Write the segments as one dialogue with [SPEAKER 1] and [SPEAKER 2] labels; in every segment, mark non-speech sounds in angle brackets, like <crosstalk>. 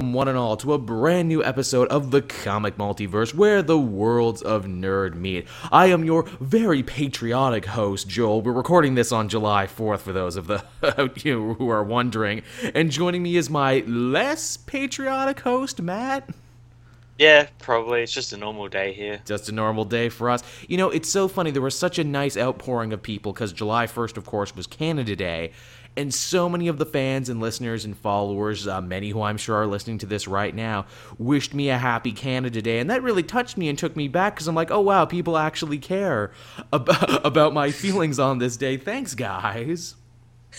[SPEAKER 1] one and all to a brand new episode of the Comic Multiverse where the worlds of nerd meet. I am your very patriotic host, Joel. We're recording this on July 4th for those of the <laughs> you who are wondering. And joining me is my less patriotic host, Matt.
[SPEAKER 2] Yeah, probably. It's just a normal day here.
[SPEAKER 1] Just a normal day for us. You know, it's so funny. There was such a nice outpouring of people because July 1st, of course, was Canada Day. And so many of the fans and listeners and followers, uh, many who I'm sure are listening to this right now, wished me a happy Canada Day. And that really touched me and took me back because I'm like, oh, wow, people actually care about, <laughs> about my feelings on this day. Thanks, guys.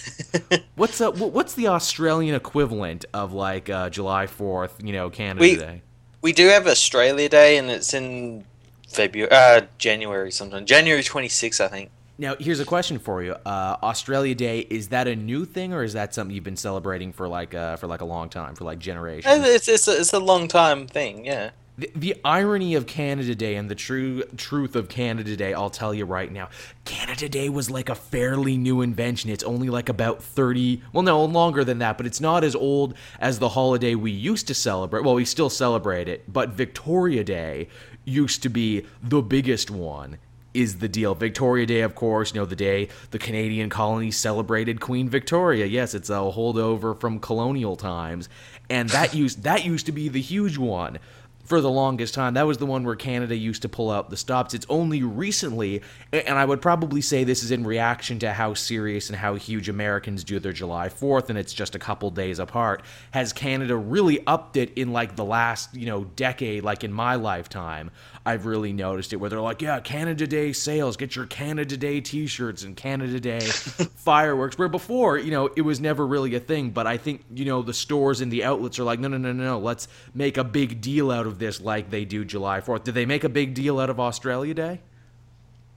[SPEAKER 1] <laughs> what's uh, what's the Australian equivalent of like uh, July 4th, you know, Canada
[SPEAKER 2] We-
[SPEAKER 1] Day?
[SPEAKER 2] We do have Australia Day, and it's in February, uh, January sometime. January 26th, I think.
[SPEAKER 1] Now, here's a question for you. Uh, Australia Day is that a new thing, or is that something you've been celebrating for like uh, for like a long time, for like generations?
[SPEAKER 2] It's, it's, a, it's a long time thing, yeah.
[SPEAKER 1] The, the irony of Canada Day and the true truth of Canada Day, I'll tell you right now. Canada Day was like a fairly new invention. It's only like about 30, well, no, longer than that, but it's not as old as the holiday we used to celebrate. Well, we still celebrate it, but Victoria Day used to be the biggest one. Is the deal. Victoria Day, of course, you know, the day the Canadian colonies celebrated Queen Victoria. Yes, it's a holdover from colonial times. And that <laughs> used that used to be the huge one for the longest time. That was the one where Canada used to pull out the stops. It's only recently, and I would probably say this is in reaction to how serious and how huge Americans do their July 4th, and it's just a couple days apart, has Canada really upped it in like the last, you know, decade, like in my lifetime. I've really noticed it where they're like, yeah, Canada Day sales, get your Canada Day t shirts and Canada Day <laughs> fireworks. Where before, you know, it was never really a thing. But I think, you know, the stores and the outlets are like, no, no, no, no, no, let's make a big deal out of this like they do July 4th. Did they make a big deal out of Australia Day?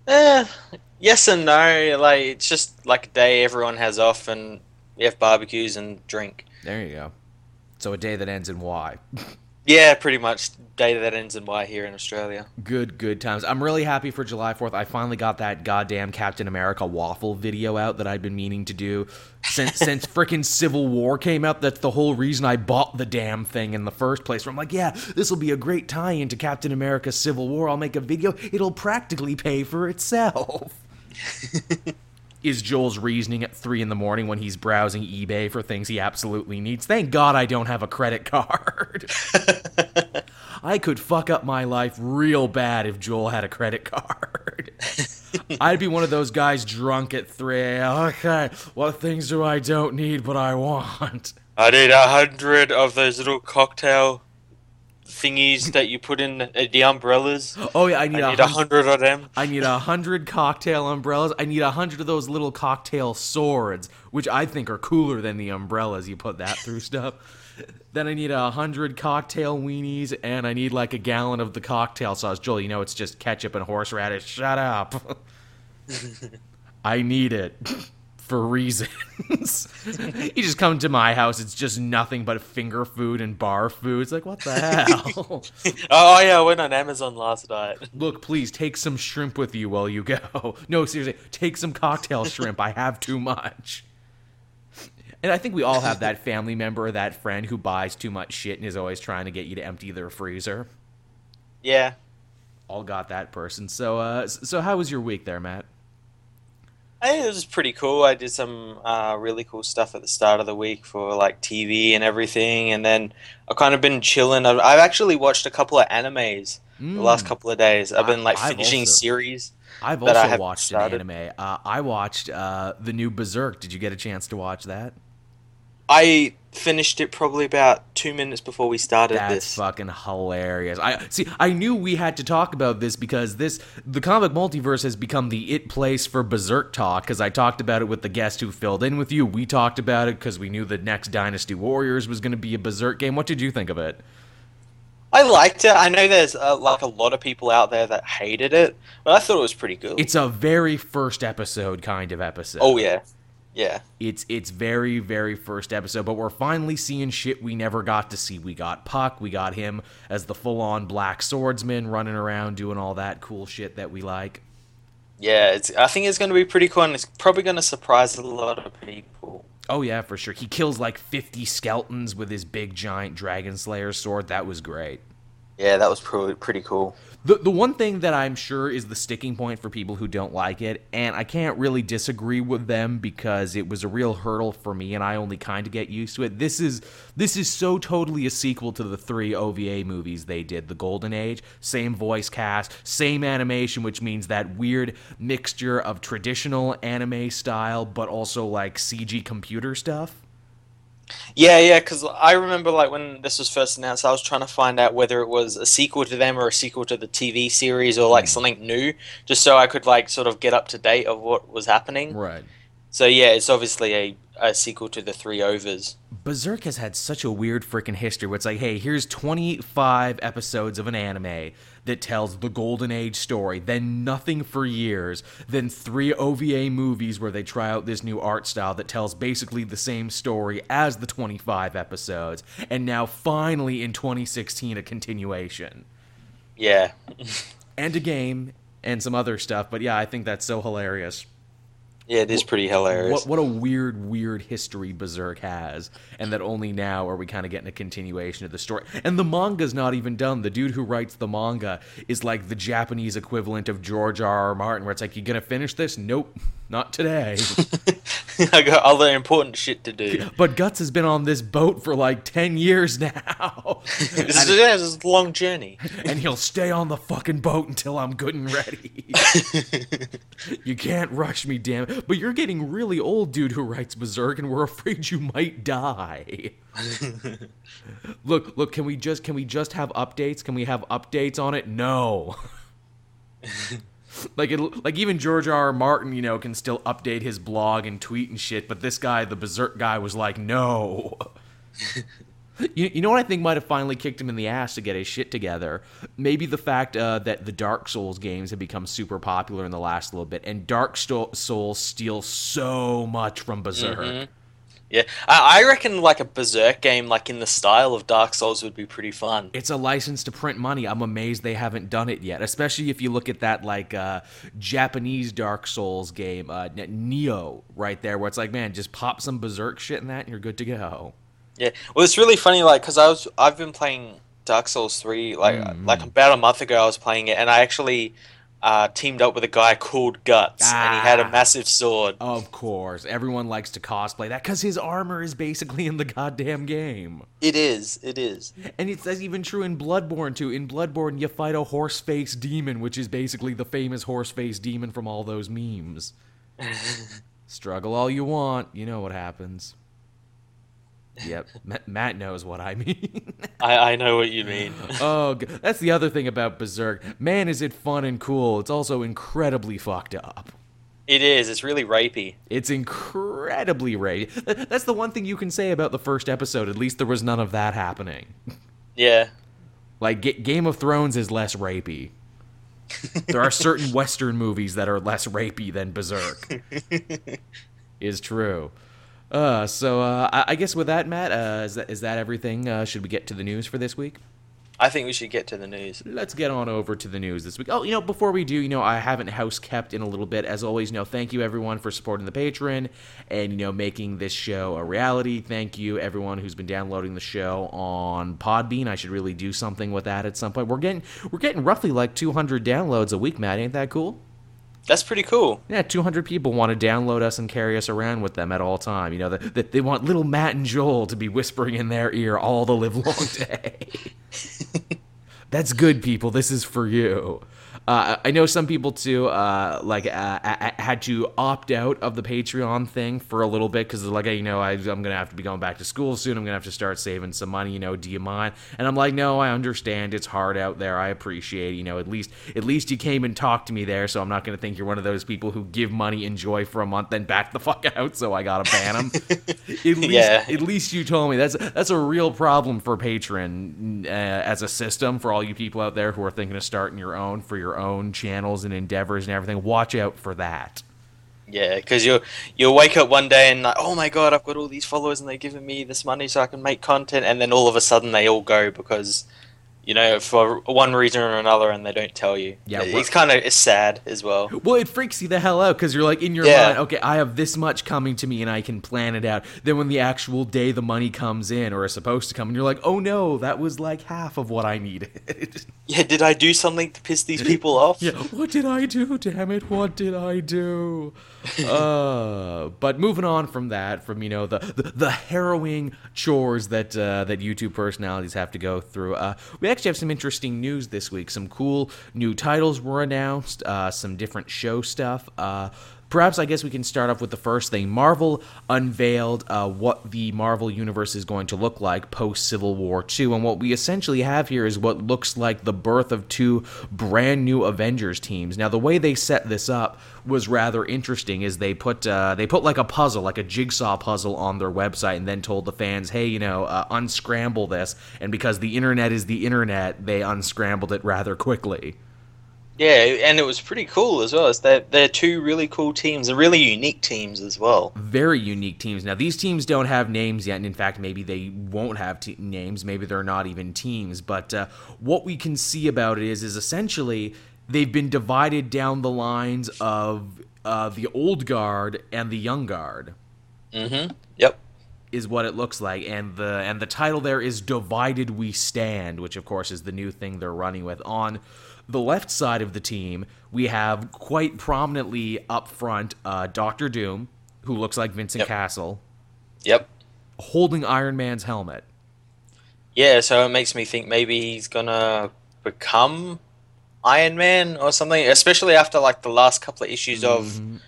[SPEAKER 2] Eh, yes and no. Like, it's just like a day everyone has off, and we have barbecues and drink.
[SPEAKER 1] There you go. So a day that ends in Y. <laughs>
[SPEAKER 2] Yeah, pretty much. Day that ends in Y here in Australia.
[SPEAKER 1] Good, good times. I'm really happy for July 4th. I finally got that goddamn Captain America waffle video out that I'd been meaning to do since <laughs> since frickin' Civil War came out. That's the whole reason I bought the damn thing in the first place. Where I'm like, yeah, this will be a great tie into Captain America Civil War. I'll make a video. It'll practically pay for itself. <laughs> Is Joel's reasoning at three in the morning when he's browsing eBay for things he absolutely needs? Thank God I don't have a credit card. <laughs> I could fuck up my life real bad if Joel had a credit card. <laughs> I'd be one of those guys drunk at 3 a.m. Okay, what things do I don't need but I want?
[SPEAKER 2] I need a hundred of those little cocktail thingies that you put in the, the umbrellas.
[SPEAKER 1] Oh yeah, I need,
[SPEAKER 2] I need
[SPEAKER 1] a
[SPEAKER 2] a
[SPEAKER 1] hundred.
[SPEAKER 2] hundred of them.
[SPEAKER 1] I need a hundred cocktail umbrellas. I need a hundred of those little cocktail swords, which I think are cooler than the umbrellas. You put that through stuff. <laughs> Then I need a hundred cocktail weenies, and I need like a gallon of the cocktail sauce. Joel, you know it's just ketchup and horseradish. Shut up. <laughs> I need it <laughs> for reasons. <laughs> you just come to my house, it's just nothing but finger food and bar food. It's like, what the hell? <laughs>
[SPEAKER 2] Oh yeah, I went on Amazon last night. <laughs>
[SPEAKER 1] Look, please take some shrimp with you while you go. No, seriously, take some cocktail shrimp. I have too much. And I think we all have that family member or that friend who buys too much shit and is always trying to get you to empty their freezer.
[SPEAKER 2] Yeah.
[SPEAKER 1] All got that person. So, uh, so how was your week there, Matt?
[SPEAKER 2] I think it was pretty cool. I did some uh, really cool stuff at the start of the week for like TV and everything, and then I've kind of been chilling. I've, I've actually watched a couple of animes the last couple of days. I've been like
[SPEAKER 1] Mm. I've
[SPEAKER 2] finishing
[SPEAKER 1] also.
[SPEAKER 2] series.
[SPEAKER 1] I've
[SPEAKER 2] that I
[SPEAKER 1] also watched
[SPEAKER 2] started.
[SPEAKER 1] an anime. Uh, I watched uh, the new Berserk. Did you get a chance to watch that?
[SPEAKER 2] I finished it probably about two minutes before we started
[SPEAKER 1] That's
[SPEAKER 2] this.
[SPEAKER 1] fucking hilarious. I see. I knew we had to talk about this because this the comic multiverse has become the it place for Berserk talk. Because I talked about it with the guest who filled in with you. We talked about it because we knew the next Dynasty Warriors was going to be a Berserk game. What did you think of it?
[SPEAKER 2] I liked it. I know there's uh, like a lot of people out there that hated it, but I thought it was pretty good.
[SPEAKER 1] It's a very first episode kind of episode.
[SPEAKER 2] oh yeah, yeah.
[SPEAKER 1] It's it's very very first episode, but we're finally seeing shit we never got to see. We got Puck, we got him as the full on black swordsman running around doing all that cool shit that we like.
[SPEAKER 2] Yeah, it's. I think it's going to be pretty cool, and it's probably going to surprise a lot of people.
[SPEAKER 1] Oh yeah, for sure. He kills like 50 skeletons with his big giant dragon slayer sword. That was great.
[SPEAKER 2] Yeah, that was pretty pretty cool.
[SPEAKER 1] The the one thing that I'm sure is the sticking point for people who don't like it, and I can't really disagree with them because it was a real hurdle for me and I only kind of get used to it. This is this is so totally a sequel to the three OVA movies they did, The Golden Age, same voice cast, same animation, which means that weird mixture of traditional anime style but also like CG computer stuff.
[SPEAKER 2] Yeah, yeah, because I remember like when this was first announced, I was trying to find out whether it was a sequel to them or a sequel to the TV series or like
[SPEAKER 1] Mm.
[SPEAKER 2] something new, just so I could like sort of get up to date of what was happening.
[SPEAKER 1] Right.
[SPEAKER 2] So yeah, it's obviously a, a sequel to the Three OVAs.
[SPEAKER 1] Berserk has had such a weird freaking history where it's like, hey, here's 25 episodes of an anime that tells the Golden Age story, then nothing for years, then three OVA movies where they try out this new art style that tells basically the same story as the 25 episodes, and now finally in 2016 a continuation.
[SPEAKER 2] Yeah,
[SPEAKER 1] And a game and some other stuff, but yeah, I think that's so hilarious.
[SPEAKER 2] Yeah, it is pretty hilarious.
[SPEAKER 1] What what a weird, weird history Berserk has, and that only now are we kind of getting a continuation of the story. And the manga's not even done. The dude who writes the manga is like the Japanese equivalent of George R. R. Martin, where it's like, you gonna finish this? Nope, <laughs> not today. <laughs> <laughs>
[SPEAKER 2] I got other important shit to do. <laughs>
[SPEAKER 1] but Guts has been on this boat for like ten years <laughs> now,
[SPEAKER 2] this, is, yeah, this is a long journey.
[SPEAKER 1] and he'll stay on the fucking boat until I'm good and ready. you can't rush me, damn it. But you're getting really old, dude who writes Berserk, and we're afraid you might die. look, look, can we just can we just have updates? Can we have updates on it? No. Like it, like even George R. R. Martin, you know, can still update his blog and tweet and shit, but this guy, the Berserk guy, was like, no. <laughs> You, you know what I think might have finally kicked him in the ass to get his shit together? Maybe the fact uh, that the Dark Souls games have become super popular in the last little bit, and Dark Souls steals so much from Berserk.
[SPEAKER 2] Yeah, I, I reckon like a Berserk game, like in the style of Dark Souls, would be pretty fun.
[SPEAKER 1] It's a license to print money. I'm amazed they haven't done it yet, especially if you look at that like uh, Japanese Dark Souls game, uh, Nioh, right there, where it's like, man, just pop some Berserk shit in that, and you're good to go.
[SPEAKER 2] Yeah, well, it's really funny, like, because I was I've been playing Dark Souls three, like
[SPEAKER 1] Mm.
[SPEAKER 2] like about a month ago, I was playing it, and I actually uh, teamed up with a guy called Guts, and he had a
[SPEAKER 1] Ah.
[SPEAKER 2] massive sword.
[SPEAKER 1] Of course, everyone likes to cosplay that because his armor is basically in the goddamn game.
[SPEAKER 2] It is, it is.
[SPEAKER 1] And it's that's even true in Bloodborne too. In Bloodborne, you fight a horse face demon, which is basically the famous horse face demon from all those memes. <laughs> Struggle all you want, you know what happens. Yep, Ma- Matt knows what I mean. <laughs>
[SPEAKER 2] I I know what you mean. <laughs>
[SPEAKER 1] oh, that's the other thing about Berserk. Man, is it fun and cool. It's also incredibly fucked up.
[SPEAKER 2] it is. It's really rapey.
[SPEAKER 1] It's incredibly rapey. That's the one thing you can say about the first episode. At least there was none of that happening.
[SPEAKER 2] Yeah.
[SPEAKER 1] Like Ga- Game of Thrones is less rapey. <laughs> there are certain Western movies that are less rapey than Berserk. is true. Uh, so uh, I, I guess with that, Matt, uh, is that is that everything? Uh, should we get to the news for this week?
[SPEAKER 2] I think we should get to the news.
[SPEAKER 1] Let's get on over to the news this week. Oh, you know, before we do, you know, I haven't house kept in a little bit. As always, you know, thank you everyone for supporting the Patreon and you know making this show a reality. Thank you everyone who's been downloading the show on Podbean. I should really do something with that at some point. We're getting we're getting roughly like 200 downloads a week, Matt. Ain't that cool?
[SPEAKER 2] That's pretty cool.
[SPEAKER 1] Yeah, 200 people want to download us and carry us around with them at all time. You know, that the, they want little Matt and Joel to be whispering in their ear all the live long <laughs> day. <laughs> That's good, people. This is for you. Uh, I know some people too, uh, like, uh, had to opt out of the Patreon thing for a little bit because like, you know, I, I'm gonna have to be going back to school soon. I'm gonna have to start saving some money. You know, do you mind? And I'm like, no, I understand. It's hard out there. I appreciate. it. You know, at least at least you came and talked to me there, so I'm not gonna think you're one of those people who give money and joy for a month, then back the <laughs> fuck out. So I gotta ban them. <laughs> at least,
[SPEAKER 2] Yeah.
[SPEAKER 1] at least you told me that's that's a real problem for Patreon uh, as a system for all you people out there who are thinking of starting your own for your own channels and endeavors and everything. Watch out for that.
[SPEAKER 2] Yeah, because you'll you'll wake up one day and like, oh my god, I've got all these followers and they're giving me this money so I can make content, and then all of a sudden they all go because you know, for one reason or another, and they don't tell you.
[SPEAKER 1] Yeah,
[SPEAKER 2] it's kind of it's sad as well.
[SPEAKER 1] Well, it freaks you the hell out because you're like in your
[SPEAKER 2] Yeah.
[SPEAKER 1] mind, okay, I have this much coming to me and I can plan it out. Then when the actual day the money comes in or is supposed to come, and you're like, oh no, that was like half of what I needed. <laughs>
[SPEAKER 2] Yeah, did I do something to piss these <laughs> people off?
[SPEAKER 1] yeah, what did I do? Damn it, what did I do? <laughs> uh, but moving on from that, from you know the the, the harrowing chores that uh, that YouTube personalities have to go through, uh, we actually have some interesting news this week. Some cool new titles were announced. Uh, some different show stuff. Perhaps I guess we can start off with the first thing. Marvel unveiled uh, what the Marvel universe is going to look like post Civil War II, and what we essentially have here is what looks like the birth of two brand new Avengers teams. Now, the way they set this up was rather interesting. Is they put uh, they put like a puzzle, like a jigsaw puzzle, on their website, and then told the fans, "Hey, you know, uh, unscramble this." And because the internet is the internet, they unscrambled it rather quickly.
[SPEAKER 2] Yeah, and it was pretty cool as well. It's they're, they're two really cool teams and really unique teams as well.
[SPEAKER 1] very unique teams. Now, these teams don't have names yet, and in fact, maybe they won't have te- names. Maybe they're not even teams. But uh, what we can see about it is, is essentially they've been divided down the lines of uh, the old guard and the young guard.
[SPEAKER 2] Mm-hmm. Yep.
[SPEAKER 1] Is what it looks like, and the and the title there is "Divided We Stand," which of course is the new thing they're running with. On the left side of the team, we have quite prominently up front uh, Doctor Doom, who looks like Vincent
[SPEAKER 2] Yep.
[SPEAKER 1] Cassel,
[SPEAKER 2] Yep.
[SPEAKER 1] holding Iron Man's helmet.
[SPEAKER 2] Yeah, so it makes me think maybe he's gonna become Iron Man or something, especially after like the last couple of issues of
[SPEAKER 1] Mhm.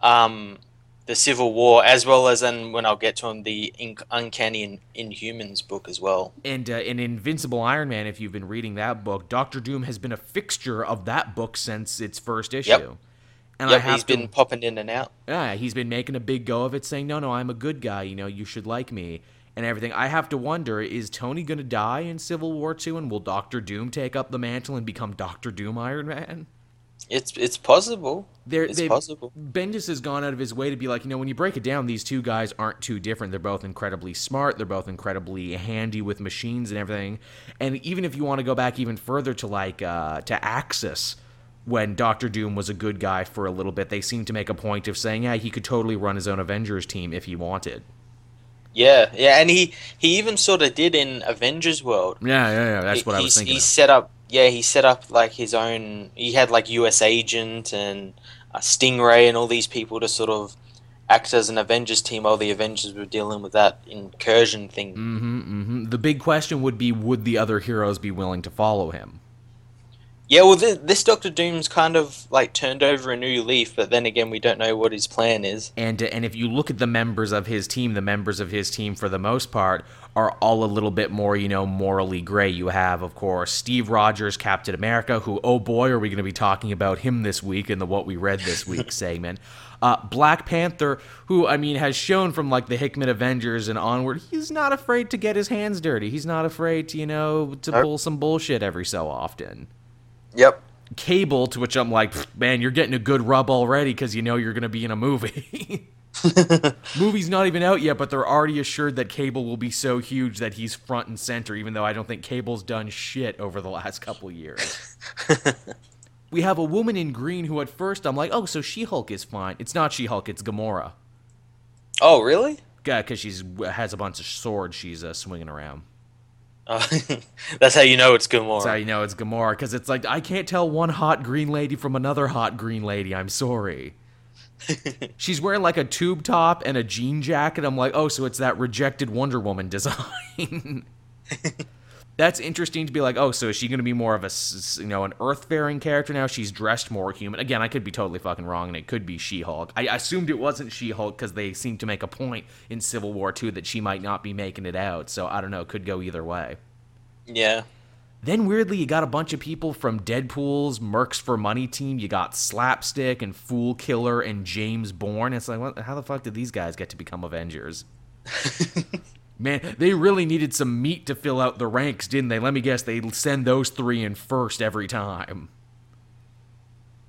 [SPEAKER 2] um, the Civil War, as well as then when I'll get to him, the In- Uncanny in- Inhumans book as well.
[SPEAKER 1] And uh, in Invincible Iron Man, if you've been reading that book, Doctor Doom has been a fixture of that book since its first issue. Yep. And I
[SPEAKER 2] yep,
[SPEAKER 1] have
[SPEAKER 2] he's
[SPEAKER 1] to,
[SPEAKER 2] been popping in and out.
[SPEAKER 1] Yeah, he's been making a big go of it, saying, "No, no, I'm a good guy. You know, you should like me." And everything. I have to wonder: Is Tony gonna die in Civil War Two, and will Doctor Doom take up the mantle and become Doctor Doom Iron Man?
[SPEAKER 2] It's it's possible.
[SPEAKER 1] There,
[SPEAKER 2] It's possible.
[SPEAKER 1] Bendis has gone out of his way to be like, you know, when you break it down, these two guys aren't too different. They're both incredibly smart. They're both incredibly handy with machines and everything. And even if you want to go back even further to like uh, to Axis, when Doctor Doom was a good guy for a little bit, they seem to make a point of saying, yeah, he could totally run his own Avengers team if he wanted.
[SPEAKER 2] Yeah, yeah, and he he even sort of did in Avengers World.
[SPEAKER 1] Yeah, yeah, yeah. That's
[SPEAKER 2] He-
[SPEAKER 1] what I was thinking.
[SPEAKER 2] He
[SPEAKER 1] of.
[SPEAKER 2] set up, yeah, he set up like his own. He had like U.S. Agent and uh, Stingray and all these people to sort of act as an Avengers team while the Avengers were dealing with that incursion thing.
[SPEAKER 1] Mm-hmm, mm-hmm. The big question would be: Would the other heroes be willing to follow him?
[SPEAKER 2] Yeah, well, this, this Doctor Doom's kind of like turned over a new leaf, but then again, we don't know what his plan is.
[SPEAKER 1] And uh, and if you look at the members of his team, the members of his team for the most part are all a little bit more, you know, morally gray. You have, of course, Steve Rogers, Captain America, who oh boy, are we going to be talking about him this week in the what we read this week <laughs> segment. Uh, Black Panther, who I mean has shown from like the Hickman Avengers and onward, he's not afraid to get his hands dirty. He's not afraid to, you know, to pull some bullshit every so often.
[SPEAKER 2] Yep.
[SPEAKER 1] Cable, to which I'm like, man, you're getting a good rub already because you know you're going to be in a movie. <laughs> Movie's not even out yet, but they're already assured that Cable will be so huge that he's front and center, even though I don't think Cable's done shit over the last couple years. <laughs> we have a woman in green who at first I'm like, oh, so She Hulk is fine. It's not She Hulk, it's Gamora.
[SPEAKER 2] oh, really?
[SPEAKER 1] Yeah, Because she's has a bunch of swords she's uh, swinging around.
[SPEAKER 2] Oh, <laughs> that's how you know it's Gamora.
[SPEAKER 1] That's how you know it's Gamora, because it's like, I can't tell one hot green lady from another hot green lady. I'm sorry. <laughs> She's wearing like a tube top and a jean jacket. I'm like, oh, so it's that rejected Wonder Woman design. <laughs> That's interesting to be like, oh, so is she going to be more of a you know, an Earth-faring character now? She's dressed more human. Again, I could be totally fucking wrong, and it could be She-Hulk. I assumed it wasn't She-Hulk because they seem to make a point in Civil War 2 that she might not be making it out. So I don't know. Could go either way.
[SPEAKER 2] yeah.
[SPEAKER 1] Then weirdly, you got a bunch of people from Deadpool's Mercs for Money team. You got Slapstick and Fool Killer and James Bourne. It's like, what, how the fuck did these guys get to become Avengers? <laughs> Man, they really needed some meat to fill out the ranks, didn't they? Let me guess, they send those three in first every time.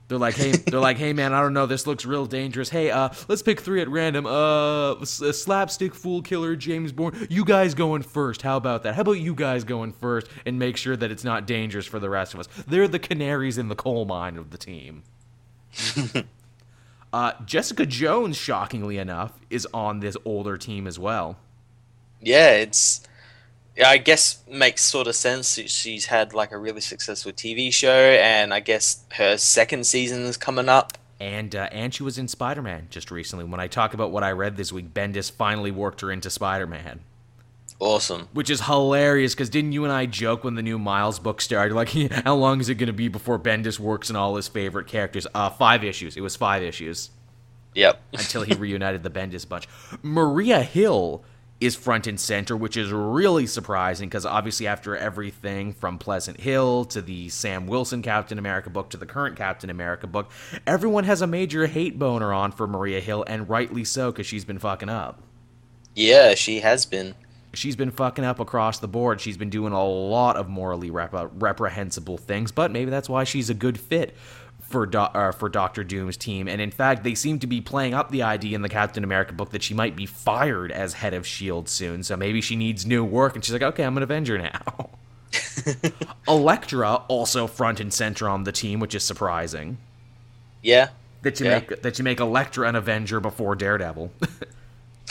[SPEAKER 1] They're like, hey, they're like, hey, man, I don't know, this looks real dangerous. Hey, uh, let's pick three at random. Uh, uh, slapstick fool killer James Bourne. You guys going first. How about that? How about you guys going first and make sure that it's not dangerous for the rest of us? They're the canaries in the coal mine of the team. <laughs> uh, Jessica Jones, shockingly enough, is on this older team as well.
[SPEAKER 2] Yeah, it's. Yeah, I guess makes sort of sense. She's had like a really successful TV show, and I guess her second season is coming up.
[SPEAKER 1] And uh, and she was in Spider Man just recently. When I talk about what I read this week, Bendis finally worked her into Spider Man.
[SPEAKER 2] Awesome.
[SPEAKER 1] Which is hilarious because didn't you and I joke when the new Miles book started? Like, <laughs> how long is it going to be before Bendis works in all his favorite characters? Uh, five issues. It was five issues
[SPEAKER 2] Yep.
[SPEAKER 1] until he reunited the Bendis bunch. Maria Hill is front and center, which is really surprising because obviously, after everything from Pleasant Hill to the Sam Wilson Captain America book to the current Captain America book, everyone has a major hate boner on for Maria Hill, and rightly so because she's been fucking up.
[SPEAKER 2] Yeah, she has been.
[SPEAKER 1] she's been fucking up across the board. She's been doing a lot of morally rep- reprehensible things, but maybe that's why she's a good fit for Do- uh, for Doctor Doom's team. And in fact, they seem to be playing up the idea in the Captain America book that she might be fired as head of Shield soon. So maybe she needs new work, and she's like, okay, I'm an Avenger now. <laughs> Elektra also front and center on the team, which is surprising
[SPEAKER 2] Yeah.
[SPEAKER 1] that you
[SPEAKER 2] Yeah.
[SPEAKER 1] make that you make Elektra an Avenger before Daredevil. <laughs>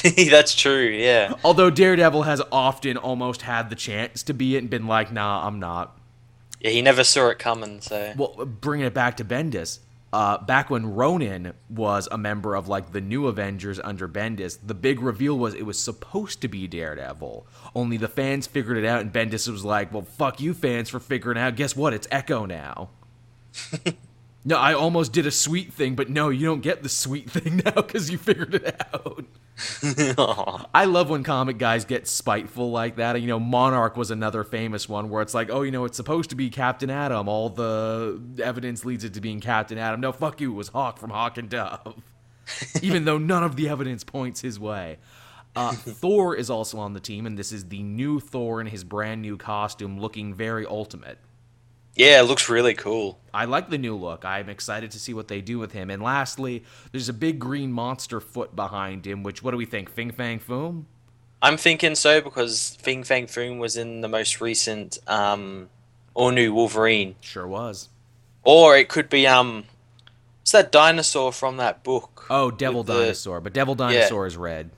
[SPEAKER 1] <laughs>
[SPEAKER 2] That's true, yeah.
[SPEAKER 1] Although Daredevil has often almost had the chance to be it and been like, nah, I'm not.
[SPEAKER 2] Yeah, he never saw it coming, so.
[SPEAKER 1] Well, bringing it back to Bendis, uh, back when Ronin was a member of like the new Avengers under Bendis, the big reveal was it was supposed to be Daredevil. Only the fans figured it out, and Bendis was like, "Well, fuck you, fans, for figuring out. Guess what? It's Echo now." <laughs> no, I almost did a sweet thing, but no, you don't get the sweet thing <laughs> now because you figured it out. <laughs> I love when comic guys get spiteful like that. You know, Monarch was another famous one where it's like, oh, you know, it's supposed to be Captain Atom. All the evidence leads it to being Captain Atom. No, fuck you, it was Hawk from Hawk and Dove. <laughs> Even though none of the evidence points his way. Uh, Thor is also on the team, and this is the new Thor in his brand new costume, looking very ultimate.
[SPEAKER 2] Yeah, it looks really cool.
[SPEAKER 1] I like the new look. I'm excited to see what they do with him. And lastly, there's a big green monster foot behind him, which, what do we think? Fing Fang Foom?
[SPEAKER 2] I'm thinking so because Fing Fang Foom was in the most recent um, all new Wolverine.
[SPEAKER 1] Sure was.
[SPEAKER 2] Or it could be um it's that dinosaur from that book.
[SPEAKER 1] Oh, Devil
[SPEAKER 2] With the-
[SPEAKER 1] Dinosaur. But Devil Dinosaur is red.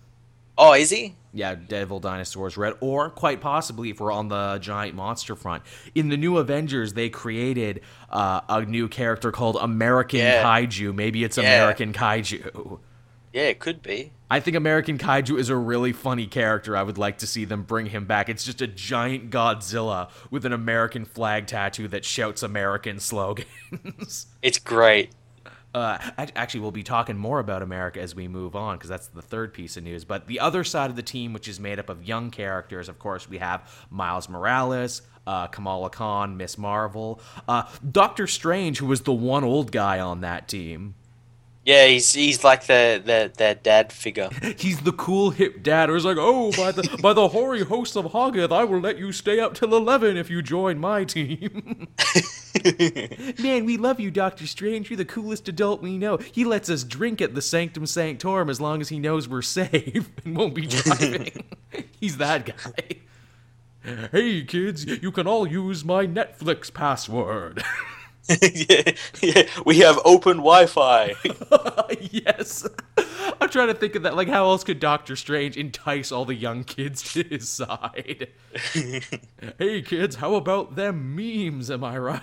[SPEAKER 2] Oh, is he?
[SPEAKER 1] Yeah, Devil Dinosaurs red. Or, quite possibly, if we're on the giant monster front, in the new Avengers, they created uh, a new character called American
[SPEAKER 2] Yeah.
[SPEAKER 1] Kaiju. Maybe it's
[SPEAKER 2] Yeah.
[SPEAKER 1] American Kaiju.
[SPEAKER 2] Yeah, it could be.
[SPEAKER 1] I think American Kaiju is a really funny character. I would like to see them bring him back. It's just a giant Godzilla with an American flag tattoo that shouts American slogans. <laughs>
[SPEAKER 2] It's great.
[SPEAKER 1] Uh, actually, we'll be talking more about America as we move on because that's the third piece of news. But the other side of the team, which is made up of young characters, of course, we have Miles Morales, uh, Kamala Khan, Miss Marvel, uh, Doctor Strange, who was the one old guy on that team.
[SPEAKER 2] Yeah, he's he's like the the, the dad figure. <laughs>
[SPEAKER 1] He's the cool hip dad who's like, "Oh, by the by the hoary host of Hoggoth, I will let you stay up till eleven if you join my team." <laughs> Man, we love you, Doctor Strange. You're the coolest adult we know. He lets us drink at the Sanctum Sanctorum as long as he knows we're safe <laughs> and won't be driving. He's that guy. Hey, kids, you can all use my Netflix password.
[SPEAKER 2] Yeah, <laughs> yeah, we have open Wi-Fi. <laughs>
[SPEAKER 1] yes. I'm trying to think of that. Like, how else could Doctor Strange entice all the young kids to his side? <laughs> hey, kids, how about them memes? Am I right?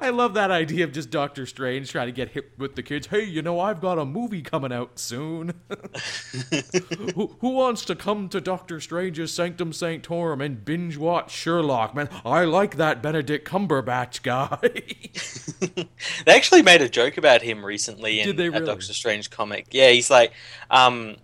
[SPEAKER 1] I love that idea of just Doctor Strange trying to get hip with the kids. Hey, you know, I've got a movie coming out soon. <laughs> who, who wants to come to Doctor Strange's Sanctum Sanctorum and binge watch Sherlock? Man, I like that Benedict Cumberbatch guy. <laughs>
[SPEAKER 2] they actually made a joke about him recently in
[SPEAKER 1] they
[SPEAKER 2] a? Doctor Strange comic. Yeah, he's like, um,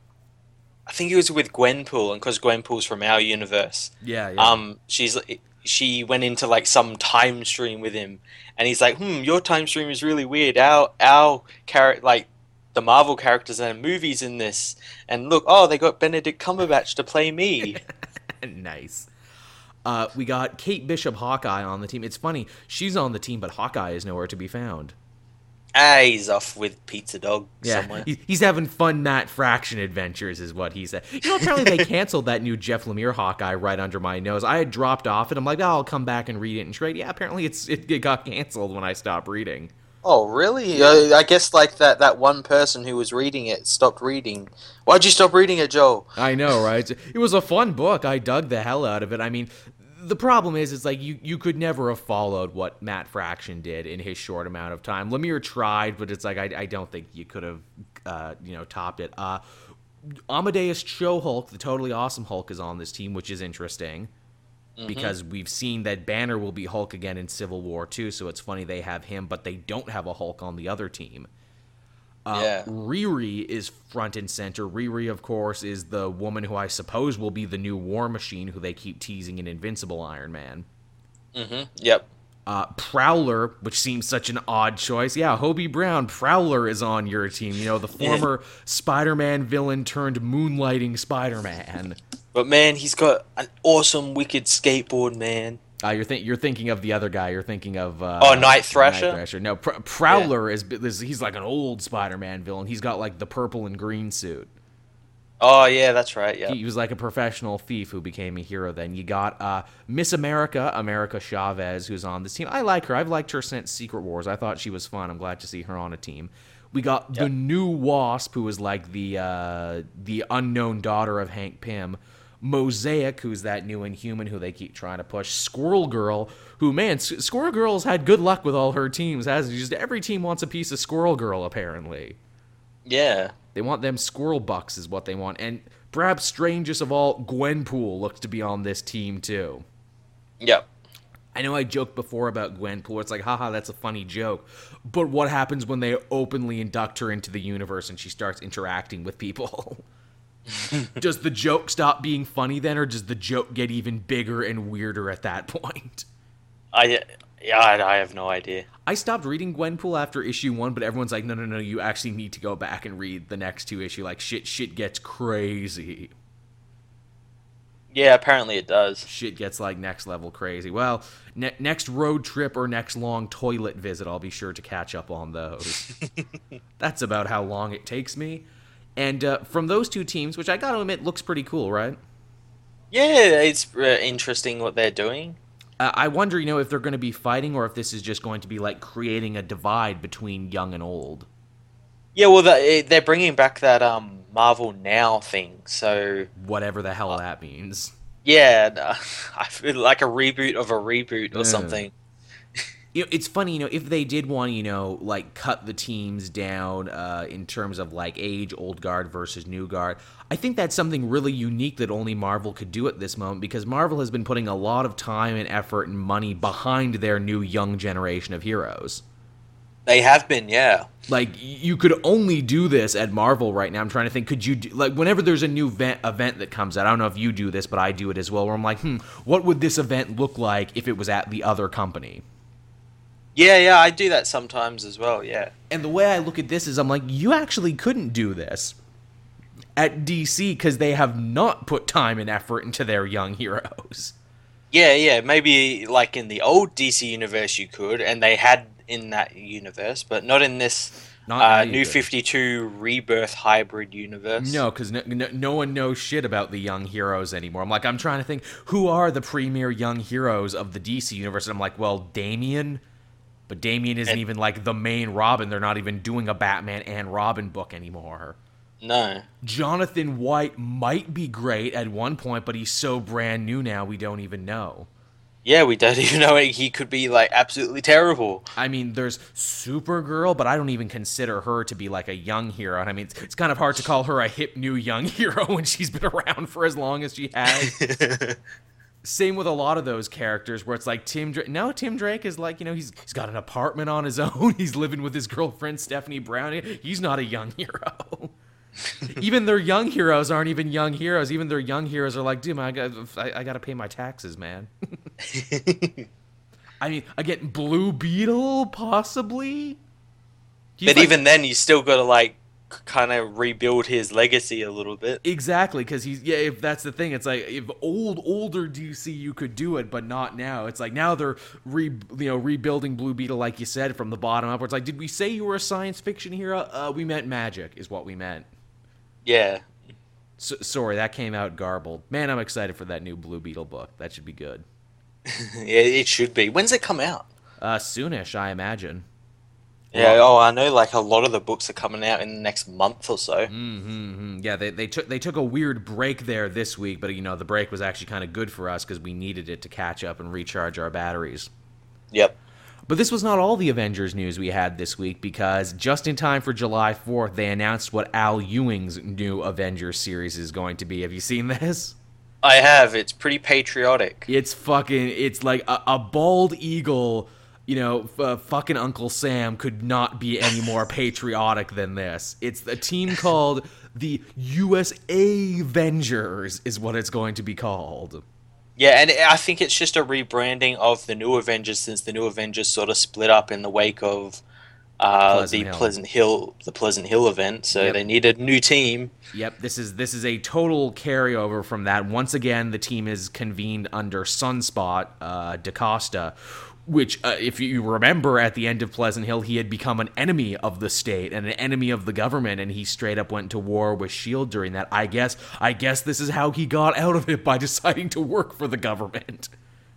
[SPEAKER 2] I think he was with Gwenpool, and because Gwenpool's from our universe,
[SPEAKER 1] yeah, yeah.
[SPEAKER 2] um, she's she went into like some time stream with him, and he's like, "Hmm, your time stream is really weird. Our our character, like the Marvel characters and movies in this, and look, oh, they got Benedict Cumberbatch to play me." <laughs>
[SPEAKER 1] nice. Uh, we got Kate Bishop Hawkeye on the team. It's funny, she's on the team, but Hawkeye is nowhere to be found.
[SPEAKER 2] Ah, he's off with Pizza Dog
[SPEAKER 1] Yeah,
[SPEAKER 2] somewhere.
[SPEAKER 1] he- he's having fun Matt Fraction adventures, is what he said. You know, apparently they <laughs> canceled that new Jeff Lemire Hawkeye right under my nose. I had dropped off, and I'm like, oh, I'll come back and read it and trade. Yeah, apparently it's it, it got canceled when I stopped reading.
[SPEAKER 2] Oh, really? Uh, I guess like that that one person who was reading it stopped reading. Why'd you stop reading it, Joe?
[SPEAKER 1] I know, right? It was a fun book. I dug the hell out of it. I mean, the problem is, it's like you, you could never have followed what Matt Fraction did in his short amount of time. Lemire tried, but it's like I, I don't think you could have, uh, you know, topped it. Uh, Amadeus Cho Hulk, the totally awesome Hulk, is on this team, which is interesting because we've seen that Banner will be Hulk again in Civil War too. So it's funny they have him, but they don't have a Hulk on the other team. Uh,
[SPEAKER 2] Yeah.
[SPEAKER 1] Riri is front and center. Riri, of course, is the woman who I suppose will be the new War Machine, who they keep teasing in Invincible Iron Man.
[SPEAKER 2] Mm-hmm. Yep.
[SPEAKER 1] Uh, Prowler, which seems such an odd choice. Yeah, Hobie Brown, Prowler is on your team. You know, the <laughs> former Spider-Man villain turned moonlighting Spider-Man.
[SPEAKER 2] But man, he's got an awesome, wicked skateboard, man.
[SPEAKER 1] Uh, you're think you're thinking of the other guy. You're thinking of uh,
[SPEAKER 2] Oh, Night Thrasher?
[SPEAKER 1] Night Thrasher. No, Pr- Prowler is, is he's like an old Spider-Man villain. He's got like the purple and green suit.
[SPEAKER 2] Oh yeah, that's right. Yeah.
[SPEAKER 1] He was like a professional thief who became a hero. Then you got uh, Miss America, America Chavez, who's on this team. I like her. I've liked her since Secret Wars. I thought she was fun. I'm glad to see her on a team. We got the new Wasp, who is like the uh, the unknown daughter of Hank Pym. Mosaic, who's that new Inhuman who they keep trying to push. Squirrel Girl, who man, S- Squirrel Girl's had good luck with all her teams. Has just every team wants a piece of Squirrel Girl apparently.
[SPEAKER 2] Yeah.
[SPEAKER 1] They want them squirrel bucks, is what they want. And perhaps strangest of all, Gwenpool looks to be on this team too.
[SPEAKER 2] Yep.
[SPEAKER 1] I know I joked before about Gwenpool. It's like, haha, that's a funny joke. But what happens when they openly induct her into the universe and she starts interacting with people? <laughs> <laughs> does the joke stop being funny then, or does the joke get even bigger and weirder at that point?
[SPEAKER 2] I yeah, I, I have no idea.
[SPEAKER 1] I stopped reading Gwenpool after issue one, but everyone's like, no, no, no, you actually need to go back and read the next two issue. Like, shit, shit gets crazy.
[SPEAKER 2] Yeah, apparently it does.
[SPEAKER 1] shit gets like next level crazy. Well, ne- next road trip or next long toilet visit, I'll be sure to catch up on those. <laughs> That's about how long it takes me. And uh, from those two teams, which I gotta admit looks pretty cool, right?
[SPEAKER 2] Yeah, it's uh, interesting what they're doing.
[SPEAKER 1] Uh, I wonder, you know, if they're going to be fighting or if this is just going to be like creating a divide between young and old.
[SPEAKER 2] Yeah, well, the, they're bringing back that um Marvel Now thing. So
[SPEAKER 1] Whatever the hell that means.
[SPEAKER 2] yeah, I <laughs> feel like a reboot of a reboot or
[SPEAKER 1] Yeah.
[SPEAKER 2] something.
[SPEAKER 1] You know, it's funny, you know, if they did want, you know, like cut the teams down uh, in terms of like age, old guard versus new guard, I think that's something really unique that only Marvel could do at this moment because Marvel has been putting a lot of time and effort and money behind their new young generation of heroes.
[SPEAKER 2] They have been, yeah.
[SPEAKER 1] Like you could only do this at Marvel right now. I'm trying to think. Could you do, like whenever there's a new event, event that comes out? I don't know if you do this, but I do it as well. Where I'm like, hmm, what would this event look like if it was at the other company?
[SPEAKER 2] Yeah, yeah, I do that sometimes as well, yeah.
[SPEAKER 1] And the way I look at this is I'm like, you actually couldn't do this at DC because they have not put time and effort into their young heroes.
[SPEAKER 2] Yeah, yeah, maybe like in the old DC universe you could, and they had in that universe, but not in this
[SPEAKER 1] Not
[SPEAKER 2] uh, New 52 Rebirth hybrid universe.
[SPEAKER 1] No, because no, no, no one knows shit about the young heroes anymore. I'm like, I'm trying to think who are the premier young heroes of the DC universe, and I'm like, well, Damian, but Damian isn't
[SPEAKER 2] And-
[SPEAKER 1] even like the main Robin. They're not even doing a Batman and Robin book anymore.
[SPEAKER 2] No.
[SPEAKER 1] Jonathan White might be great at one point, but he's so brand new now we don't even know.
[SPEAKER 2] Yeah, we don't <laughs> even know he could be like absolutely terrible.
[SPEAKER 1] I mean, there's Supergirl, but I don't even consider her to be like a young hero. And I mean, it's, it's kind of hard to call her a hip new young <laughs> hero when she's been around for as long as she has. <laughs> Same with a lot of those characters where it's like Tim Drake. No, Tim Drake is like, you know, he's he's got an apartment on his <laughs> own. He's living with his girlfriend Stephanie Brown. He's not a young <laughs> hero. even their young heroes aren't even young heroes. Even their young heroes are like, dude, man, I got I, I got to pay my taxes, man. <laughs> I mean, again, Blue Beetle possibly. He's
[SPEAKER 2] but
[SPEAKER 1] like-
[SPEAKER 2] even then, you still got to like kind of rebuild his legacy a little bit.
[SPEAKER 1] Exactly, because he's yeah. If that's the thing, it's like if old older DC you could do it, but not now. It's like now they're re you know rebuilding Blue Beetle, like you said, from the bottom up. It's like, did we say you were a science fiction hero? Uh, we meant magic, is what we meant.
[SPEAKER 2] Yeah.
[SPEAKER 1] So, sorry, that came out garbled. Man, I'm excited for that new Blue Beetle book. That should be good. <laughs>
[SPEAKER 2] yeah, it should be. When's it come out?
[SPEAKER 1] Uh, soonish, I imagine.
[SPEAKER 2] Yeah. Oh, I know. Like a lot of the books are coming out in the next month or so.
[SPEAKER 1] Mm-hmm. Yeah, they, they took they took a weird break there this week, but you know the break was actually kind of good for us because we needed it to catch up and recharge our batteries.
[SPEAKER 2] Yep.
[SPEAKER 1] But this was not all the Avengers news we had this week because just in time for July 4th, they announced what Al Ewing's new Avengers series is going to be. Have you seen this?
[SPEAKER 2] I have. It's pretty patriotic.
[SPEAKER 1] It's fucking. It's like a, a bald eagle. You know, uh, fucking Uncle Sam could not be any more patriotic than this. It's a team <laughs> called the USA Avengers, is what it's going to be called.
[SPEAKER 2] Yeah, and I think it's just a rebranding of the New Avengers since the New Avengers sort of split up in the wake of uh,
[SPEAKER 1] Pleasant
[SPEAKER 2] the
[SPEAKER 1] Hill.
[SPEAKER 2] Pleasant Hill, the Pleasant Hill event. So
[SPEAKER 1] Yep.
[SPEAKER 2] they needed a new team.
[SPEAKER 1] Yep, this is this is a total carryover from that. Once again, the team is convened under Sunspot uh, DaCosta, which, uh, if you remember, at the end of Pleasant Hill, he had become an enemy of the state and an enemy of the government, and he straight up went to war with Shield during that. I guess I guess this is how he got out of it by <laughs> deciding to work for the government.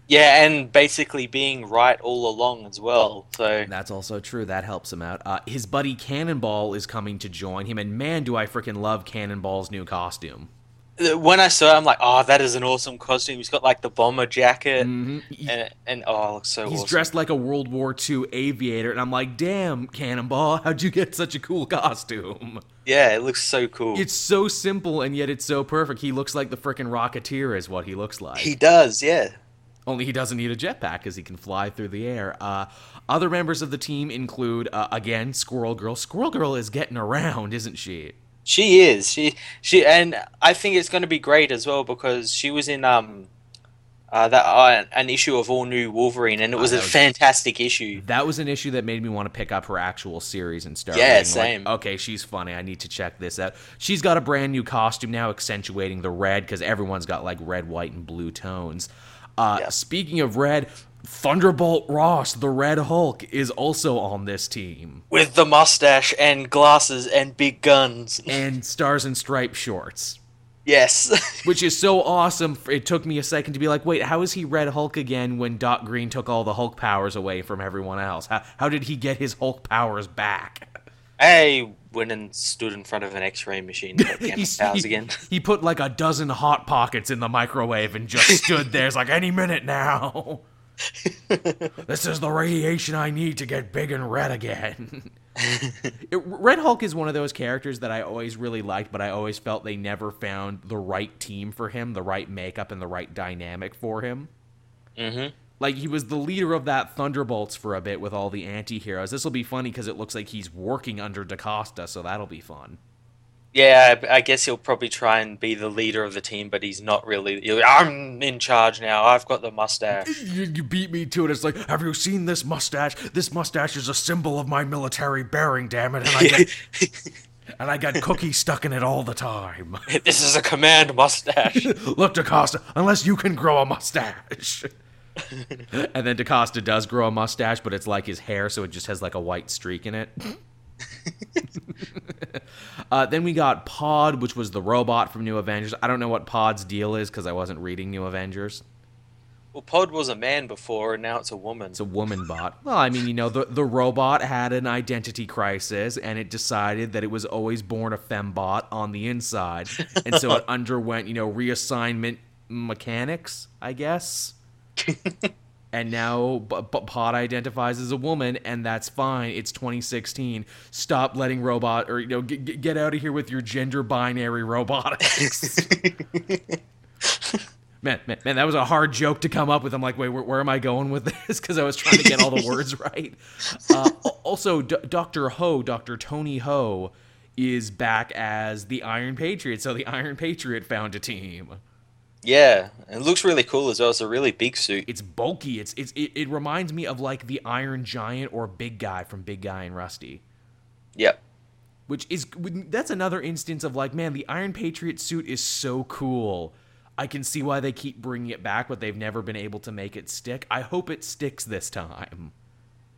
[SPEAKER 2] Yeah, and basically being right all along as well. So
[SPEAKER 1] That's also true. That helps him out. Uh, his buddy Cannonball is coming to join him, and man, do I freaking love Cannonball's new costume.
[SPEAKER 2] When I saw it, I'm like, oh, that is an awesome costume. He's got like the bomber jacket,
[SPEAKER 1] Mhm. He-
[SPEAKER 2] and, and oh, it looks so
[SPEAKER 1] He's
[SPEAKER 2] awesome.
[SPEAKER 1] dressed like a World War II aviator, and I'm like, damn, Cannonball, how'd you get such a cool costume?
[SPEAKER 2] Yeah, it looks so cool.
[SPEAKER 1] It's so simple, and yet it's so perfect. He looks like the freaking Rocketeer, is what he looks like.
[SPEAKER 2] he does, yeah.
[SPEAKER 1] Only he doesn't need a jetpack because he can fly through the air. Uh, other members of the team include, uh, again, Squirrel Girl. Squirrel Girl is getting around, isn't she?
[SPEAKER 2] She is. She she and I think it's going to be great as well because she was in um uh, that uh, an issue of all new Wolverine and it was a
[SPEAKER 1] was-
[SPEAKER 2] fantastic issue.
[SPEAKER 1] That was an issue that made me want to pick up her actual series and start.
[SPEAKER 2] Yeah,
[SPEAKER 1] reading, like,
[SPEAKER 2] same.
[SPEAKER 1] okay, she's funny. I need to check this out. She's got a brand new costume now, accentuating the red because everyone's got like red, white, and blue tones. Uh,
[SPEAKER 2] Yeah.
[SPEAKER 1] Speaking of red, Thunderbolt Ross, the Red Hulk, is also on this team
[SPEAKER 2] With the mustache and glasses and big guns.
[SPEAKER 1] and stars and striped shorts.
[SPEAKER 2] Yes. <laughs>
[SPEAKER 1] Which is so awesome. It took me a second to be like, wait, how is he Red Hulk again when Doc Green took all the Hulk powers away from everyone else? How, how did he get his Hulk powers back?
[SPEAKER 2] I went and stood in front of an X-ray machine and got Gamma powers
[SPEAKER 1] he,
[SPEAKER 2] again.
[SPEAKER 1] he put like a dozen hot pockets in the microwave and just <laughs> stood there. It's like any minute now. <laughs> this is the radiation I need to get big and red again. <laughs> It- red Hulk is one of those characters that I always really liked, but I always felt they never found the right team for him, the right makeup, and the right dynamic for him.
[SPEAKER 2] hmm
[SPEAKER 1] Like he was the leader of that Thunderbolts for a bit with all the anti-heroes. This will be funny because it looks like he's working under DaCosta, so that'll be fun.
[SPEAKER 2] Yeah, I I guess he'll probably try and be the leader of the team, but he's not really. he'll- I'm in charge now. I've got the mustache.
[SPEAKER 1] You, you beat me to it. It's like, have you seen this mustache? This mustache is a symbol of my military bearing, damn it, and I get <laughs> and I got cookies stuck in it all the time. <laughs>
[SPEAKER 2] this is a command mustache. <laughs>
[SPEAKER 1] Look, DaCosta, unless you can grow a mustache. and then DaCosta does grow a mustache, but it's like his hair, so it just has like a white streak in it. <laughs> uh, then we got Pod, which was the robot from New Avengers. I don't know what Pod's deal is because I wasn't reading New Avengers.
[SPEAKER 2] well, Pod was a man before, and now it's a woman.
[SPEAKER 1] It's a woman bot. Well, I mean, you know, the, the robot had an identity crisis and it decided that it was always born a fembot on the inside. And so it <laughs> underwent, you know, reassignment mechanics, I guess. <laughs> and now B- B- Pod identifies as a woman, and that's fine. It's 2016. Stop letting robot, or, you know, g- g- get out of here with your gender binary robotics. <laughs> Man, man, man, that was a hard joke to come up with. I'm like, wait, where, where am I going with this? <laughs> Because I was trying to get all the words <laughs> right. Uh, also, D- Doctor Ho, Doctor Toni Ho, is back as the Iron Patriot. So the Iron Patriot found a team.
[SPEAKER 2] Yeah, it looks really cool as well. It's a really big suit.
[SPEAKER 1] It's bulky. It's it's it, it reminds me of like the Iron Giant or Big Guy from Big Guy and Rusty.
[SPEAKER 2] Yep.
[SPEAKER 1] which is that's another instance of like, man, the Iron Patriot suit is so cool. I can see why they keep bringing it back, but they've never been able to make it stick. I hope it sticks this time.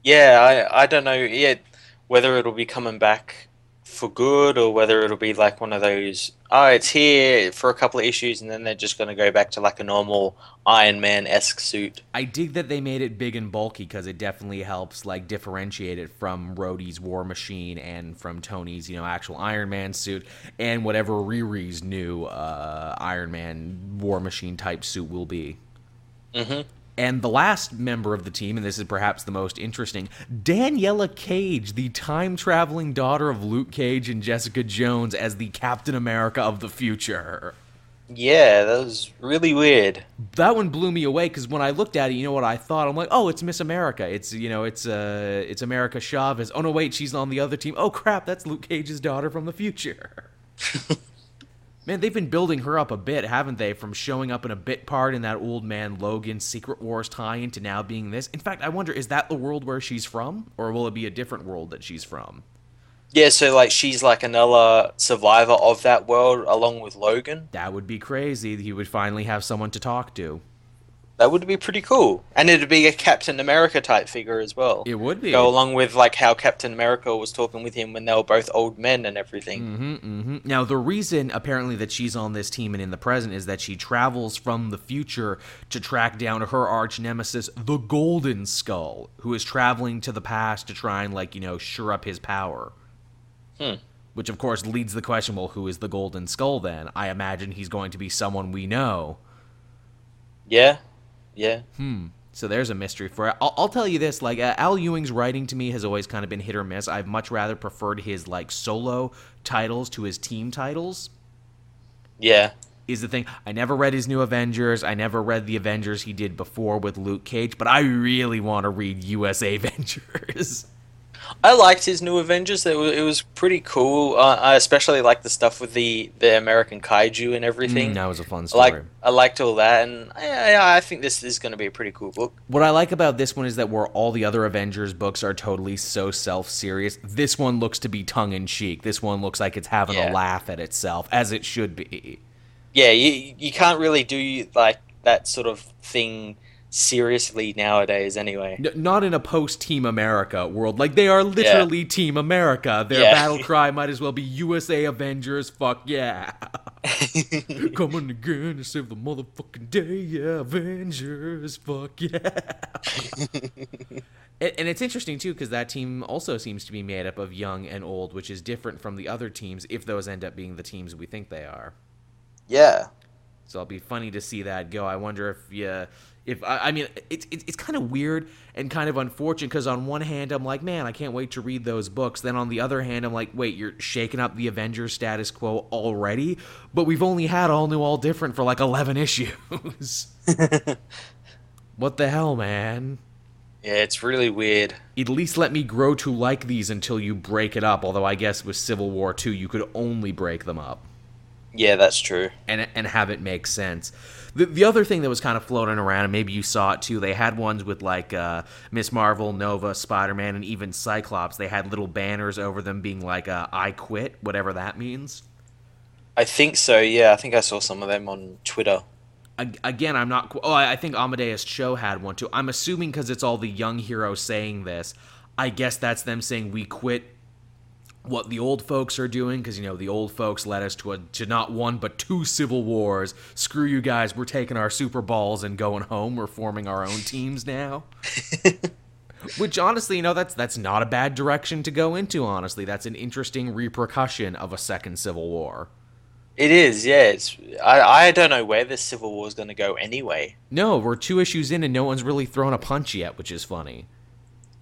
[SPEAKER 2] Yeah, I I don't know yet whether it'll be coming back for good or whether it'll be like one of those oh it's here for a couple of issues and then they're just going to go back to like a normal Iron Man esque suit.
[SPEAKER 1] I dig that they made it big and bulky because it definitely helps like differentiate it from Rhodey's War Machine and from Tony's you know actual Iron Man suit and whatever Riri's new uh, Iron Man War Machine type suit will be.
[SPEAKER 2] Mm-hmm.
[SPEAKER 1] And the last member of the team, and this is perhaps the most interesting, Daniela Cage, the time traveling daughter of Luke Cage and Jessica Jones, as the Captain America of the future.
[SPEAKER 2] Yeah, that was really weird.
[SPEAKER 1] That one blew me away because when I looked at it, you know what I thought? I'm like, oh, it's Miss America. It's you know, it's uh, it's America Chavez. Oh no, wait, she's on the other team. Oh crap, that's Luke Cage's daughter from the future. <laughs> Man, they've been building her up a bit, haven't they? From showing up in a bit part in that old man Logan Secret Wars tie-in to now being this. In fact, I wonder is that the world where she's from, or will it be a different world that she's from?
[SPEAKER 2] Yeah, so like she's like another survivor of that world along with Logan.
[SPEAKER 1] That would be crazy. He would finally have someone to talk to.
[SPEAKER 2] That would be pretty cool, and it'd be a Captain America type figure as well.
[SPEAKER 1] It would be
[SPEAKER 2] go along with like how Captain America was talking with him when they were both old men and everything.
[SPEAKER 1] Mm-hmm, mm-hmm. Now the reason apparently that she's on this team and in the present is that she travels from the future to track down her arch nemesis, the Golden Skull, who is traveling to the past to try and like you know sure up his power.
[SPEAKER 2] Hmm.
[SPEAKER 1] Which of course leads the question: Well, who is the Golden Skull then? I imagine he's going to be someone we know.
[SPEAKER 2] Yeah, yeah.
[SPEAKER 1] Hmm. So there's a mystery for it. I'll, I'll tell you this: like uh, Al Ewing's writing to me has always kind of been hit or miss. I've much rather preferred his like solo titles to his team titles.
[SPEAKER 2] Yeah.
[SPEAKER 1] Is the thing. I never read his new Avengers. I never read the Avengers he did before with Luke Cage, but I really want to read USA <laughs> Avengers.
[SPEAKER 2] I liked his new Avengers. It was, it was pretty cool. Uh, I especially liked the stuff with the, the American kaiju and everything.
[SPEAKER 1] Mm, that was a fun
[SPEAKER 2] I
[SPEAKER 1] story.
[SPEAKER 2] I liked all that, and I, I think this is going to be a pretty cool book.
[SPEAKER 1] What I like about this one is that where all the other Avengers books are totally so self serious, this one looks to be tongue in cheek. This one looks like it's having
[SPEAKER 2] Yeah.
[SPEAKER 1] a laugh at itself, as it should be.
[SPEAKER 2] Yeah, you you can't really do like that sort of thing seriously nowadays. Anyway.
[SPEAKER 1] N- not in a post Team America world. Like, they are literally Team America. Their
[SPEAKER 2] Yeah.
[SPEAKER 1] battle <laughs> cry might as well be USA Avengers, fuck yeah. <laughs> Coming again to save the motherfucking day, yeah, Avengers, fuck yeah. <laughs> and, and it's interesting too because that team also seems to be made up of young and old, which is different from the other teams if those end up being the teams we think they are.
[SPEAKER 2] yeah.
[SPEAKER 1] So it'll be funny to see that go. I wonder if yeah, if I, I mean it's it's, it's kind of weird and kind of unfortunate because on one hand I'm like man I can't wait to read those books. Then on the other hand I'm like wait you're shaking up the Avengers status quo already, but we've only had all new all different for like eleven <laughs> issues. what the hell, man?
[SPEAKER 2] Yeah, it's really weird.
[SPEAKER 1] At least let me grow to like these until you break it up. Although I guess with Civil War 2 you could only break them up.
[SPEAKER 2] Yeah, that's true.
[SPEAKER 1] and and have it make sense. The, the other thing that was kind of floating around, and maybe you saw it too, they had ones with like uh, Miss Marvel, Nova, Spider Man, and even Cyclops. They had little banners over them being like uh, "I quit," whatever that means.
[SPEAKER 2] I think so. Yeah, I think I saw some of them on Twitter.
[SPEAKER 1] Again, I'm not. Oh, I I think Amadeus Cho had one too. I'm assuming because it's all the young heroes saying this. I guess that's them saying we quit what the old folks are doing because you know the old folks led us to a to not one but two civil wars. Screw you guys, we're taking our super balls and going home. We're forming our own teams now. <laughs> Which honestly, you know, that's that's not a bad direction to go into. Honestly, that's an interesting repercussion of a second civil war.
[SPEAKER 2] It is. Yeah, it's. I I don't know where this civil war is going to go anyway.
[SPEAKER 1] No, we're two issues in and no one's really thrown a punch yet, which is funny.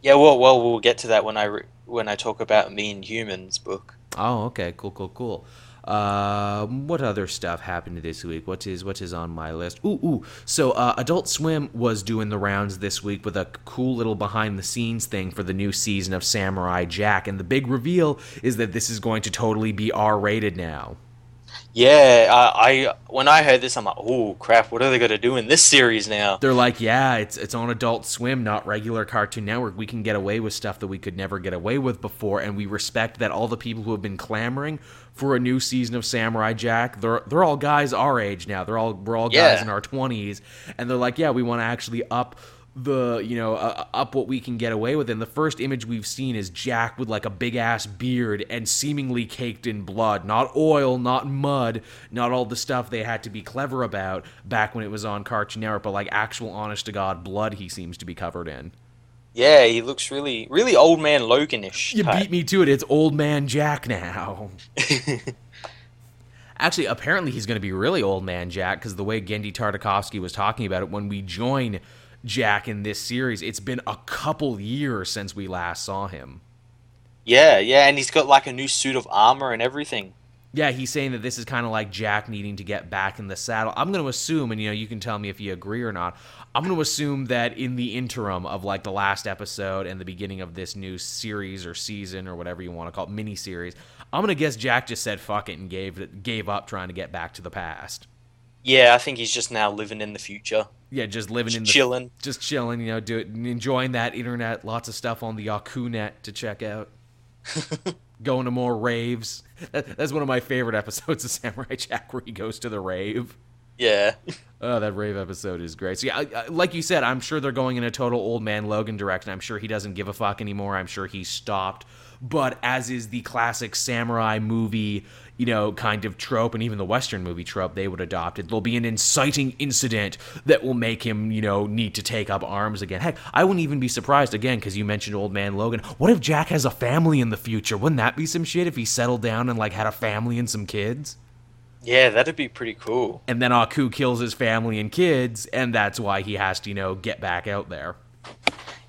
[SPEAKER 2] Yeah, well, well, we'll get to that when I re- when I talk about Me and Humans book.
[SPEAKER 1] Oh, okay, cool, cool, cool. Uh, what other stuff happened this week? What is what is on my list? Ooh, ooh. So, uh, Adult Swim was doing the rounds this week with a cool little behind the scenes thing for the new season of Samurai Jack, and the big reveal is that this is going to totally be R rated now.
[SPEAKER 2] Yeah, I, I when I heard this, I'm like, oh crap! What are they gonna do in this series now?
[SPEAKER 1] They're like, yeah, it's it's on Adult Swim, not regular Cartoon Network. We can get away with stuff that we could never get away with before, and we respect that all the people who have been clamoring for a new season of Samurai Jack, they're they're all guys our age now. They're all we're all guys
[SPEAKER 2] Yeah.
[SPEAKER 1] in our twenties, and they're like, yeah, we want to actually up the you know uh, up what we can get away with. And the first image we've seen is jack with like a big ass beard and seemingly caked in blood. Not oil not mud not all the stuff they had to be clever about back when it was on cartoon network but like actual honest to god blood he seems to be covered in.
[SPEAKER 2] Yeah, he looks really, really old man Loganish.
[SPEAKER 1] you beat me to it. It's old man jack now. <laughs> Actually, apparently he's going to be really old man Jack because the way Genndy Tartakovsky was talking about it when we join Jack in this series, it's been a couple years since we last saw him.
[SPEAKER 2] yeah, yeah, and he's got like a new suit of armor and everything.
[SPEAKER 1] Yeah, he's saying that this is kind of like Jack needing to get back in the saddle. I'm going to assume, and you know, you can tell me if you agree or not. I'm going to assume that in the interim of like the last episode and the beginning of this new series or season or whatever you want to call it, mini series, I'm going to guess Jack just said fuck it and gave gave up trying to get back to the past.
[SPEAKER 2] Yeah, I think he's just now living in the future,
[SPEAKER 1] Yeah, just living in the
[SPEAKER 2] chilling.
[SPEAKER 1] just chilling, you know, do it, enjoying that internet. Lots of stuff on the Yaku net to check out. <laughs> Going to more raves. That, that's one of my favorite episodes of <laughs> Samurai Jack, where he goes to the rave.
[SPEAKER 2] Yeah,
[SPEAKER 1] Oh, that rave episode is great. So yeah, I, I, like you said, I'm sure they're going in a total old man Logan direction. I'm sure he doesn't give a fuck anymore. I'm sure he stopped. But as is the classic samurai movie, you know, kind of trope, and even the Western movie trope they would adopt it, there'll be an inciting incident that will make him, you know, need to take up arms again. Heck, I wouldn't even be surprised again because you mentioned old man Logan. What if Jack has a family in the future? Wouldn't that be some shit if he settled down and like had a family and some kids?
[SPEAKER 2] yeah, that'd be pretty cool.
[SPEAKER 1] and then Aku kills his family and kids, and that's why he has to, you know, get back out there.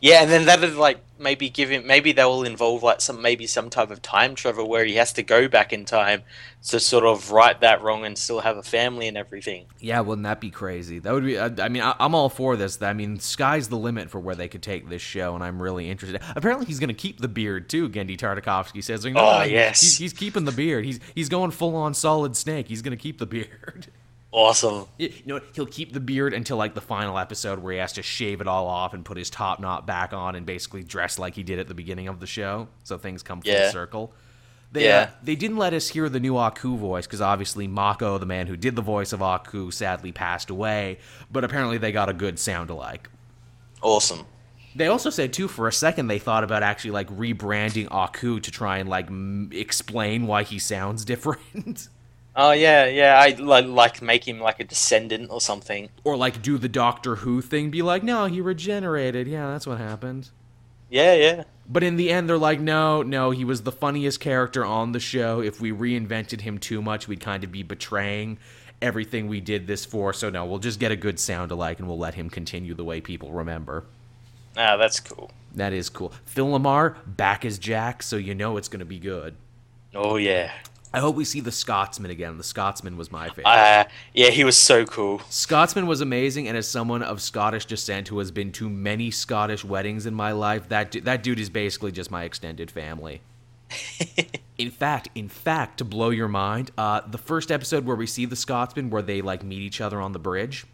[SPEAKER 2] Yeah, and then that'd like maybe give him maybe that will involve like some maybe some type of time travel where he has to go back in time to sort of right that wrong and still have a family and everything.
[SPEAKER 1] Yeah, wouldn't that be crazy? That would be. I, I mean, I, I'm all for this. I mean, sky's the limit for where they could take this show, and I'm really interested. Apparently, he's going to keep the beard too. Genndy Tartakovsky says. Like,
[SPEAKER 2] Oh, yes.
[SPEAKER 1] he's, he's keeping the beard. He's he's going full on solid snake. He's going to keep the beard. <laughs>
[SPEAKER 2] Awesome.
[SPEAKER 1] You know, he'll keep the beard until like the final episode where he has to shave it all off and put his top knot back on and basically dress like he did at the beginning of the show. So things come full
[SPEAKER 2] Yeah.
[SPEAKER 1] circle. They, uh,
[SPEAKER 2] Yeah.
[SPEAKER 1] they didn't let us hear the new Aku voice because obviously Mako, the man who did the voice of Aku, sadly passed away. But apparently they got a good sound alike.
[SPEAKER 2] Awesome.
[SPEAKER 1] They also said too for a second they thought about actually like rebranding Aku to try and like m- explain why he sounds <laughs> different.
[SPEAKER 2] Oh yeah, yeah. I like like make him like a descendant or something.
[SPEAKER 1] or like do the Doctor Who thing, be like, no, he regenerated. Yeah, that's what happened.
[SPEAKER 2] Yeah, yeah.
[SPEAKER 1] But in the end, they're like, no, no, he was the funniest character on the show. If we reinvented him too much, we'd kind of be betraying everything we did this for. So, no, we'll just get a good sound alike and we'll let him continue the way people remember.
[SPEAKER 2] Ah, that's cool.
[SPEAKER 1] That is cool. Phil LaMarr, back as Jack, so you know it's going to be good.
[SPEAKER 2] Oh yeah.
[SPEAKER 1] I hope we see the Scotsman again. The Scotsman was my favorite.
[SPEAKER 2] Uh, yeah, he was so cool.
[SPEAKER 1] Scotsman was amazing, and as someone of Scottish descent who has been to many Scottish weddings in my life, that du- that dude is basically just my extended family. <laughs> in fact, in fact, to blow your mind, uh, the first episode where we see the Scotsman, where they like meet each other on the bridge,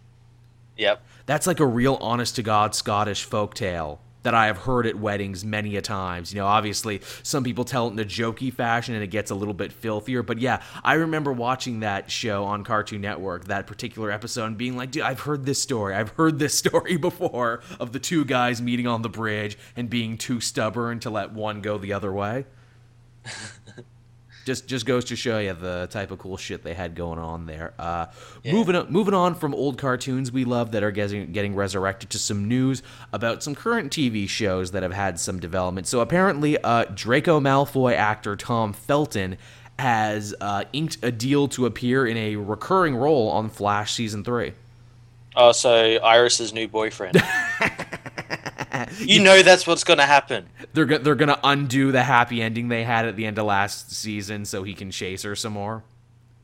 [SPEAKER 2] Yep.
[SPEAKER 1] that's like a real honest to God Scottish folk tale that I have heard at weddings many a times. You know, obviously some people tell it in a jokey fashion and it gets a little bit filthier, but yeah, I remember watching that show on Cartoon Network, that particular episode, and being like, dude, I've heard this story. I've heard this <laughs> story before of the two guys meeting on the bridge and being too stubborn to let one go the other way. <laughs> just just goes to show you the type of cool shit they had going on there. Uh,
[SPEAKER 2] Yeah.
[SPEAKER 1] Moving on, moving on from old cartoons we love that are getting getting resurrected to some news about some current TV shows that have had some development. So apparently, uh, Draco Malfoy actor Tom Felton has uh, inked a deal to appear in a recurring role on Flash season three.
[SPEAKER 2] Oh, so Iris's new boyfriend. <laughs> <laughs> you know that's what's gonna happen.
[SPEAKER 1] They're go- they're gonna undo the happy ending they had at the end of last season so he can chase her some more.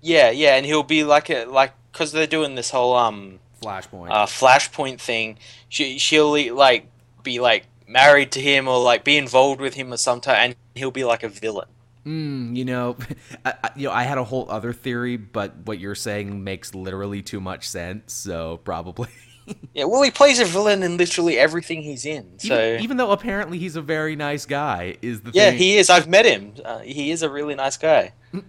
[SPEAKER 2] Yeah, yeah, and he'll be like a like because they're doing this whole um
[SPEAKER 1] Flashpoint.
[SPEAKER 2] uh, flashpoint thing. She she'll like be like married to him or like be involved with him or sometime, and he'll be like a villain.
[SPEAKER 1] Mm, you know, <laughs> I, I, you know, I had a whole other theory, but what you're saying makes literally too much sense. So probably. <laughs> <laughs>
[SPEAKER 2] Yeah, well, he plays a villain in literally everything he's in. So
[SPEAKER 1] even, even though apparently he's a very nice guy, is the
[SPEAKER 2] yeah,
[SPEAKER 1] thing.
[SPEAKER 2] he is. I've met him. Uh, he is a really nice guy. <laughs>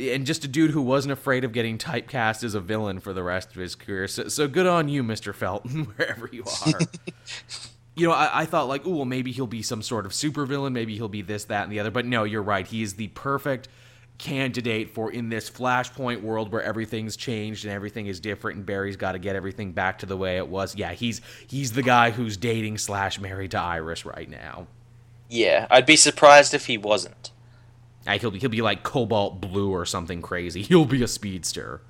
[SPEAKER 1] and just a dude who wasn't afraid of getting typecast as a villain for the rest of his career. So, so good on you, Mr. Felton, <laughs> wherever you are. you know, I, I thought like, oh, well, maybe he'll be some sort of supervillain. Maybe he'll be this, that, and the other. But no, you're right. He is the perfect candidate for in this flashpoint world where everything's changed and everything is different and Barry's got to get everything back to the way it was. Yeah, he's he's the guy who's dating slash married to Iris right now.
[SPEAKER 2] Yeah, I'd be surprised if he wasn't.
[SPEAKER 1] Like he'll be he'll be like cobalt blue or something crazy. <laughs> He'll be a speedster.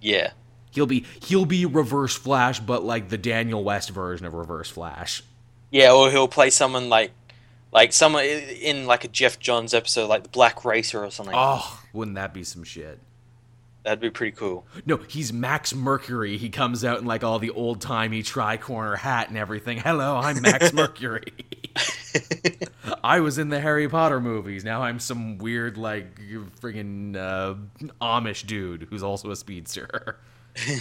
[SPEAKER 2] Yeah.
[SPEAKER 1] He'll be he'll be Reverse Flash, but like the Daniel West version of Reverse Flash.
[SPEAKER 2] Yeah, or he'll play someone like like someone in like a Geoff Johns episode, like the Black Racer or something.
[SPEAKER 1] Oh, wouldn't that be some shit?
[SPEAKER 2] That'd be pretty cool.
[SPEAKER 1] No, he's Max Mercury. He comes out in like all the old timey tri corner hat and everything. Hello, I'm Max <laughs> Mercury. <laughs> I was in the Harry Potter movies. Now I'm some weird like friggin' uh, Amish dude who's also a speedster.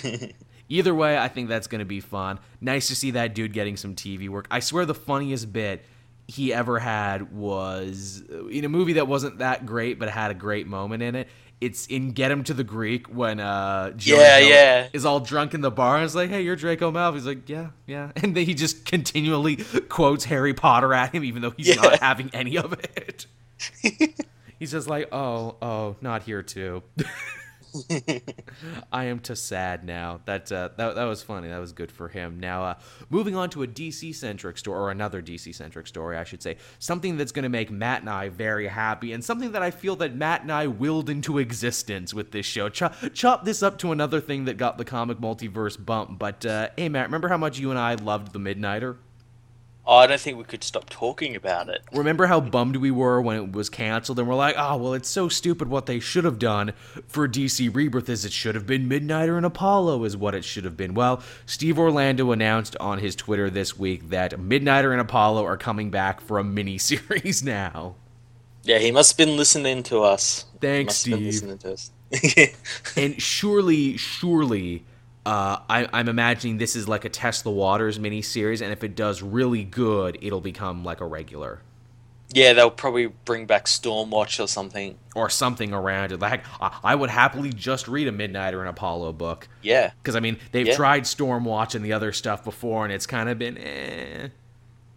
[SPEAKER 1] <laughs> Either way, I think that's going to be fun. Nice to see that dude getting some TV work. I swear the funniest bit he ever had was in a movie that wasn't that great but had a great moment in it. It's in Get Him to the Greek when uh Jonah
[SPEAKER 2] Yeah,
[SPEAKER 1] Hill
[SPEAKER 2] yeah.
[SPEAKER 1] is all drunk in the bar and is like, "Hey, you're Draco Malfoy." He's like, "Yeah, yeah," <laughs> and then he just continually quotes Harry Potter at him, even though he's
[SPEAKER 2] Yeah.
[SPEAKER 1] not having any of it. <laughs> he's just like, "Oh, oh, not here too." <laughs> <laughs> I am too sad now. That, uh, that that was funny. That was good for him. Now, uh, moving on to a DC centric story, or another DC centric story, I should say. Something that's going to make Matt and I very happy, and something that I feel that Matt and I willed into existence with this show. Chop, chop this up to another thing that got the comic multiverse bump. But uh, hey, Matt, remember how much you and I loved the Midnighter?
[SPEAKER 2] Oh, I don't think we could stop talking about it.
[SPEAKER 1] Remember how bummed we were when it was canceled, and we're like, "Oh, well, it's so stupid." What they should have done for DC Rebirth is it should have been Midnighter and Apollo, is what it should have been. Well, Steve Orlando announced on his Twitter this week that Midnighter and Apollo are coming back for a miniseries <laughs> now.
[SPEAKER 2] Yeah, he must have been listening to us.
[SPEAKER 1] Thanks,
[SPEAKER 2] Must have been
[SPEAKER 1] Steve.
[SPEAKER 2] listening to us. <laughs>
[SPEAKER 1] And surely, surely, uh, I, I'm imagining this is like a test the waters miniseries, and if it does really good, it'll become like a regular.
[SPEAKER 2] yeah, they'll probably bring back Stormwatch or something.
[SPEAKER 1] or something around it. Like I I would happily just read a Midnighter and Apollo book
[SPEAKER 2] Yeah.
[SPEAKER 1] because I mean they've
[SPEAKER 2] Yeah.
[SPEAKER 1] tried Stormwatch and the other stuff before, and it's kind of been eh.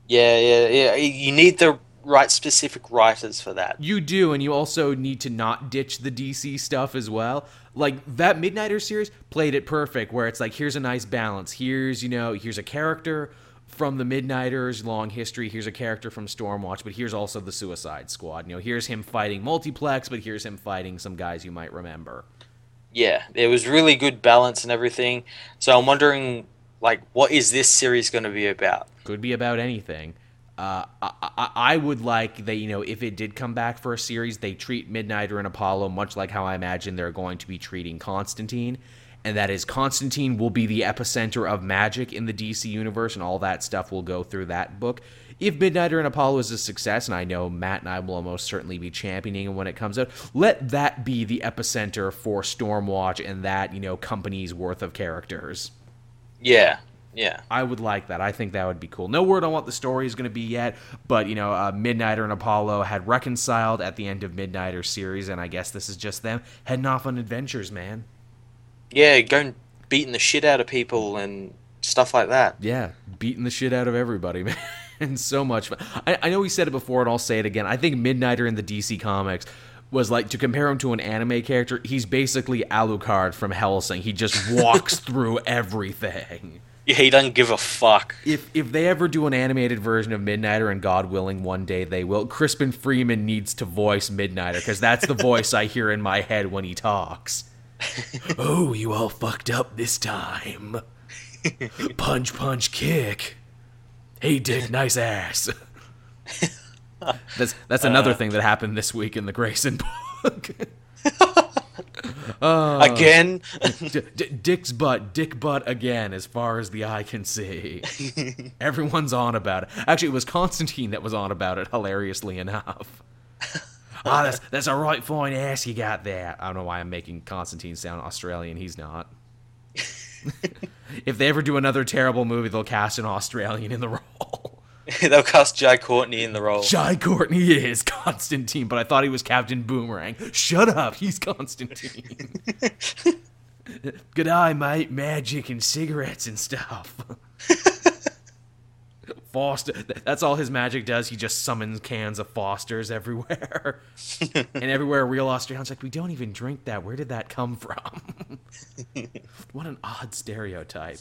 [SPEAKER 2] Yeah, yeah, yeah. You need the right specific writers for that.
[SPEAKER 1] You do, and you also need to not ditch the DC stuff as well. Like that Midnighter series played it perfect, where it's like here's a nice balance. Here's you know here's a character from the Midnighters' long history. Here's a character from Stormwatch, but here's also the Suicide Squad. You know, here's him fighting multiplex, but here's him fighting some guys you might remember.
[SPEAKER 2] Yeah, it was really good balance and everything. So I'm wondering, like, what is this series going to be about?
[SPEAKER 1] could be about anything. Uh, I, I, would like that you know if it did come back for a series, they treat Midnighter and Apollo much like how I imagine they're going to be treating Constantine, and that is Constantine will be the epicenter of magic in the DC universe, and all that stuff will go through that book. If Midnighter and Apollo is a success, and I know Matt and I will almost certainly be championing it when it comes out, let that be the epicenter for Stormwatch and that you know company's worth of characters.
[SPEAKER 2] Yeah, yeah.
[SPEAKER 1] I would like that. I think that would be cool. No word on what the story is going to be yet, but you know, uh, Midnighter and Apollo had reconciled at the end of Midnighter series, and I guess this is just them heading off on adventures, man.
[SPEAKER 2] Yeah, going beating the shit out of people and stuff like that.
[SPEAKER 1] Yeah, beating the shit out of everybody, <laughs> man. and so much fun. I, I know we said it before, and I'll say it again. I think Midnighter in the DC comics was like to compare him to an anime character. He's basically Alucard from Hellsing. He just walks <laughs> through everything.
[SPEAKER 2] Yeah, he doesn't give a fuck.
[SPEAKER 1] if if they ever do an animated version of Midnighter, and God willing, one day they will, Crispin Freeman needs to voice Midnighter because that's the voice I hear in my head when he talks. <laughs> oh, you all fucked up this time. punch, punch, kick. Hey, Dick, nice ass. <laughs> that's that's another uh. thing that happened this week in the Grayson book. <laughs>
[SPEAKER 2] Again?
[SPEAKER 1] D- D- Dick's butt, Dick butt again, as far as the eye can see. <laughs> Everyone's on about it. Actually, it was Constantine that was on about it, hilariously enough. <laughs> Ah, that's that's a right fine ass you got there. I don't know why I'm making Constantine sound Australian. He's not. <laughs> if they ever do another terrible movie, they'll cast an Australian in the role. <laughs>
[SPEAKER 2] They'll cast Jai Courtney in the role.
[SPEAKER 1] Jai Courtney is <laughs> Constantine, but I thought he was Captain Boomerang. Shut up, he's Constantine. <laughs> Good eye, mate. Magic and cigarettes and stuff. Foster. That's all his magic does. He just summons cans of Fosters everywhere. and everywhere, real Australians like, we don't even drink that. Where did that come from? what an odd stereotype.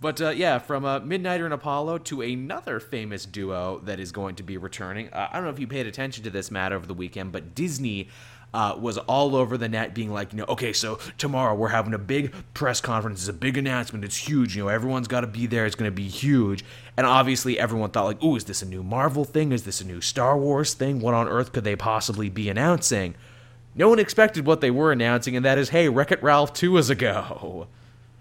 [SPEAKER 1] But uh, yeah, from uh, Midnighter and Apollo to another famous duo that is going to be returning. Uh, I don't know if you paid attention to this, Matt, over the weekend, but Disney uh, was all over the net being like, you know, okay, so tomorrow we're having a big press conference. It's a big announcement. It's huge. You know, everyone's got to be there. It's going to be huge. And obviously, everyone thought, like, ooh, is this a new Marvel thing? Is this a new Star Wars thing? What on earth could they possibly be announcing? No one expected what they were announcing, and that is, hey, Wreck It Ralph 2 is a go.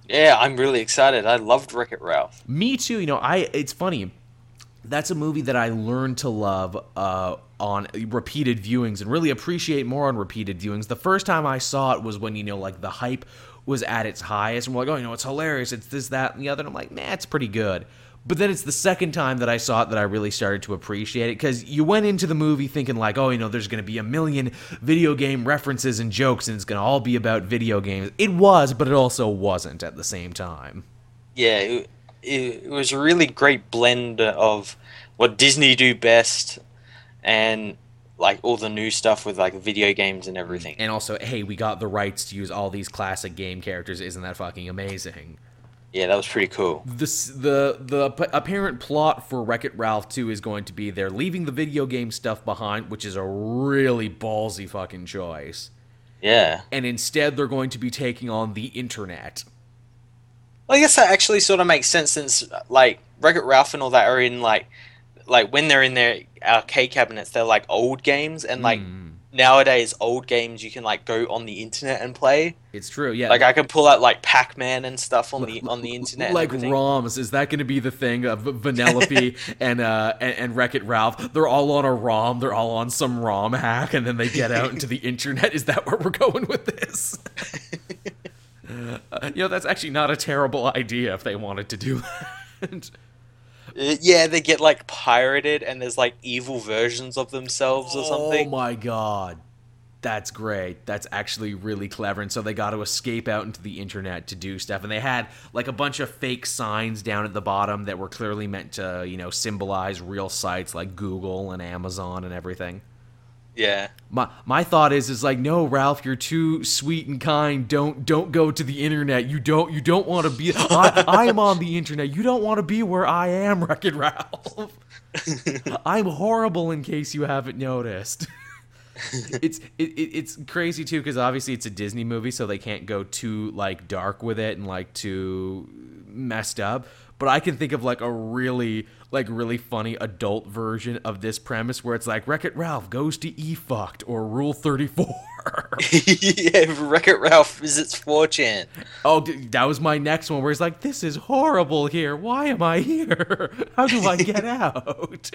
[SPEAKER 2] Yeah, I'm really excited. I loved Wreck It Ralph.
[SPEAKER 1] Me too. You know, I it's funny. That's a movie that I learned to love uh, on repeated viewings and really appreciate more on repeated viewings. The first time I saw it was when you know, like the hype was at its highest, and we're like, oh, you know, it's hilarious. It's this, that, and the other. And I'm like, man, it's pretty good. But then it's the second time that I saw it that I really started to appreciate it because you went into the movie thinking like, oh, you know, there's going to be a million video game references and jokes, and it's going to all be about video games. It was, but it also wasn't at the same time.
[SPEAKER 2] Yeah, it, it was a really great blend of what Disney do best and like all the new stuff with like video games and everything.
[SPEAKER 1] And also, hey, we got the rights to use all these classic game characters. Isn't that fucking amazing?
[SPEAKER 2] Yeah, that was pretty cool.
[SPEAKER 1] The the the apparent plot for Wreck It Ralph 2 is going to be they're leaving the video game stuff behind, which is a really ballsy fucking choice.
[SPEAKER 2] Yeah.
[SPEAKER 1] And instead they're going to be taking on the internet.
[SPEAKER 2] Well, I guess that actually sort of makes sense since like Wreck It Ralph and all that are in like like when they're in their arcade cabinets, they're like old games and like mm nowadays old games you can like go on the internet and play.
[SPEAKER 1] It's true, yeah.
[SPEAKER 2] Like I can pull out like Pac-Man and stuff on the on the internet.
[SPEAKER 1] Like ROMs, is that going to be the thing of Vanellope <laughs> and uh and, and Wreck It Ralph? They're all on a ROM. They're all on some ROM hack, and then they get out into the <laughs> internet. Is that where we're going with this? <laughs> uh, you know, that's actually not a terrible idea if they wanted to do that.
[SPEAKER 2] Uh, yeah, they get like pirated, and there's like evil versions of themselves or something.
[SPEAKER 1] Oh my god, that's great. That's actually really clever. And so they got to escape out into the internet to do stuff. And they had like a bunch of fake signs down at the bottom that were clearly meant to, you know, symbolize real sites like Google and Amazon and everything.
[SPEAKER 2] Yeah.
[SPEAKER 1] My my thought is is like no Ralph you're too sweet and kind. Don't don't go to the internet. You don't you don't want to be I, I am on the internet. You don't want to be where I am <laughs> Wreck It Ralph. <laughs> I'm horrible in case you haven't noticed. <laughs> It's it, it's crazy too because obviously it's a Disney movie so they can't go too like dark with it and like too messed up but I can think of like a really like really funny adult version of this premise where it's like Wreck It Ralph goes to E fucked or Rule 34. <laughs>
[SPEAKER 2] yeah, Wreck It Ralph visits 4chan.
[SPEAKER 1] Oh, that was my next one where he's like, this is horrible here. Why am I here? How do I get <laughs> out?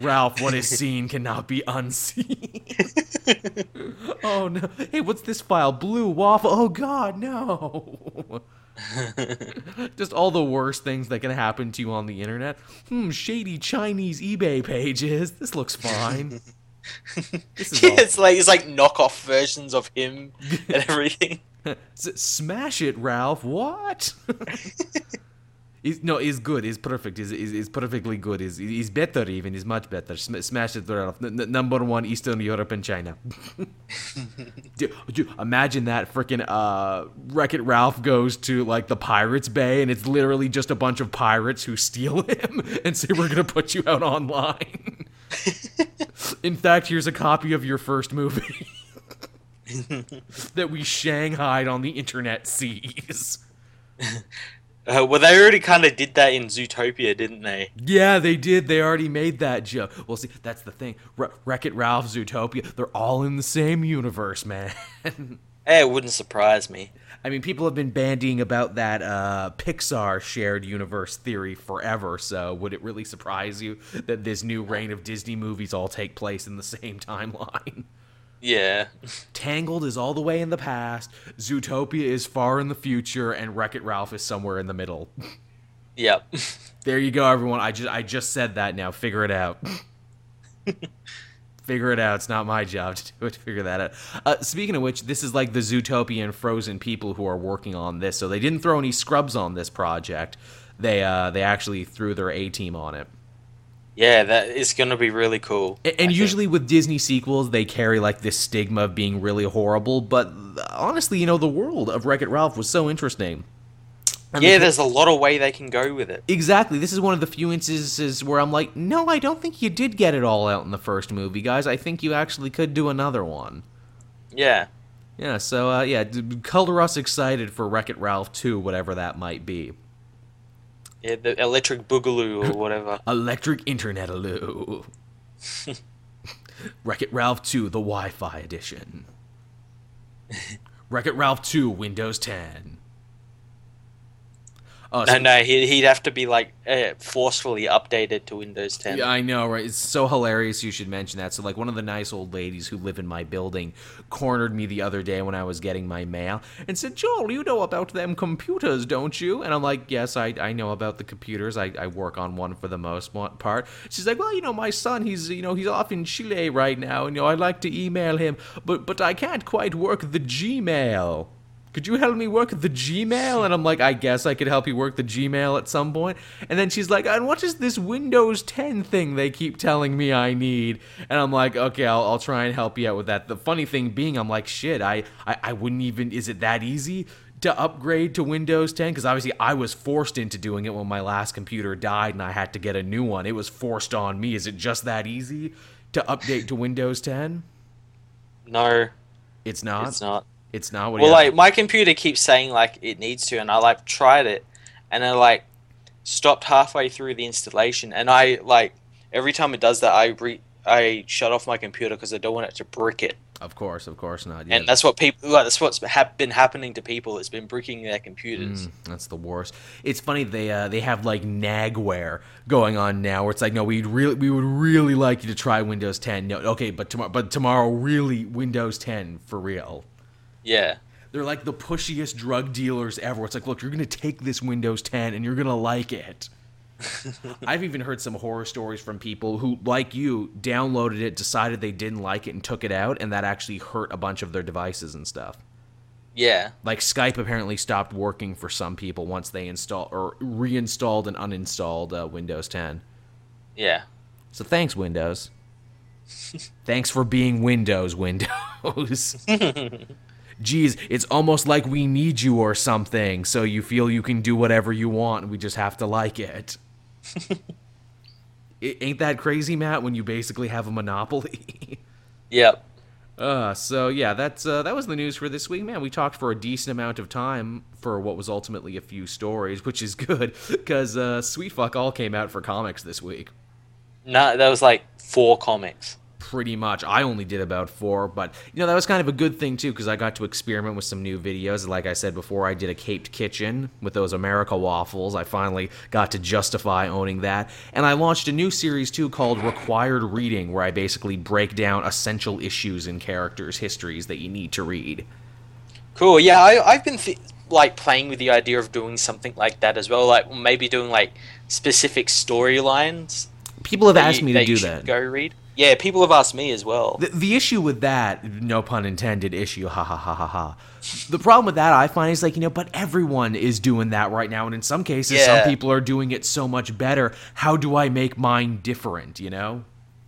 [SPEAKER 1] Ralph, what is seen cannot be unseen. <laughs> oh no. Hey, what's this file? Blue waffle. Oh god, no. <laughs> Just all the worst things that can happen to you on the internet. Hmm, shady Chinese eBay pages. This looks fine. <laughs>
[SPEAKER 2] this yeah, all... it's like it's like knockoff versions of him and everything. <laughs>
[SPEAKER 1] Smash it, Ralph. What? No, he's good. He's perfect. He's, he's perfectly good. He's, he's better even. He's much better. smash it, Ralph. N- number one, Eastern Europe and China. <laughs> dude, dude, imagine that freaking uh, Wreck It Ralph goes to like the Pirates Bay and it's literally just a bunch of pirates who steal <laughs> him and say, we're going to put you out online. <laughs> In fact, here's a copy of your first movie that we shanghaied on the internet seas.
[SPEAKER 2] Uh, well, they already kind of did that in Zootopia, didn't they?
[SPEAKER 1] Yeah, they did. They already made that joke. Well, see, that's the thing. Wreck It Ralph, Zootopia, they're all in the same universe, man. <laughs>
[SPEAKER 2] hey, it wouldn't surprise me.
[SPEAKER 1] I mean, people have been bandying about that uh, Pixar shared universe theory forever, so would it really surprise you that this new reign of Disney movies all take place in the same <laughs> timeline?
[SPEAKER 2] Yeah.
[SPEAKER 1] Tangled is all the way in the past, Zootopia is far in the future, and Wreck It Ralph is somewhere in the middle.
[SPEAKER 2] Yep.
[SPEAKER 1] There you go, everyone. I just I just said that now. Figure it out. figure it out. It's not my job to do it. Figure that out. Uh, speaking of which, this is like the Zootopian Frozen people who are working on this. So they didn't throw any scrubs on this project. They uh, they actually threw their A team on it.
[SPEAKER 2] Yeah, that is going to be really cool.
[SPEAKER 1] And, and usually with Disney sequels, they carry like this stigma of being really horrible. But honestly, you know, the world of Wreck It Ralph was so interesting.
[SPEAKER 2] Yeah, there's a lot of way they can go with it.
[SPEAKER 1] Exactly. This is one of the few instances where I'm like, no, I don't think you did get it all out in the first movie, guys. I think you actually could do another one.
[SPEAKER 2] Yeah.
[SPEAKER 1] Yeah, so, uh, yeah, color us excited for Wreck It Ralph 2, whatever that might be.
[SPEAKER 2] Yeah, the Electric Boogaloo or <laughs> whatever.
[SPEAKER 1] electric Internet Aloo. <laughs> Wreck It Ralph 2, the Wi Fi edition. <laughs> Wreck It Ralph 2, Windows 10.
[SPEAKER 2] Oh, so, no, no, he'd have to be like uh, forcefully updated to Windows 10.
[SPEAKER 1] Yeah, I know, right? It's so hilarious you should mention that. So, like, one of the nice old ladies who live in my building cornered me the other day when I was getting my mail and said, Joel, you know about them computers, don't you? And I'm like, yes, I, I know about the computers. I, I work on one for the most part. She's like, well, you know, my son, he's, you know, he's off in Chile right now, and, you know, I'd like to email him, but, but I can't quite work the Gmail could you help me work the Gmail? And I'm like, I guess I could help you work the Gmail at some point. And then she's like, and what is this Windows 10 thing they keep telling me I need? And I'm like, okay, I'll, I'll try and help you out with that. The funny thing being, I'm like, shit, I, I, I wouldn't even, is it that easy? to upgrade to Windows 10 because obviously I was forced into doing it when my last computer died and I had to get a new one. It was forced on me. Is it just that easy to update to Windows 10?
[SPEAKER 2] No.
[SPEAKER 1] It's not.
[SPEAKER 2] It's not.
[SPEAKER 1] It's not.
[SPEAKER 2] What it is. well, like my computer keeps saying like it needs to, and I like tried it, and then like stopped halfway through the installation, and I like every time it does that, I re I shut off my computer because I don't want it to brick it.
[SPEAKER 1] Of course, of course not.
[SPEAKER 2] Yeah. And that's what people. Like, that's what's ha- been happening to people. It's been bricking their computers.
[SPEAKER 1] Mm, that's the worst. It's funny they uh, they have like nagware going on now, where it's like, no, we'd really we would really like you to try Windows 10. No, okay, but tomorrow, but tomorrow, really Windows 10 for real.
[SPEAKER 2] Yeah.
[SPEAKER 1] They're like the pushiest drug dealers ever. It's like, look, you're going to take this Windows 10 and you're going to like it. <laughs> I've even heard some horror stories from people who, like you, downloaded it, decided they didn't like it, and took it out, and that actually hurt a bunch of their devices and stuff.
[SPEAKER 2] Yeah.
[SPEAKER 1] Like Skype apparently stopped working for some people once they installed or reinstalled and uninstalled uh, Windows 10.
[SPEAKER 2] Yeah.
[SPEAKER 1] So thanks, Windows. <laughs> thanks for being Windows, Windows <laughs> geez, it's almost like we need you or something, so you feel you can do whatever you want, and we just have to like it. <laughs> it ain't that crazy, Matt, when you basically have a monopoly? <laughs>
[SPEAKER 2] yep.
[SPEAKER 1] Uh, so yeah, that's uh, that was the news for this week, man. We talked for a decent amount of time for what was ultimately a few stories, which is good <laughs> because uh, Sweet Fuck All came out for comics this week.
[SPEAKER 2] No, that was like four comics
[SPEAKER 1] pretty much. I only did about four, but you know that was kind of a good thing too because I got to experiment with some new videos. Like I said before, I did a caped kitchen with those America waffles. I finally got to justify owning that, and I launched a new series too called Required Reading, where I basically break down essential issues in characters' histories that you need to read.
[SPEAKER 2] Cool. Yeah, I, have been th- like playing with the idea of doing something like that as well. Like maybe doing like specific storylines.
[SPEAKER 1] People have asked you, me to do that.
[SPEAKER 2] Go read. Yeah, people have asked me as well.
[SPEAKER 1] The, the issue with that, no pun intended, issue, ha ha ha ha ha. The problem with that, I find, is like, you know, but everyone is doing that right now. And in some cases, yeah. some people are doing it so much better. How do I make mine different, you know?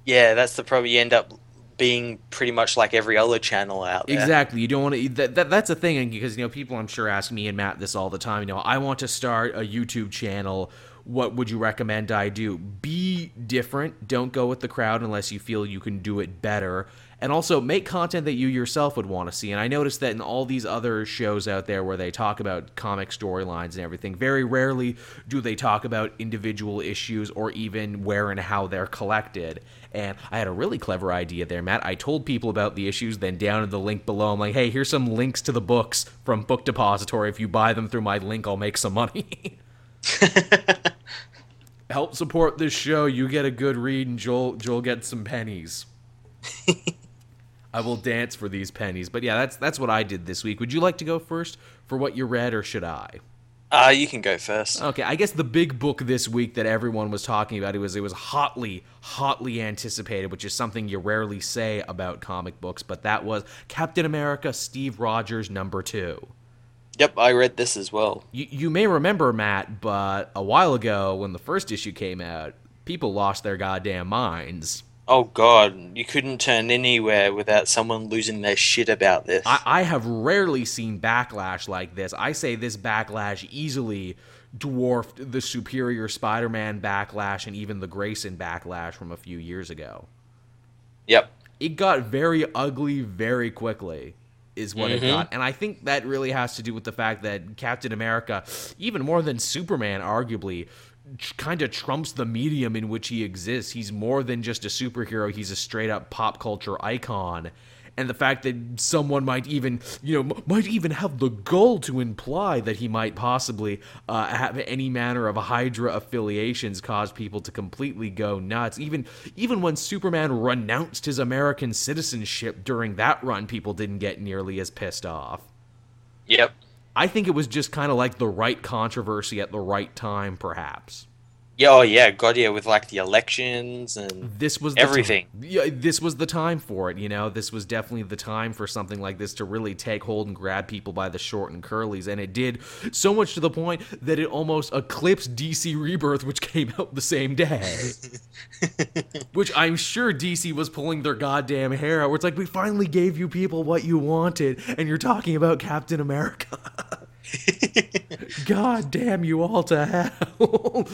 [SPEAKER 2] Yeah, that's the problem. You end up being pretty much like every other channel out there.
[SPEAKER 1] Exactly. You don't want to. That, that, that's a thing because you know people I'm sure ask me and Matt this all the time. You know, I want to start a YouTube channel what would you recommend I do? Be different. Don't go with the crowd unless you feel you can do it better. And also make content that you yourself would want to see. And I noticed that in all these other shows out there where they talk about comic storylines and everything, very rarely do they talk about individual issues or even where and how they're collected. And I had a really clever idea there, Matt. I told people about the issues, then down in the link below, I'm like, hey, here's some links to the books from Book Depository. If you buy them through my link, I'll make some money. <laughs> <laughs> Help support this show. You get a good read, and Joel Joel gets some pennies. <laughs> I will dance for these pennies. But yeah, that's that's what I did this week. Would you like to go first for what you read, or should I?
[SPEAKER 2] Uh, you can go first.
[SPEAKER 1] Okay, I guess the big book this week that everyone was talking about it was it was hotly, hotly anticipated, which is something you rarely say about comic books, but that was Captain America Steve Rogers number two.
[SPEAKER 2] Yep, I read this as well.
[SPEAKER 1] You, you may remember, Matt, but a while ago when the first issue came out, people lost their goddamn minds.
[SPEAKER 2] Oh god, you couldn't turn anywhere without someone losing their shit about this.
[SPEAKER 1] I, I have rarely seen backlash like this. I say this backlash easily dwarfed the Superior Spider Man backlash and even the Grayson backlash from a few years ago.
[SPEAKER 2] Yep.
[SPEAKER 1] It got very ugly very quickly, is what
[SPEAKER 2] Mm-hmm.
[SPEAKER 1] it got. And I think that really has to do with the fact that Captain America, even more than Superman, arguably, kind of trumps the medium in which he exists. He's more than just a superhero, he's a straight up pop culture icon. And the fact that someone might even, you know, m- might even have the gall to imply that he might possibly uh, have any manner of Hydra affiliations cause people to completely go nuts. Even even when Superman renounced his American citizenship during that run, people didn't get nearly as pissed off.
[SPEAKER 2] Yep.
[SPEAKER 1] I think it was just kind of like the right controversy at the right time, perhaps.
[SPEAKER 2] Yeah, oh yeah, God yeah, with like the elections and
[SPEAKER 1] This was the
[SPEAKER 2] Everything.
[SPEAKER 1] Time. Yeah, this was the time for it. You know, this was definitely the time for something like this to really take hold and grab people by the short and curlies, and it did so much to the point that it almost eclipsed DC Rebirth, which came out the same day. <laughs> which I'm sure DC was pulling their goddamn hair out. Where it's like, we finally gave you people what you wanted, and you're talking about Captain America. <laughs> <laughs> God damn you all to hell.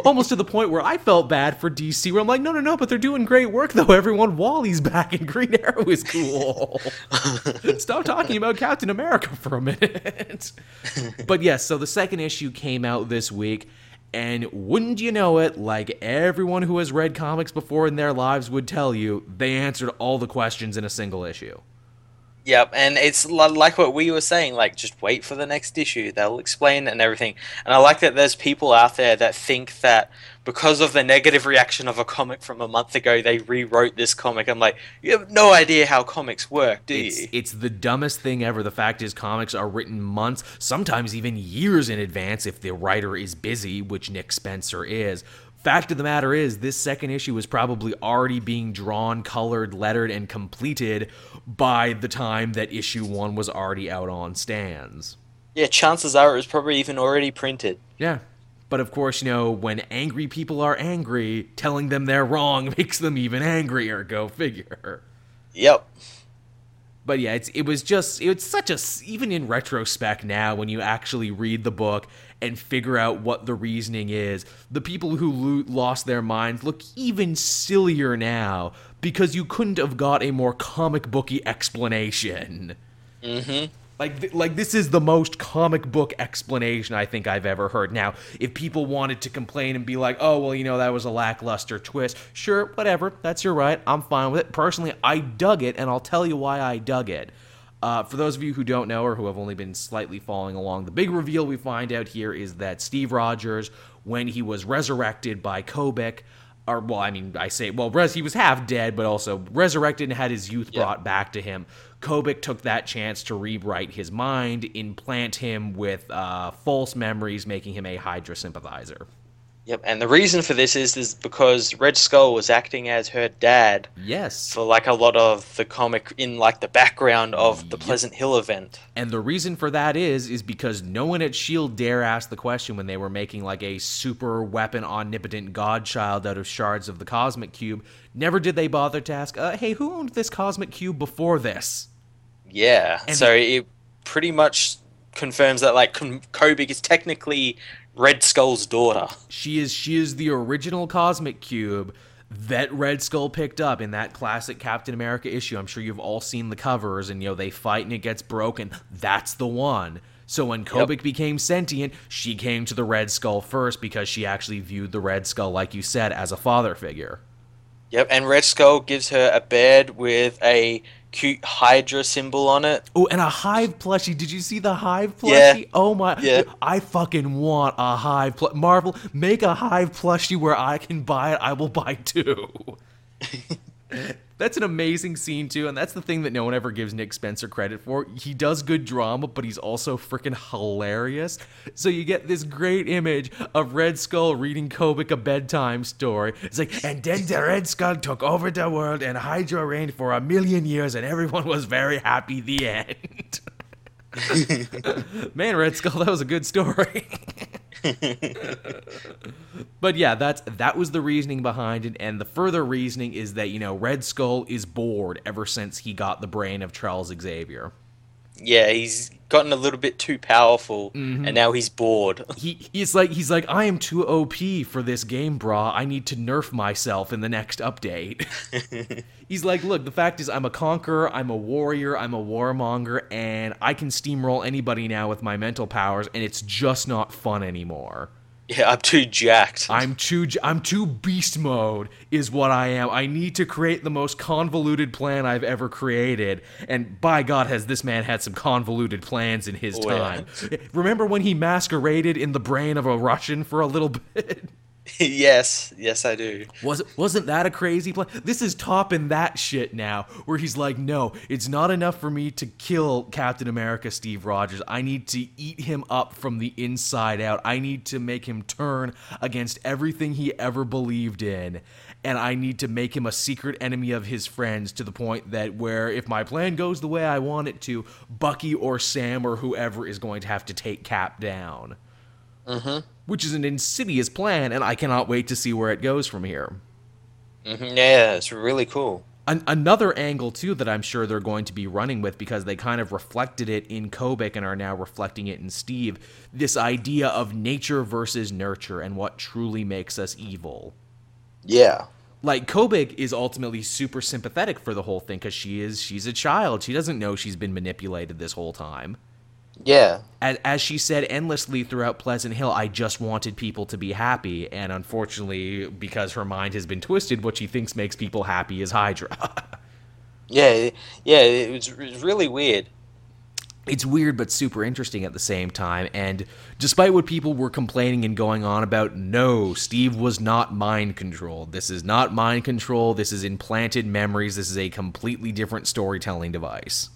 [SPEAKER 1] <laughs> Almost to the point where I felt bad for DC, where I'm like, no, no, no, but they're doing great work, though. Everyone, Wally's back and Green Arrow is cool. <laughs> Stop talking about Captain America for a minute. but yes, so the second issue came out this week. And wouldn't you know it, like everyone who has read comics before in their lives would tell you, they answered all the questions in a single issue.
[SPEAKER 2] Yep, and it's like what we were saying, like just wait for the next issue. They'll explain and everything. And I like that there's people out there that think that because of the negative reaction of a comic from a month ago, they rewrote this comic. I'm like, you have no idea how comics work, do
[SPEAKER 1] It's,
[SPEAKER 2] you?
[SPEAKER 1] it's the dumbest thing ever. The fact is, comics are written months, sometimes even years in advance if the writer is busy, which Nick Spencer is. Fact of the matter is, this second issue was probably already being drawn, colored, lettered, and completed by the time that issue one was already out on stands.
[SPEAKER 2] Yeah, chances are it was probably even already printed.
[SPEAKER 1] Yeah. But of course, you know, when angry people are angry, telling them they're wrong <laughs> makes them even angrier. Go figure.
[SPEAKER 2] Yep.
[SPEAKER 1] But yeah, it's it was just it's such a, even in retrospect now when you actually read the book and figure out what the reasoning is, the people who lo- lost their minds look even sillier now because you couldn't have got a more comic booky explanation.
[SPEAKER 2] Mm-hmm.
[SPEAKER 1] Like, th- like this is the most comic book explanation I think I've ever heard. Now, if people wanted to complain and be like, "Oh, well, you know, that was a lackluster twist," sure, whatever, that's your right. I'm fine with it. Personally, I dug it, and I'll tell you why I dug it. Uh, for those of you who don't know or who have only been slightly following along, the big reveal we find out here is that Steve Rogers, when he was resurrected by Kobik, or well, I mean, I say, well, res- he was half dead, but also resurrected and had his youth
[SPEAKER 2] Yeah.
[SPEAKER 1] brought back to him. Kobik took that chance to rewrite his mind, implant him with uh, false memories, making him a Hydra sympathizer.
[SPEAKER 2] Yep. And the reason for this is is because Red Skull was acting as her dad
[SPEAKER 1] Yes.
[SPEAKER 2] for like a lot of the comic in like the background of the
[SPEAKER 1] Yep.
[SPEAKER 2] Pleasant Hill event.
[SPEAKER 1] And the reason for that is is because no one at Shield dare ask the question when they were making like a super weapon omnipotent godchild out of shards of the cosmic cube. Never did they bother to ask, uh, "Hey, who owned this cosmic cube before this?"
[SPEAKER 2] Yeah.
[SPEAKER 1] And-
[SPEAKER 2] so it pretty much confirms that like K- Kobik is technically Red Skull's daughter.
[SPEAKER 1] She is she is the original cosmic cube that Red Skull picked up in that classic Captain America issue. I'm sure you've all seen the covers and you know they fight and it gets broken. That's the one. So when Kobik became sentient, she came to the Red Skull first because she actually viewed the Red Skull like you said as a father figure.
[SPEAKER 2] Yep. And Red Skull gives her a bed with a cute Hydra symbol on it.
[SPEAKER 1] Oh, and a hive plushie. Did you see the hive plushie?
[SPEAKER 2] Yeah.
[SPEAKER 1] plushie? Oh my!
[SPEAKER 2] Yeah.
[SPEAKER 1] I fucking want a hive. Pl- Marvel, make a hive plushie where I can buy it. I will buy two. <laughs> That's an amazing scene too, and that's the thing that no one ever gives Nick Spencer credit for. He does good drama, but he's also freaking hilarious. So you get this great image of Red Skull reading Kobik a bedtime story. It's like, and then the Red Skull took over the world, and Hydra reigned for a million years, and everyone was very happy. The end. <laughs> Man, Red Skull, that was a good story. <laughs> <laughs> but yeah, that's that was the reasoning behind it, and the further reasoning is that you know Red Skull is bored ever since he got the brain of Charles Xavier.
[SPEAKER 2] Yeah, he's gotten a little bit too powerful,
[SPEAKER 1] Mm-hmm.
[SPEAKER 2] and now he's bored. <laughs>
[SPEAKER 1] He he's like he's like I am too OP for this game, brah. I need to nerf myself in the next update. <laughs> he's like, look, the fact is I'm a conqueror, I'm a warrior, I'm a warmonger, and I can steamroll anybody now with my mental powers, and it's just not fun anymore.
[SPEAKER 2] Yeah, I'm too jacked.
[SPEAKER 1] I'm too I'm too beast mode is what I am. I need to create the most convoluted plan I've ever created. And by God, has this man had some convoluted plans in his
[SPEAKER 2] Oh, yeah.
[SPEAKER 1] time. Remember when he masqueraded in the brain of a Russian for a little <laughs> bit? <laughs>
[SPEAKER 2] yes, yes, I do.
[SPEAKER 1] Was wasn't that a crazy plan? This is topping that shit now, where he's like, no, it's not enough for me to kill Captain America, Steve Rogers. I need to eat him up from the inside out. I need to make him turn against everything he ever believed in. And I need to make him a secret enemy of his friends to the point that where if my plan goes the way I want it to, Bucky or Sam or whoever is going to have to take Cap down which is an insidious plan, and I cannot wait to see where it goes from here.
[SPEAKER 2] hmm Yeah, it's really cool.
[SPEAKER 1] An- another angle, too, that I'm sure they're going to be running with because they kind of reflected it in Kobik and are now reflecting it in Steve this idea of nature versus nurture and what truly makes us evil.
[SPEAKER 2] Yeah.
[SPEAKER 1] Like Kobik is ultimately super sympathetic for the whole thing because she is she's a child. She doesn't know she's been manipulated this whole time.
[SPEAKER 2] Yeah.
[SPEAKER 1] as, as she said endlessly throughout Pleasant Hill, I just wanted people to be happy, and unfortunately, because her mind has been twisted, what she thinks makes people happy is Hydra. <laughs>
[SPEAKER 2] Yeah, yeah, it was, it was really weird.
[SPEAKER 1] it's weird but super interesting at the same time, and despite what people were complaining and going on about, no, Steve was not mind controlled. This is not mind control. This is implanted memories. This is a completely different storytelling device.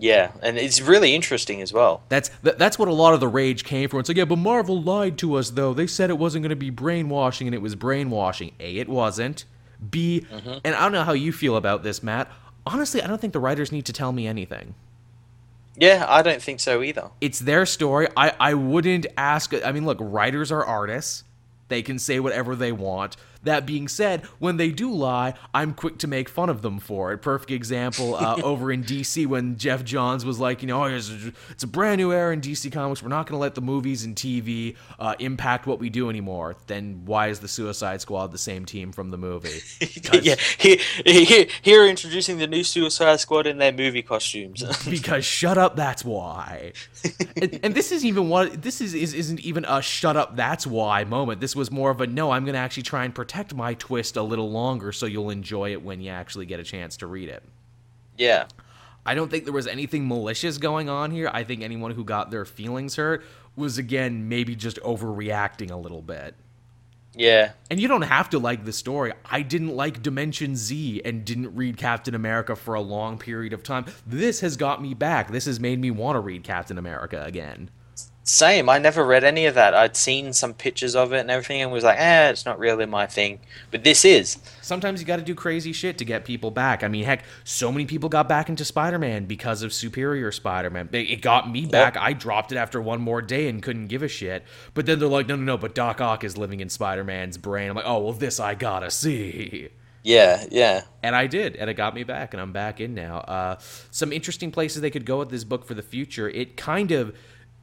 [SPEAKER 2] Yeah, and it's really interesting as well.
[SPEAKER 1] That's th- that's what a lot of the rage came from. It's like, yeah, but Marvel lied to us though. They said it wasn't going to be brainwashing, and it was brainwashing. A, it wasn't. B, mm-hmm. and I don't know how you feel about this, Matt. Honestly, I don't think the writers need to tell me anything.
[SPEAKER 2] Yeah, I don't think so either.
[SPEAKER 1] It's their story. I I wouldn't ask. I mean, look, writers are artists. They can say whatever they want. That being said, when they do lie, I'm quick to make fun of them for it. Perfect example uh, <laughs> over in DC when Geoff Johns was like, you know, oh, it's, it's a brand new era in DC Comics. We're not going to let the movies and TV uh, impact what we do anymore. Then why is the Suicide Squad the same team from the movie? <laughs>
[SPEAKER 2] yeah, here, here, here introducing the new Suicide Squad in their movie costumes. <laughs>
[SPEAKER 1] because shut up that's why and, and this is even what this is, is isn't even a shut up that's why moment this was more of a no i'm gonna actually try and protect my twist a little longer so you'll enjoy it when you actually get a chance to read it
[SPEAKER 2] yeah,
[SPEAKER 1] i don't think there was anything malicious going on here i think anyone who got their feelings hurt was again maybe just overreacting a little bit
[SPEAKER 2] yeah,
[SPEAKER 1] and you don't have to like the story. I didn't like Dimension Z and didn't read Captain America for a long period of time. This has got me back. This has made me want to read Captain America again.
[SPEAKER 2] Same. I never read any of that. I'd seen some pictures of it and everything, and was like, eh, it's not really my thing. But this is.
[SPEAKER 1] Sometimes you got to do crazy shit to get people back. I mean, heck, so many people got back into Spider Man because of Superior Spider Man. It got me back. I dropped it after one more day and couldn't give a shit. But then they're like, no, no, no, but Doc Ock is living in Spider Man's brain. I'm like, oh, well, this I gotta see.
[SPEAKER 2] Yeah, yeah,
[SPEAKER 1] And I did, and it got me back, and I'm back in now. Uh, some interesting places they could go with this book for the future. It kind of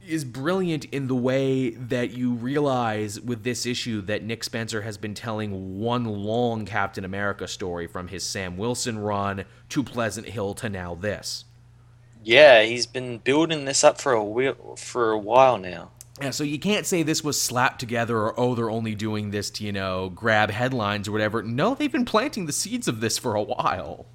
[SPEAKER 1] is brilliant in the way that you realize with this issue that Nick Spencer has been telling one long Captain America story from his Sam Wilson run to Pleasant Hill to now this.
[SPEAKER 2] yeah. He's been building this up for a for a while now.
[SPEAKER 1] Yeah, so you can't say this was slapped together or oh they're only doing this to, you know, grab headlines or whatever. No, they've been planting the seeds of this for a while.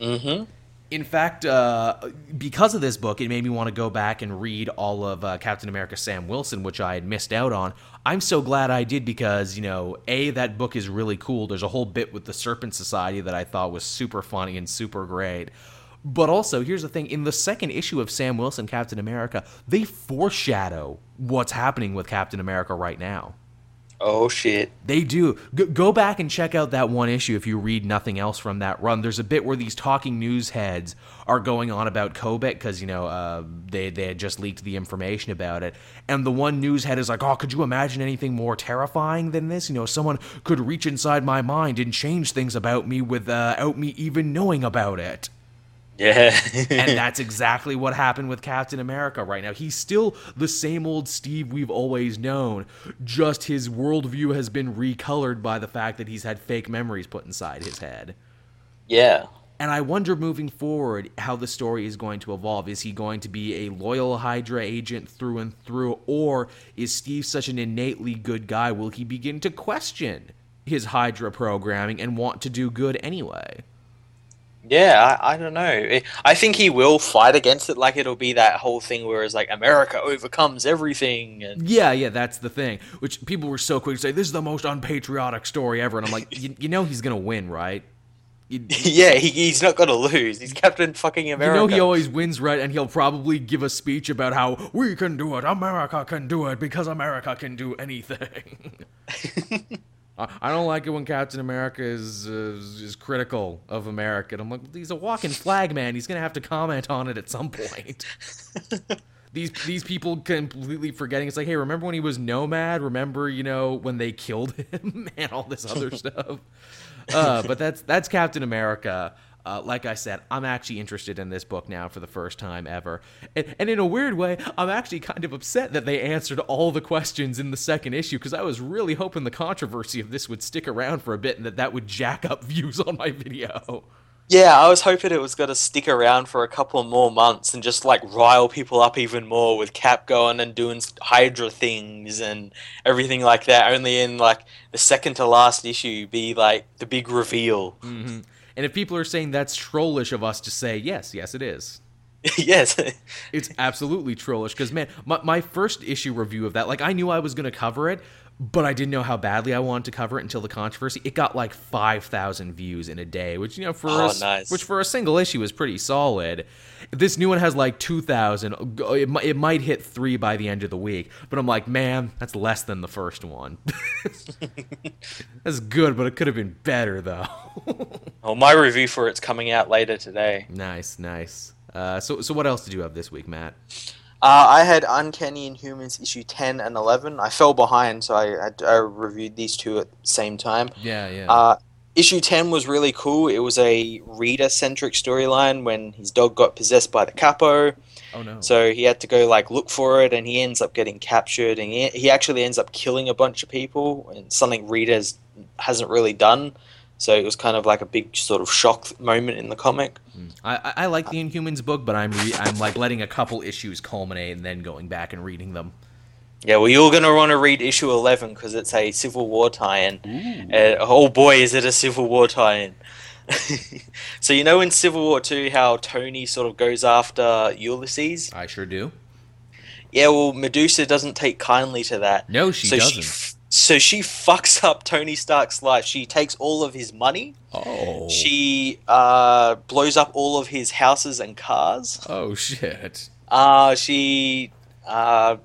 [SPEAKER 2] Mm-hmm.
[SPEAKER 1] In fact, uh, because of this book, it made me want to go back and read all of uh, Captain America Sam Wilson, which I had missed out on. I'm so glad I did because, you know, A, that book is really cool. There's a whole bit with the Serpent Society that I thought was super funny and super great. But also, here's the thing in the second issue of Sam Wilson, Captain America, they foreshadow what's happening with Captain America right now.
[SPEAKER 2] Oh shit.
[SPEAKER 1] They do. G- go back and check out that one issue if you read nothing else from that run. There's a bit where these talking news heads are going on about Kobik because you know uh, they they had just leaked the information about it, and the one news head is like, "Oh, could you imagine anything more terrifying than this? You know, someone could reach inside my mind and change things about me without me even knowing about it."
[SPEAKER 2] Yeah.
[SPEAKER 1] and <laughs> that's exactly what happened with Captain America right now. He's still the same old Steve we've always known, just his worldview has been recolored by the fact that he's had fake memories put inside his head.
[SPEAKER 2] Yeah.
[SPEAKER 1] And I wonder moving forward how the story is going to evolve. Is he going to be a loyal Hydra agent through and through, or is Steve such an innately good guy? Will he begin to question his Hydra programming and want to do good anyway?
[SPEAKER 2] Yeah, I, I don't know. I think he will fight against it. Like it'll be that whole thing where it's like America overcomes everything. And
[SPEAKER 1] yeah, yeah, that's the thing. Which people were so quick to say this is the most unpatriotic story ever, and I'm like, you, you know, he's gonna win, right?
[SPEAKER 2] You, <laughs> yeah, he, he's not gonna lose. He's Captain fucking America.
[SPEAKER 1] You know he always wins, right? And he'll probably give a speech about how we can do it, America can do it because America can do anything. <laughs> I don't like it when Captain America is uh, is critical of America. And I'm like, he's a walking flag man. He's gonna have to comment on it at some point. <laughs> these these people completely forgetting. It's like, hey, remember when he was Nomad? Remember, you know, when they killed <laughs> him and all this other <laughs> stuff. Uh, but that's that's Captain America. Uh, like I said, I'm actually interested in this book now for the first time ever. And, and, in a weird way, I'm actually kind of upset that they answered all the questions in the second issue because I was really hoping the controversy of this would stick around for a bit and that that would jack up <laughs> views on my video.
[SPEAKER 2] Yeah, I was hoping it was going to stick around for a couple more months and just like rile people up even more with Cap going and doing Hydra things and everything like that. Only in like the second to last issue be like the big reveal.
[SPEAKER 1] Mm-hmm. And if people are saying that's trollish of us to say, yes, yes, it is. <laughs>
[SPEAKER 2] yes.
[SPEAKER 1] it's absolutely trollish because, man, my, my first issue review of that, like, I knew I was going to cover it, but I didn't know how badly I wanted to cover it until the controversy. It got like 5,000 views in a day, which, you know, for,
[SPEAKER 2] oh,
[SPEAKER 1] a,
[SPEAKER 2] nice.
[SPEAKER 1] which for a single issue is pretty solid. This new one has like 2,000. It, it might hit three by the end of the week, but I'm like, man, that's less than the first one. <laughs> that's good, but it could have been better, though.
[SPEAKER 2] well, <laughs> my review for it's coming out later today.
[SPEAKER 1] Nice, nice. Uh, so, so what else did you have this week, Matt?
[SPEAKER 2] Uh, I had Uncanny Inhumans issue 10 and 11. I fell behind, so I, I, I reviewed these two at the same time.
[SPEAKER 1] Yeah, yeah.
[SPEAKER 2] Uh, issue 10 was really cool. It was a reader centric storyline when his dog got possessed by the capo.
[SPEAKER 1] Oh, no.
[SPEAKER 2] So he had to go like look for it, and he ends up getting captured, and he, he actually ends up killing a bunch of people, and something readers hasn't really done. So it was kind of like a big sort of shock moment in the comic.
[SPEAKER 1] I, I like the Inhumans book, but I'm re- I'm like letting a couple issues culminate and then going back and reading them.
[SPEAKER 2] Yeah, well, you're gonna want to read issue eleven because it's a Civil War tie-in. Uh, oh boy, is it a Civil War tie-in! <laughs> so you know in Civil War Two how Tony sort of goes after Ulysses.
[SPEAKER 1] I sure do.
[SPEAKER 2] Yeah, well, Medusa doesn't take kindly to that.
[SPEAKER 1] No, she
[SPEAKER 2] so
[SPEAKER 1] doesn't.
[SPEAKER 2] She, so she <laughs> fucks up Tony Stark's life. She takes all of his money.
[SPEAKER 1] Oh.
[SPEAKER 2] She uh, blows up all of his houses and cars.
[SPEAKER 1] Oh shit.
[SPEAKER 2] Uh, she uh,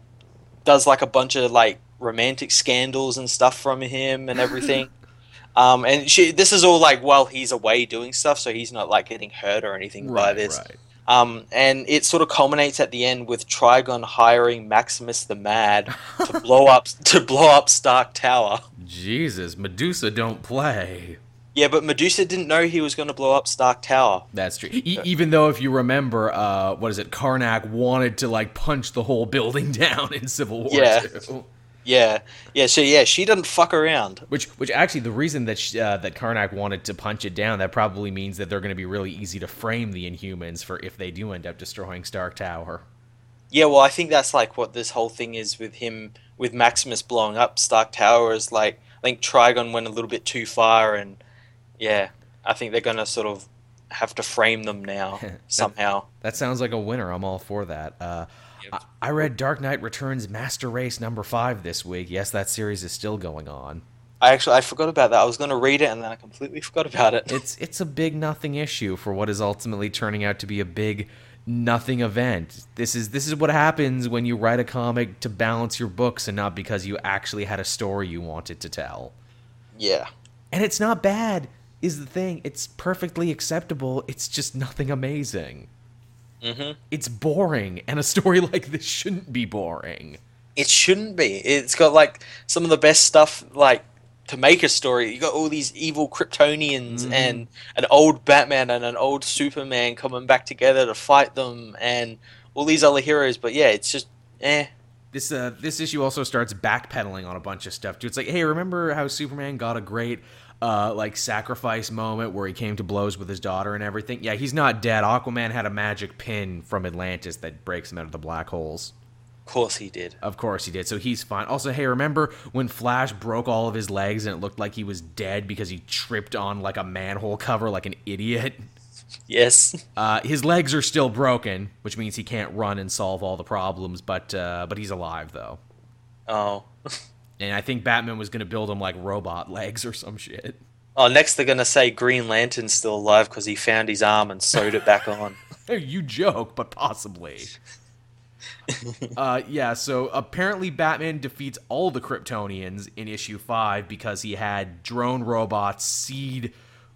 [SPEAKER 2] does like a bunch of like romantic scandals and stuff from him and everything. <laughs> um, and she this is all like while he's away doing stuff, so he's not like getting hurt or anything
[SPEAKER 1] right,
[SPEAKER 2] by this.
[SPEAKER 1] Right.
[SPEAKER 2] Um, and it sort of culminates at the end with Triton hiring Maximus the Mad to <laughs> blow up to blow up Stark Tower.
[SPEAKER 1] Jesus, Medusa don't play.
[SPEAKER 2] Yeah, but Medusa didn't know he was going to blow up Stark Tower.
[SPEAKER 1] That's true. E- even though, if you remember, uh, what is it? Karnak wanted to like punch the whole building <laughs> down in Civil War
[SPEAKER 2] Yeah.
[SPEAKER 1] II.
[SPEAKER 2] Yeah, yeah. So yeah, she doesn't fuck around.
[SPEAKER 1] Which, which actually, the reason that sh uh, that Karnak wanted to punch it down, that probably means that they're going to be really easy to frame the Inhumans for if they do end up destroying Stark Tower.
[SPEAKER 2] Yeah, well, I think that's like what this whole thing is with him, with Maximus blowing up Stark Tower. Is like I think Triton went a little bit too far, and yeah, I think they're gonna sort of have to frame them now <laughs> somehow.
[SPEAKER 1] That sounds like a winner. I'm all for that. Uh. I, read Dark Knight Returns Master Race number five this week. Yes, that series is still going on.
[SPEAKER 2] I actually I forgot about that. I was going to read it and then I completely <laughs> forgot about it.
[SPEAKER 1] It's it's a big nothing issue for what is ultimately turning out to be a big nothing event. This is this is what happens when you write a comic to balance your books and not because you actually had a story you wanted to tell.
[SPEAKER 2] yeah.
[SPEAKER 1] And it's not bad, is the thing. It's perfectly acceptable. It's just nothing amazing.
[SPEAKER 2] Mhm.
[SPEAKER 1] It's boring, and a story <laughs> like this shouldn't be boring.
[SPEAKER 2] It shouldn't be. It's got like some of the best stuff like to make a story. You got all these evil Kryptonians
[SPEAKER 1] Mhm.
[SPEAKER 2] and an old Batman and an old Superman coming back together to fight them and all these other heroes, but yeah, it's just eh.
[SPEAKER 1] This uh this issue also starts backpedaling on a bunch of stuff too. It's like, hey, remember how Superman got a great uh like sacrifice moment where he came to blows with his daughter and everything? Yeah, he's not dead. Aquaman had a magic pin from Atlantis that breaks him out of the black holes.
[SPEAKER 2] Of course he did.
[SPEAKER 1] Of course he did. So he's fine. Also, hey, remember when Flash broke all of his legs and it looked like he was dead because he tripped on like a manhole cover like an idiot?
[SPEAKER 2] Yes. <laughs>
[SPEAKER 1] Uh, his legs are still broken, which means he can't run and solve all the problems. But uh, but he's alive though,
[SPEAKER 2] Oh. <laughs>
[SPEAKER 1] and I think Batman was gonna build him like robot legs or some shit.
[SPEAKER 2] Oh, next they're gonna say Green Lantern's still alive because he found his arm and sewed it back on. <laughs>
[SPEAKER 1] you joke, but possibly. <laughs> uh, yeah, so apparently Batman defeats all the Kryptonians in issue 5 because he had drone robots seed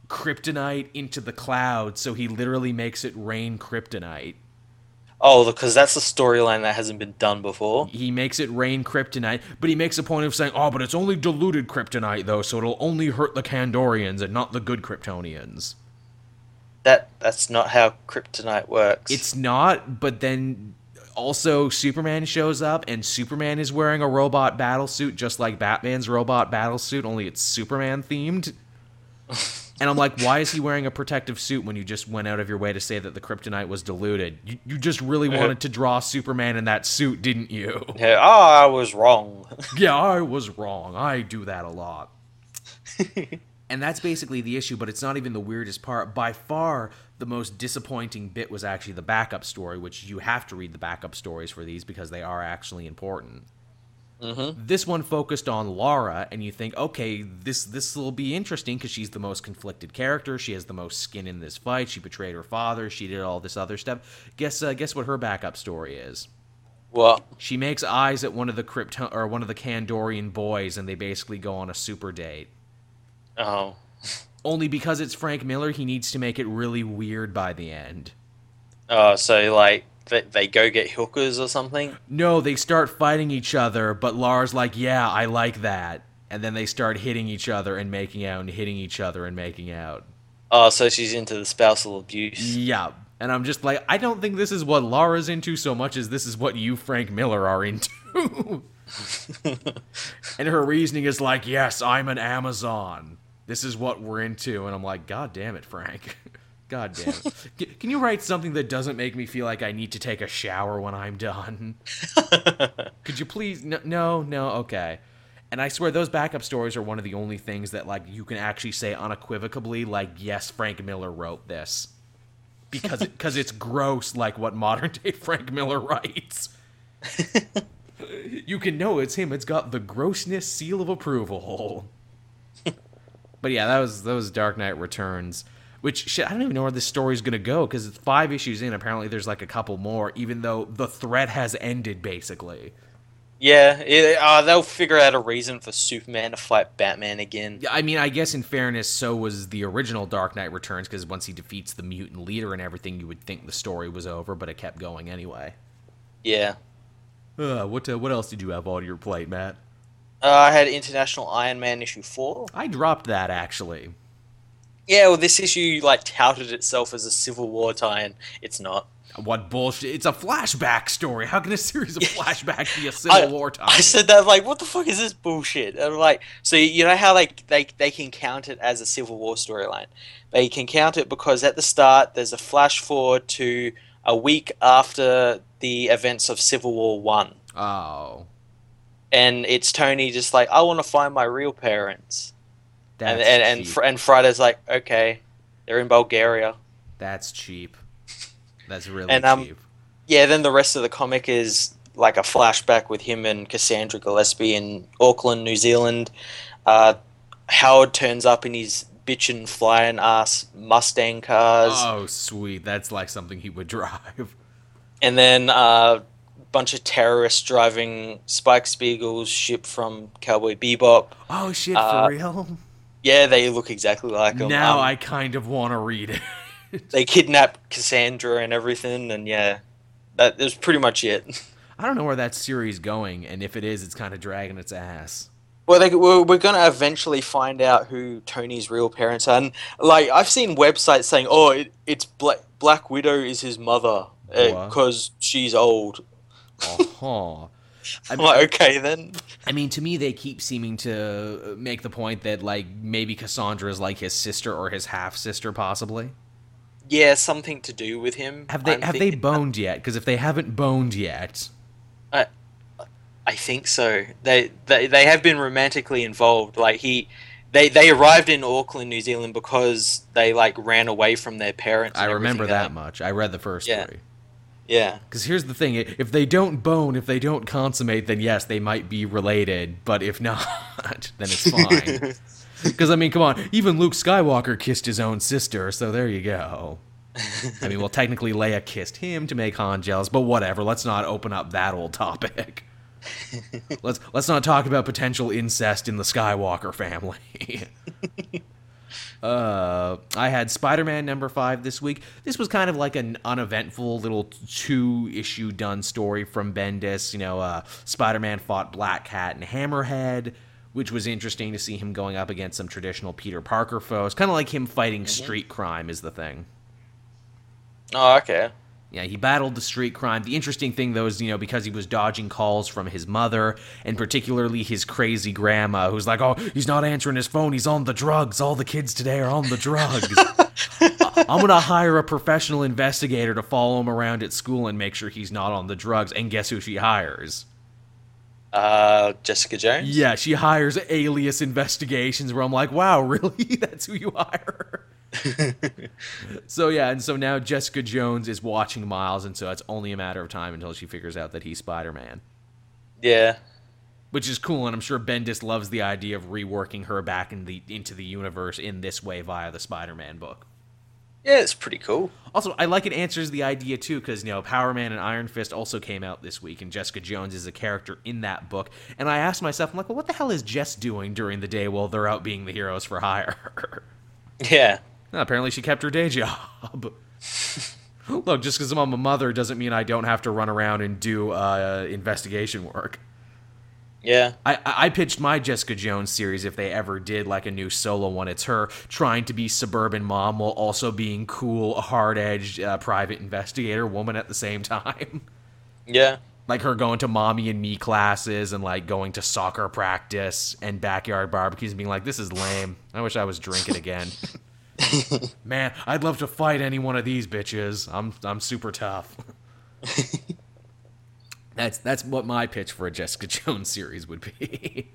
[SPEAKER 1] kryptonite into the clouds, so he literally makes it rain kryptonite.
[SPEAKER 2] Oh, because that's a storyline that hasn't been done before.
[SPEAKER 1] He makes it rain kryptonite, but he makes a point of saying, oh, but it's only diluted kryptonite, though, so it'll only hurt the Kandorians and not the good Kryptonians.
[SPEAKER 2] That that's not how kryptonite works.
[SPEAKER 1] It's not, but then also Superman shows up and Superman is wearing a robot battle suit just like Batman's robot battle suit, only it's Superman themed. <laughs> and I'm like, why is he wearing a protective suit when you just went out of your way to say that the kryptonite was diluted? You, you just really wanted to draw Superman in that suit, didn't you?
[SPEAKER 2] Yeah, oh, I was wrong. <laughs>
[SPEAKER 1] yeah, I was wrong. I do that a lot. <laughs> and that's basically the issue, but it's not even the weirdest part. By far, the most disappointing bit was actually the backup story, which you have to read the backup stories for these because they are actually important.
[SPEAKER 2] Mm-hmm.
[SPEAKER 1] This one focused on Laura, and you think, okay, this this will be interesting because she's the most conflicted character. She has the most skin in this fight. She betrayed her father. She did all this other stuff. Guess uh, guess what her backup story is?
[SPEAKER 2] Well,
[SPEAKER 1] She makes eyes at one of the Krypton or one of the Kandorian boys, and they basically go on a super date.
[SPEAKER 2] oh,
[SPEAKER 1] Only because it's Frank Miller, he needs to make it really weird by the end.
[SPEAKER 2] oh, so like they, they go get hookers or something.
[SPEAKER 1] No, they start fighting each other, but Lara's like, "Yeah, I like that," and then they start hitting each other and making out, and hitting each other and making out.
[SPEAKER 2] Oh, so she's into the spousal abuse.
[SPEAKER 1] Yeah, and I'm just like, I don't think this is what Lara's into so much as this is what you, Frank Miller, are into. <laughs> and her reasoning is like, "Yes, I'm an Amazon. This is what we're into," and I'm like, "God damn it, Frank." God damn it. <laughs> Can you write something that doesn't make me feel like I need to take a shower when I'm done? <laughs> Could you please? No, no, no, okay. And I swear those backup stories are one of the only things that like you can actually say unequivocally, like, yes, Frank Miller wrote this, because because it's gross, like what modern day <laughs> Frank Miller writes. you can know it's him. It's got the grossness seal of approval. but yeah, that was that was Dark Knight Returns. Which shit, I don't even know where this story's gonna go because it's five issues in. Apparently, there's like a couple more, even though the threat has ended basically.
[SPEAKER 2] yeah, it, uh, they'll figure out a reason for Superman to fight Batman again.
[SPEAKER 1] Yeah, I mean, I guess in fairness, so was the original Dark Knight Returns because once he defeats the mutant leader and everything, you would think the story was over, but it kept going anyway.
[SPEAKER 2] Yeah.
[SPEAKER 1] Uh, what uh, what else did you have on your plate, Matt?
[SPEAKER 2] Uh, I had International Iron Man issue four.
[SPEAKER 1] I dropped that actually.
[SPEAKER 2] Yeah, well, this issue like touted itself as a Civil War tie-in. It's not.
[SPEAKER 1] What bullshit! It's a flashback story. How can a series of <laughs> flashbacks be a Civil
[SPEAKER 2] I,
[SPEAKER 1] War tie?
[SPEAKER 2] I said that like, what the fuck is this bullshit? And I'm like, so you know how like they they can count it as a Civil War storyline. They can count it because at the start there's a flash forward to a week after the events of Civil War One,
[SPEAKER 1] oh,
[SPEAKER 2] and it's Tony just like, I want to find my real parents,
[SPEAKER 1] that's
[SPEAKER 2] and and and. Fr- and Friday's like, okay, they're in Bulgaria.
[SPEAKER 1] That's cheap. That's really
[SPEAKER 2] And, um,
[SPEAKER 1] cheap.
[SPEAKER 2] Yeah, then the rest of the comic is like a flashback with him and Cassandra Gillespie in Auckland, New Zealand. Uh, Howard turns up in his bitchin' flying ass Mustang cars,
[SPEAKER 1] Oh, sweet. That's like something he would <laughs> drive.
[SPEAKER 2] and then uh, a bunch of terrorists driving Spike Spiegel's ship from Cowboy Bebop.
[SPEAKER 1] Oh shit,
[SPEAKER 2] Uh,
[SPEAKER 1] for real? <laughs>
[SPEAKER 2] Yeah, they look exactly like them.
[SPEAKER 1] Now
[SPEAKER 2] Um,
[SPEAKER 1] I kind of want to read it. <laughs>
[SPEAKER 2] they kidnap Cassandra and everything, and yeah, that is pretty much it. <laughs>
[SPEAKER 1] I don't know where that series going, and if it is, it's kind of dragging its ass.
[SPEAKER 2] Well, they, we're, we're going to eventually find out who Tony's real parents are. And, like, I've seen websites saying, oh, it, it's Black, Black Widow is his mother because she's old.
[SPEAKER 1] Uh-huh. <laughs>
[SPEAKER 2] I'm like, okay, then.
[SPEAKER 1] I mean, to me, they keep seeming to uh, make the point that like maybe Cassandra is like his sister or his half sister, possibly.
[SPEAKER 2] Yeah, something to do with him.
[SPEAKER 1] Have they
[SPEAKER 2] I'm
[SPEAKER 1] have they boned yet? Because if they haven't boned yet,
[SPEAKER 2] I I think so. They, they they have been romantically involved. Like he, they they arrived in Auckland, New Zealand because they like ran away from their parents.
[SPEAKER 1] I remember
[SPEAKER 2] everything.
[SPEAKER 1] that much. I read the first
[SPEAKER 2] Yeah.
[SPEAKER 1] three.
[SPEAKER 2] Yeah,
[SPEAKER 1] Because here's the thing: if they don't bone, if they don't consummate, then yes, they might be related. But if not, <laughs> then it's fine. <laughs> Because I mean, come on, even Luke Skywalker kissed his own sister, so there you go. I mean, well, technically Leia kissed him to make Han jealous, but whatever. Let's not open up that old topic. <laughs> let's let's not talk about potential incest in the Skywalker family. Uh, I had Spider-Man number five this week. This was kind of like an uneventful little two-issue done story from Bendis. You know, uh, Spider-Man fought Black Cat and Hammerhead, which was interesting to see him going up against some traditional Peter Parker foes. Kind of like him fighting street crime is the thing.
[SPEAKER 2] Oh, okay.
[SPEAKER 1] Yeah, he battled the street crime. The interesting thing, though, is, you know, because he was dodging calls from his mother, and particularly his crazy grandma, who's like, oh, he's not answering his phone. He's on the drugs. All the kids today are on the drugs. <laughs> I'm going to hire a professional investigator to follow him around at school and make sure he's not on the drugs. And guess who she hires?
[SPEAKER 2] Uh, Jessica Jones.
[SPEAKER 1] Yeah, she hires Alias Investigations, where I'm like, wow, <laughs> really? That's who you hire? <laughs> so yeah, and so now Jessica Jones is watching Miles, and so it's only a matter of time until she figures out that he's Spider Man.
[SPEAKER 2] Yeah.
[SPEAKER 1] Which is cool, and I'm sure Bendis loves the idea of reworking her back in the into the universe in this way via the Spider Man book.
[SPEAKER 2] Yeah, it's pretty cool.
[SPEAKER 1] Also, I like it answers the idea too, because you know, Power Man and Iron Fist also came out this week, and Jessica Jones is a character in that book. And I asked myself, I'm like, well, what the hell is Jess doing during the day while they're out being the heroes for hire? <laughs>
[SPEAKER 2] Yeah.
[SPEAKER 1] No, apparently, she kept her day job. <laughs> Look, just because I'm a mother doesn't mean I don't have to run around and do uh, investigation work.
[SPEAKER 2] Yeah.
[SPEAKER 1] I, I I pitched my Jessica Jones series if they ever did like a new solo one. It's her trying to be suburban mom while also being cool, hard edged uh, private investigator woman at the same time. <laughs>
[SPEAKER 2] Yeah.
[SPEAKER 1] like her going to mommy and me classes and like going to soccer practice and backyard barbecues and being like, this is lame. I wish I was drinking again. <laughs> <laughs> Man, I'd love to fight any one of these bitches. I'm I'm super tough. <laughs> that's that's what my pitch for a Jessica <laughs> Jones series would be.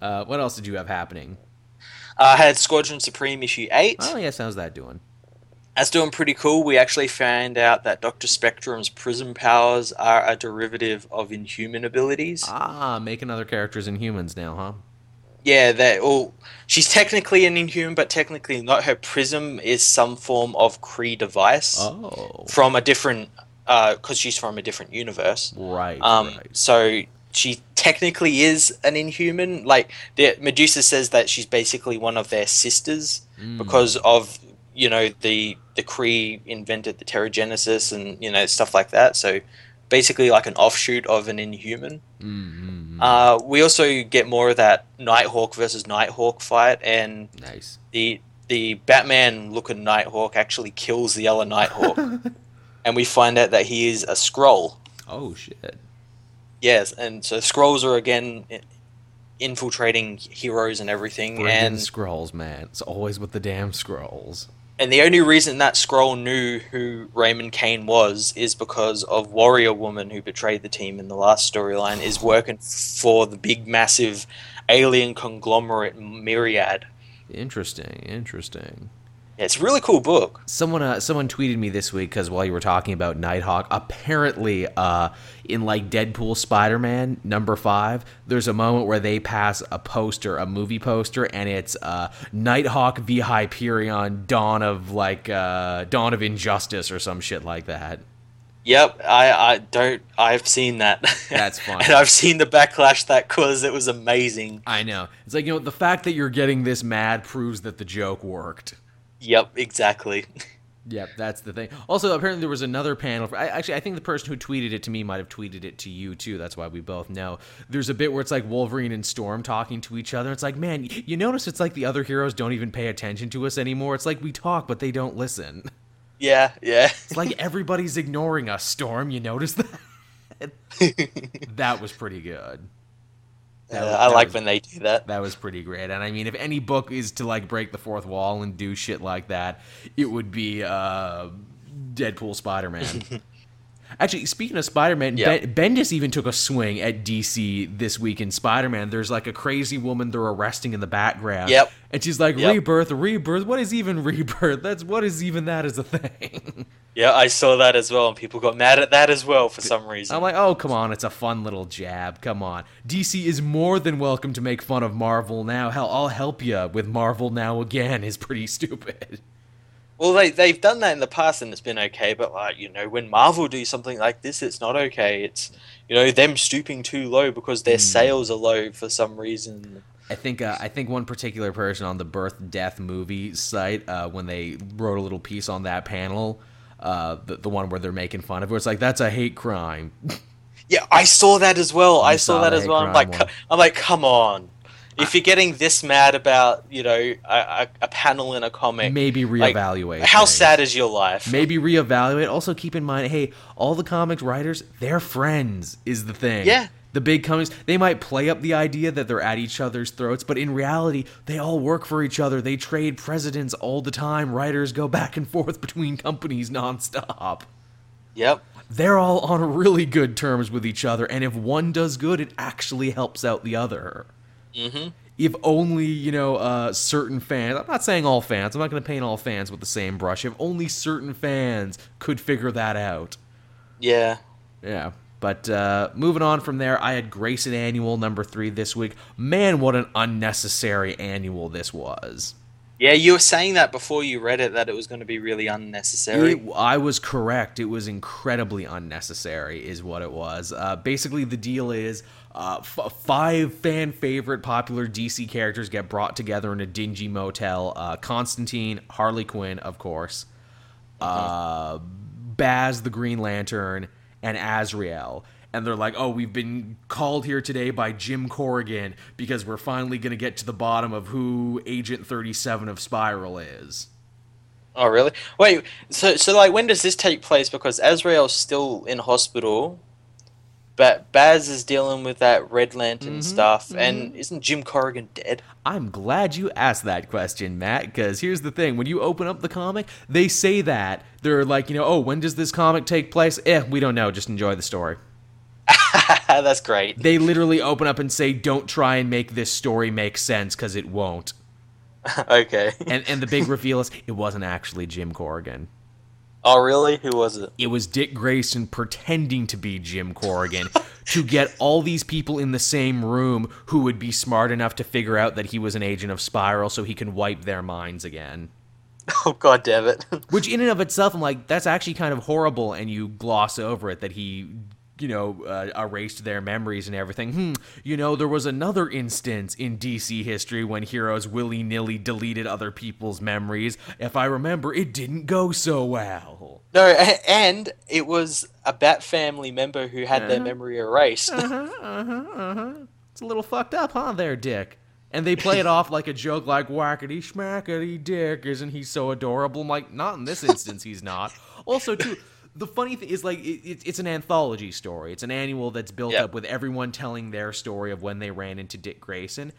[SPEAKER 1] uh, what else did you have happening?
[SPEAKER 2] I had Squadron Supreme issue 8.
[SPEAKER 1] Oh yes, how's that doing?
[SPEAKER 2] That's doing pretty cool. We actually found out that Dr. Spectrum's prism powers are a derivative of inhuman abilities.
[SPEAKER 1] Ah, making other characters in humans now, huh?
[SPEAKER 2] Yeah, that well, she's technically an inhuman, but technically not. Her prism is some form of Kree device
[SPEAKER 1] Oh,
[SPEAKER 2] from a different, because she's from a different universe.
[SPEAKER 1] right,
[SPEAKER 2] Um,
[SPEAKER 1] right.
[SPEAKER 2] so she technically is an inhuman. Like the Medusa says that she's basically one of their sisters
[SPEAKER 1] Mm.
[SPEAKER 2] because of you know the the Kree invented the Terrigenesis and you know stuff like that. So basically like an offshoot of an inhuman.
[SPEAKER 1] Mm, mm.
[SPEAKER 2] Uh, we also get more of that Nighthawk versus Nighthawk fight, and
[SPEAKER 1] nice.
[SPEAKER 2] the the Batman looking Nighthawk actually kills the other Nighthawk, <laughs> and we find out that he is a Skrull.
[SPEAKER 1] Oh shit.
[SPEAKER 2] Yes, and so Skrulls are again infiltrating heroes and everything,
[SPEAKER 1] Bring in
[SPEAKER 2] and
[SPEAKER 1] Skrulls, man. It's always with the damn Skrulls.
[SPEAKER 2] And the only reason that Skrull knew who Raymond Kane was is because of Warrior Woman, who betrayed the team in the last storyline, is working for the big, massive alien conglomerate Myriad.
[SPEAKER 1] Interesting, interesting.
[SPEAKER 2] Yeah, it's a really cool book.
[SPEAKER 1] Someone uh, someone tweeted me this week because while you were talking about Nighthawk, apparently uh, in like Deadpool Spider Man number five, there's a moment where they pass a poster, a movie poster, and it's uh, Nighthawk v Hyperion, Dawn of like uh, Dawn of Injustice or some shit like that.
[SPEAKER 2] Yep, I, I don't. I've seen that.
[SPEAKER 1] That's <laughs> fine.
[SPEAKER 2] and I've seen the backlash that caused. It was amazing.
[SPEAKER 1] I know. It's like you know the fact that you're getting this mad proves that the joke worked.
[SPEAKER 2] Yep, exactly.
[SPEAKER 1] Yep, that's the thing. Also, apparently there was another panel. For, I, actually, I think the person who tweeted it to me might have tweeted it to you too. That's why we both know. There's a bit where it's like Wolverine and Storm talking to each other. It's like, man, you notice it's like the other heroes don't even pay attention to us anymore. It's like we talk, but they don't listen.
[SPEAKER 2] Yeah, yeah.
[SPEAKER 1] It's like <laughs> everybody's ignoring us. Storm, you notice that? <laughs> that was pretty good. Was-
[SPEAKER 2] I like
[SPEAKER 1] was-
[SPEAKER 2] when they do that.
[SPEAKER 1] That was pretty great. And I mean, if any book is to like break the fourth wall and do shit like that, it would be uh, Deadpool Spider Man. <laughs> Actually, speaking of Spider Man,
[SPEAKER 2] Yeah.
[SPEAKER 1] ben- Bendis even took a swing at DC this week in Spider Man. There's like a crazy woman they're arresting in the background.
[SPEAKER 2] Yep.
[SPEAKER 1] And she's like,
[SPEAKER 2] Yep.
[SPEAKER 1] Rebirth, Rebirth. What is even <laughs> Rebirth? That's what is even that as a thing? <laughs>
[SPEAKER 2] Yeah, I saw that as well, and people got mad at that as well for some reason.
[SPEAKER 1] I'm like, oh, come on, it's a fun little jab. Come on. DC is more than welcome to make fun of Marvel now. Hell, I'll help you with Marvel now again is pretty <laughs> stupid.
[SPEAKER 2] Well, they they've done that in the past, and it's been okay. But like you know, when Marvel do something like this, it's not okay. It's you know them stooping too low because their sales are low for some reason.
[SPEAKER 1] I think uh, I think one particular person on the Birth Death movie site uh, when they wrote a little piece on that panel, uh, the, the one where they're making fun of it, it's like that's a hate crime. <laughs>
[SPEAKER 2] Yeah, I saw that as well. I
[SPEAKER 1] saw
[SPEAKER 2] saw that as well. I'm like,
[SPEAKER 1] one.
[SPEAKER 2] I'm like, come on. If you're getting this mad about, you know, a, a, a panel in a comic,
[SPEAKER 1] Maybe
[SPEAKER 2] like,
[SPEAKER 1] reevaluate.
[SPEAKER 2] how
[SPEAKER 1] things.
[SPEAKER 2] sad is your life?
[SPEAKER 1] Maybe reevaluate. Also, keep in mind, hey, all the comics writers, they're friends, is the thing.
[SPEAKER 2] Yeah.
[SPEAKER 1] The big comics, they might play up the idea that they're at each other's throats, but in reality, they all work for each other. They trade presidents all the time. Writers go back and forth between companies nonstop.
[SPEAKER 2] Yep.
[SPEAKER 1] They're all on really good terms with each other, and if one does good, it actually helps out the other.
[SPEAKER 2] Mm-hmm.
[SPEAKER 1] If only, you know, uh, certain fans, I'm not saying all fans, I'm not going to paint all fans with the same brush. If only certain fans could figure that out.
[SPEAKER 2] Yeah.
[SPEAKER 1] Yeah. But uh, moving on from there, I had Grayson Annual number three this week. Man, what an unnecessary annual this was.
[SPEAKER 2] Yeah, you were saying that before you read it that it was going to be really unnecessary.
[SPEAKER 1] It, I was correct. It was incredibly unnecessary, is what it was. Uh, basically, the deal is uh, f- five fan favorite popular DC characters get brought together in a dingy motel. Uh, Constantine, Harley Quinn, of course, uh, Baz the Green Lantern, and Azrael. And they're like, oh, we've been called here today by Jim Corrigan because we're finally going to get to the bottom of who Agent 37 of Spyral is.
[SPEAKER 2] Oh, really? Wait, so so like when does this take place? Because Azrael's still in hospital, but Baz is dealing with that Red Lantern stuff, and isn't Jim Corrigan dead?
[SPEAKER 1] I'm glad you asked that question, Matt, because here's the thing. When you open up the comic, they say that. They're like, you know, oh, when does this comic take place? Eh, we don't know. Just enjoy the story. <laughs>
[SPEAKER 2] That's great.
[SPEAKER 1] They literally open up and say, don't try and make this story make sense, because it won't. <laughs>
[SPEAKER 2] okay.
[SPEAKER 1] And, and the big reveal is, it wasn't actually Jim Corrigan.
[SPEAKER 2] Oh, really? Who was it?
[SPEAKER 1] It was Dick Grayson pretending to be Jim Corrigan <laughs> to get all these people in the same room who would be smart enough to figure out that he was an agent of Spyral so he can wipe their minds again.
[SPEAKER 2] Oh, god damn it.
[SPEAKER 1] Which, in and of itself, I'm like, that's actually kind of horrible, and you gloss over it that he, you know, uh, erased their memories and everything. Hmm, you know, there was another instance in DC history when heroes willy nilly deleted other people's memories. If I remember, it didn't go so well.
[SPEAKER 2] no, and it was a Bat family member who had their memory erased.
[SPEAKER 1] Uh-huh, uh-huh, uh-huh. It's a little fucked up, huh, there, Dick? And they play it off like a joke, like whackety schmackety Dick, isn't he so adorable? I'm like, not in this instance, he's not. Also, too, the funny thing is, like, it, it, it's an anthology story. It's an annual that's built
[SPEAKER 2] Yep.
[SPEAKER 1] up with everyone telling their story of when they ran into Dick Grayson.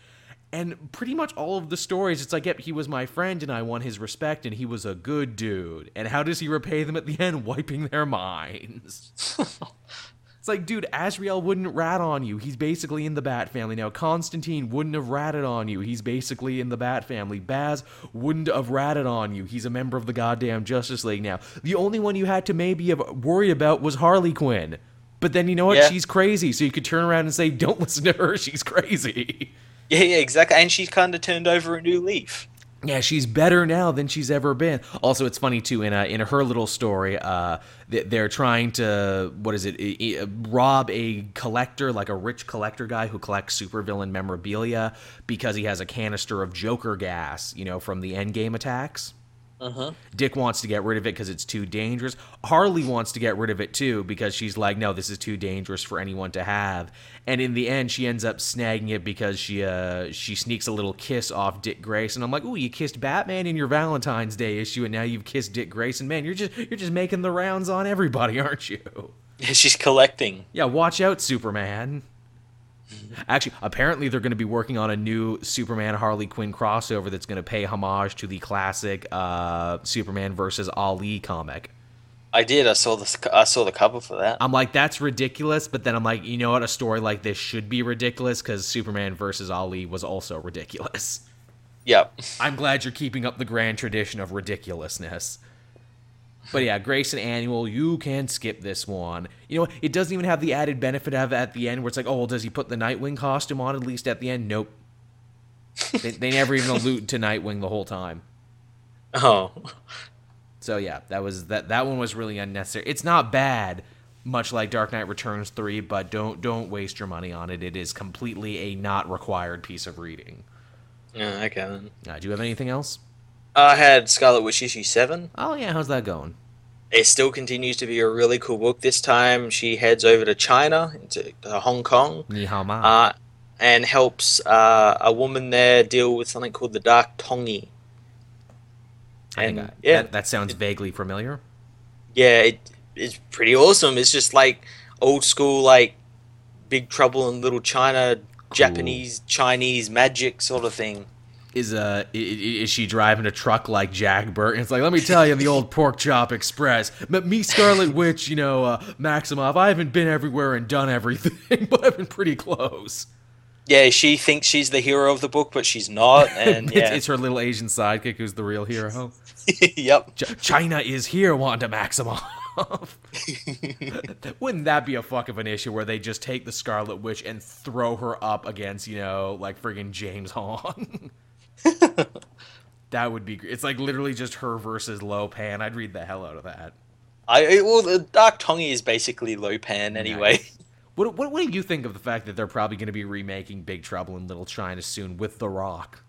[SPEAKER 1] And pretty much all of the stories, it's like, yep, he was my friend and I won his respect and he was a good dude. And how does he repay them at the end? <laughs> Wiping their minds. <laughs> Like, dude, Azrael wouldn't rat on you. He's basically in the Bat family now. Constantine wouldn't have ratted on you. He's basically in the Bat family. Baz wouldn't have ratted on you. He's a member of the goddamn Justice League now. The only one you had to maybe worry about was Harley Quinn. But then you know what?
[SPEAKER 2] Yeah.
[SPEAKER 1] She's crazy. So you could turn around and say, don't <laughs> listen to her. She's crazy.
[SPEAKER 2] Yeah, yeah, exactly. And she's kind of turned over a new leaf.
[SPEAKER 1] Yeah, she's better now than she's ever been. Also, it's funny too in a, in her little story. Uh, they- they're trying to what is it? rob a collector, like a rich collector guy who collects supervillain memorabilia because he has a canister of Joker gas, you know, from the Endgame attacks.
[SPEAKER 2] Uh-huh.
[SPEAKER 1] Dick wants to get rid of it because it's too dangerous. Harley wants to get rid of it too because she's like, no, this is too dangerous for anyone to have. And in the end, she ends up snagging it because she uh she sneaks a little kiss off Dick Grayson. I'm like, ooh, you kissed Batman in your Valentine's Day issue, and now you've kissed Dick Grayson. Man, you're just you're just making the rounds on everybody, <laughs> aren't you?
[SPEAKER 2] Yeah, <laughs> she's collecting.
[SPEAKER 1] Yeah, watch out, Superman. Actually, apparently they're going to be working on a new Superman Harley Quinn crossover that's going to pay homage to the classic uh, Superman versus Ali comic.
[SPEAKER 2] I did. I saw the I saw the cover for that.
[SPEAKER 1] I'm like, that's ridiculous, but then I'm like, you know what? A story like this should be ridiculous because Superman versus Ali was also ridiculous.
[SPEAKER 2] Yep.
[SPEAKER 1] I'm glad you're keeping up the grand tradition of ridiculousness. But yeah, Grayson Annual, you can skip this one. You know, it doesn't even have the added benefit of at the end where it's like, oh, well, does he put the Nightwing costume on at least at the end? Nope. they, they never even allude to Nightwing the whole time. <laughs>
[SPEAKER 2] Oh.
[SPEAKER 1] So yeah, that was that. That one was really unnecessary. It's not bad, much like Dark Knight Returns three, but don't don't waste your money on it. It is completely a not required piece of reading.
[SPEAKER 2] Yeah, okay then.
[SPEAKER 1] Uh, do you have anything else?
[SPEAKER 2] I had Scarlet Witch issue seven.
[SPEAKER 1] Oh yeah, how's that going?
[SPEAKER 2] It still continues to be a really cool book. This time she heads over to China, into uh, Hong Kong, uh, and helps uh, a woman there deal with something called the Dark Tongi. And,
[SPEAKER 1] I-
[SPEAKER 2] yeah.
[SPEAKER 1] that, that sounds vaguely familiar.
[SPEAKER 2] Yeah, it, it's pretty awesome. It's just like old school, like Big Trouble in Little China, Japanese Chinese magic sort of thing.
[SPEAKER 1] Is uh i- i- is she driving a truck like Jack Burton? It's like let me tell you, the old <laughs> Pork Chop Express. But me, Scarlet Witch, you know, uh, Maximoff. I haven't been everywhere and done everything, <laughs> but I've been pretty close.
[SPEAKER 2] Yeah, she thinks she's the hero of the book, but she's not. <laughs> And
[SPEAKER 1] it's, it's her little Asian sidekick who's the real hero.
[SPEAKER 2] yep.
[SPEAKER 1] Ch- China is here, Wanda Maximoff. Wouldn't that be a fuck of an issue where they just take the Scarlet Witch and throw her up against, you know, like friggin' James Hong? <laughs> that would be. It's like literally just her versus Lo Pan. I'd read the hell out of that.
[SPEAKER 2] I well, the Dark Tongi is basically Lo Pan anyway.
[SPEAKER 1] Nice. <laughs> What, what, what do you think of the fact that they're probably going to be remaking Big Trouble in Little China soon with The Rock?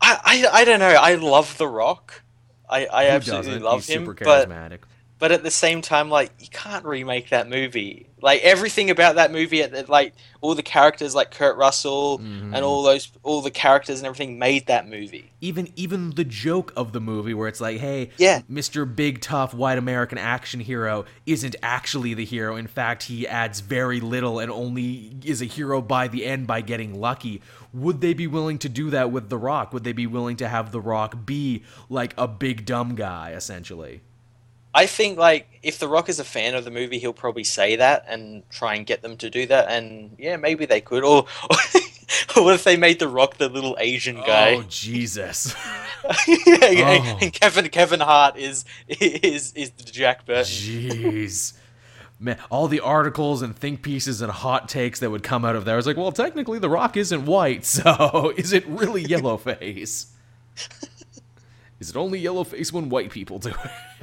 [SPEAKER 2] I, I I don't know. I love The Rock. I, I
[SPEAKER 1] Who
[SPEAKER 2] absolutely
[SPEAKER 1] doesn't?
[SPEAKER 2] love
[SPEAKER 1] He's
[SPEAKER 2] him,
[SPEAKER 1] super charismatic.
[SPEAKER 2] but at the same time, like you can't remake that movie. Like everything about that movie, at like all the characters, like Kurt Russell
[SPEAKER 1] Mhm.
[SPEAKER 2] and all those, all the characters and everything, made that movie.
[SPEAKER 1] even even the joke of the movie where it's like hey
[SPEAKER 2] Yeah.
[SPEAKER 1] mr big tough white american action hero isn't actually the hero in fact he adds very little and only is a hero by the end by getting lucky would they be willing to do that with the rock would they be willing to have the rock be like a big dumb guy essentially
[SPEAKER 2] I think like if The Rock is a fan of the movie, he'll probably say that and try and get them to do that. And yeah, maybe they could. Or, or <laughs> what if they made The Rock the little Asian guy?
[SPEAKER 1] oh
[SPEAKER 2] guy?
[SPEAKER 1] jesus <laughs>
[SPEAKER 2] Yeah,
[SPEAKER 1] Oh.
[SPEAKER 2] And Kevin Kevin Hart is is is the Jack Burton.
[SPEAKER 1] Jeez. Man, all the articles and think pieces and hot takes that would come out of there. I was like, well, technically, The Rock isn't white, <laughs> so is it really yellow face? Is it only yellow face when white people do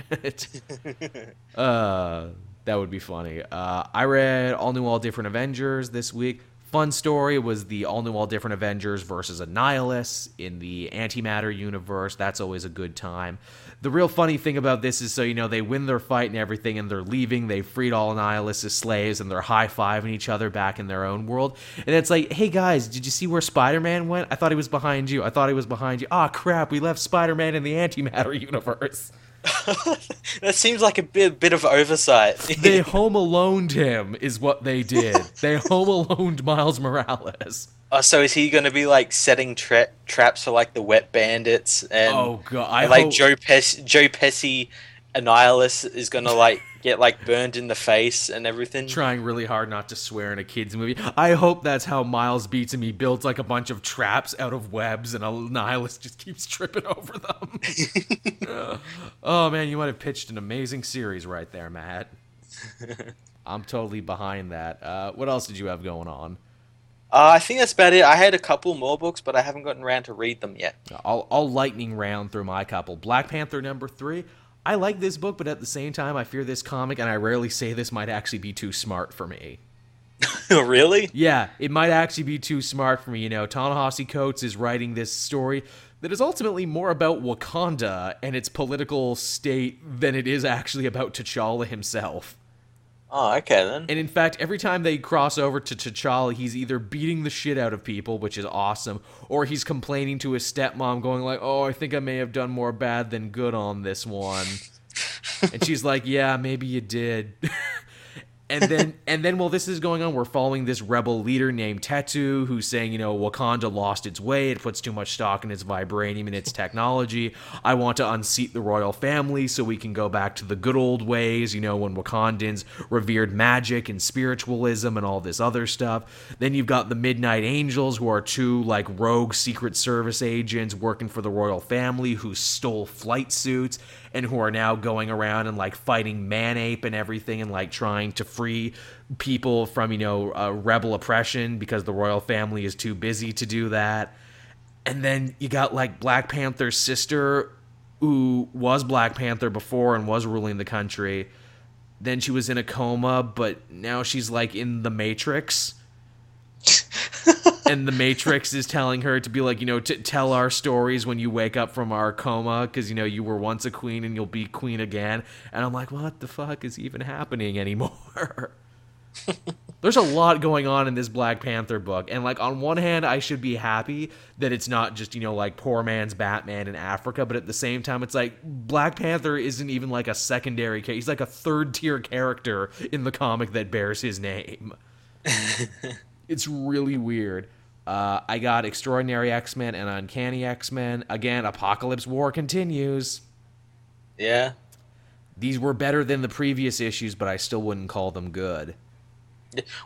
[SPEAKER 1] it? <laughs> uh, that would be funny. Uh, I read All New, All Different Avengers this week. Fun story was the All New, All Different Avengers versus Annihilus in the antimatter universe. That's always a good time. The real funny thing about this is so you know, they win their fight and everything, and they're leaving. They freed all Annihilus' slaves, and they're high fiving each other back in their own world. And it's like, hey guys, did you see where Spider Man went? I thought he was behind you. I thought he was behind you. Ah, crap, we left Spider Man in the antimatter <laughs> universe. <laughs>
[SPEAKER 2] that seems like a bit bit of oversight. <laughs>
[SPEAKER 1] they <laughs> home aloned him is what they did. They home aloned Miles Morales.
[SPEAKER 2] Uh, so is he going to be like setting tra- traps for like the wet bandits and
[SPEAKER 1] oh god, I
[SPEAKER 2] like
[SPEAKER 1] hope,
[SPEAKER 2] Joe Pes- Joe Pesci Annihilus is gonna like get like burned in the face and everything.
[SPEAKER 1] Trying really hard not to swear in a kids movie. I hope that's how Miles beats him. He builds like a bunch of traps out of webs, and Annihilus just keeps tripping <laughs> over them. <laughs> oh man, you might have pitched an amazing series right there, Matt. <laughs> I'm totally behind that. Uh, what else did you have going on?
[SPEAKER 2] Uh, I think that's about it. I had a couple more books, but I haven't gotten around to read them yet.
[SPEAKER 1] I'll, I'll lightning round through my couple. Black Panther number three. I like this book, but at the same time, I fear this comic, and I rarely say this might actually be too smart for me. <laughs>
[SPEAKER 2] really?
[SPEAKER 1] Yeah, it might actually be too smart for me. You know, Ta-Nehisi Coates is writing this story that is ultimately more about Wakanda and its political state than it is actually about T'Challa himself.
[SPEAKER 2] Oh, okay then.
[SPEAKER 1] And in fact, every time they cross over to T'Challa, he's either beating the shit out of people, which is awesome, or he's complaining to his stepmom, going like, "Oh, I think I may have done more bad than good on this one." and she's like, "Yeah, maybe you did." <laughs> and then <laughs> and then while this is going on, we're following this rebel leader named Tetu, who's saying, you know, Wakanda lost its way. It puts too much stock in its vibranium and its <laughs> technology. I want to unseat the royal family so we can go back to the good old ways, you know, when Wakandans revered magic and spiritualism and all this other stuff. Then you've got the Midnight Angels, who are two like rogue Secret Service agents working for the royal family who stole flight suits and who are now going around and like fighting Manape and everything and like trying to free people from you know uh, rebel oppression because the royal family is too busy to do that. And then you got like Black Panther's sister, who was Black Panther before and was ruling the country. Then she was in a coma, but now she's like in the Matrix and the Matrix is telling her to be like, you know, to tell our stories when you wake up from our coma, because you know you were once a queen and you'll be queen again. And I'm like, what the fuck is even happening anymore? <laughs> There's a lot going on in this Black Panther book, and like on one hand, I should be happy that it's not just you know like poor man's Batman in Africa, but at the same time, it's like Black Panther isn't even like a secondary case; he's like a third tier character in the comic that bears his name. <laughs> it's really weird. Uh, I got Extraordinary X Men and Uncanny X Men. Again, Apocalypse War continues.
[SPEAKER 2] Yeah.
[SPEAKER 1] These were better than the previous issues, but I still wouldn't call them good.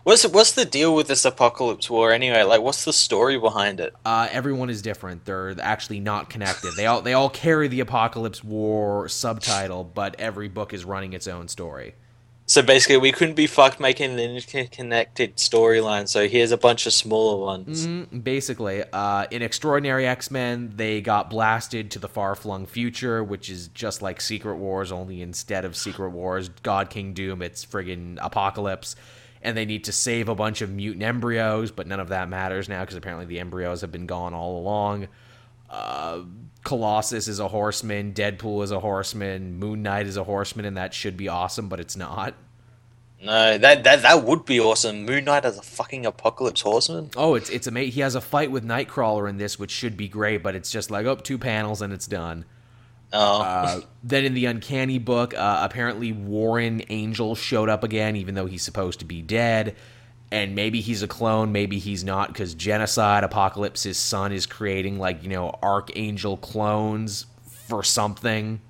[SPEAKER 2] What's what's the deal with this Apocalypse War anyway? Like, what's the story behind it?
[SPEAKER 1] Uh, everyone is different. They're actually not connected. they all they all carry the Apocalypse War subtitle, but every book is running its own story.
[SPEAKER 2] So basically, we couldn't be fucked making an interconnected storyline. So here's a bunch of smaller ones.
[SPEAKER 1] Mm-hmm. Basically, uh, in Extraordinary X Men, they got blasted to the far flung future, which is just like Secret Wars, only instead of Secret Wars, God King Doom, it's friggin' Apocalypse. And they need to save a bunch of mutant embryos, but none of that matters now because apparently the embryos have been gone all along. Uh, Colossus is a horseman, Deadpool is a horseman, Moon Knight is a horseman, and that should be awesome, but it's not.
[SPEAKER 2] No, that that that would be awesome. Moon Knight as a fucking apocalypse horseman.
[SPEAKER 1] Oh, it's it's amazing. He has a fight with Nightcrawler in this, which should be great, but it's just like up oh, two panels and it's done.
[SPEAKER 2] Oh.
[SPEAKER 1] Uh, then in the Uncanny book, uh, apparently Warren Angel showed up again, even though he's supposed to be dead and maybe he's a clone, maybe he's not, because Genocide Apocalypse's son is creating like you know Archangel clones for something.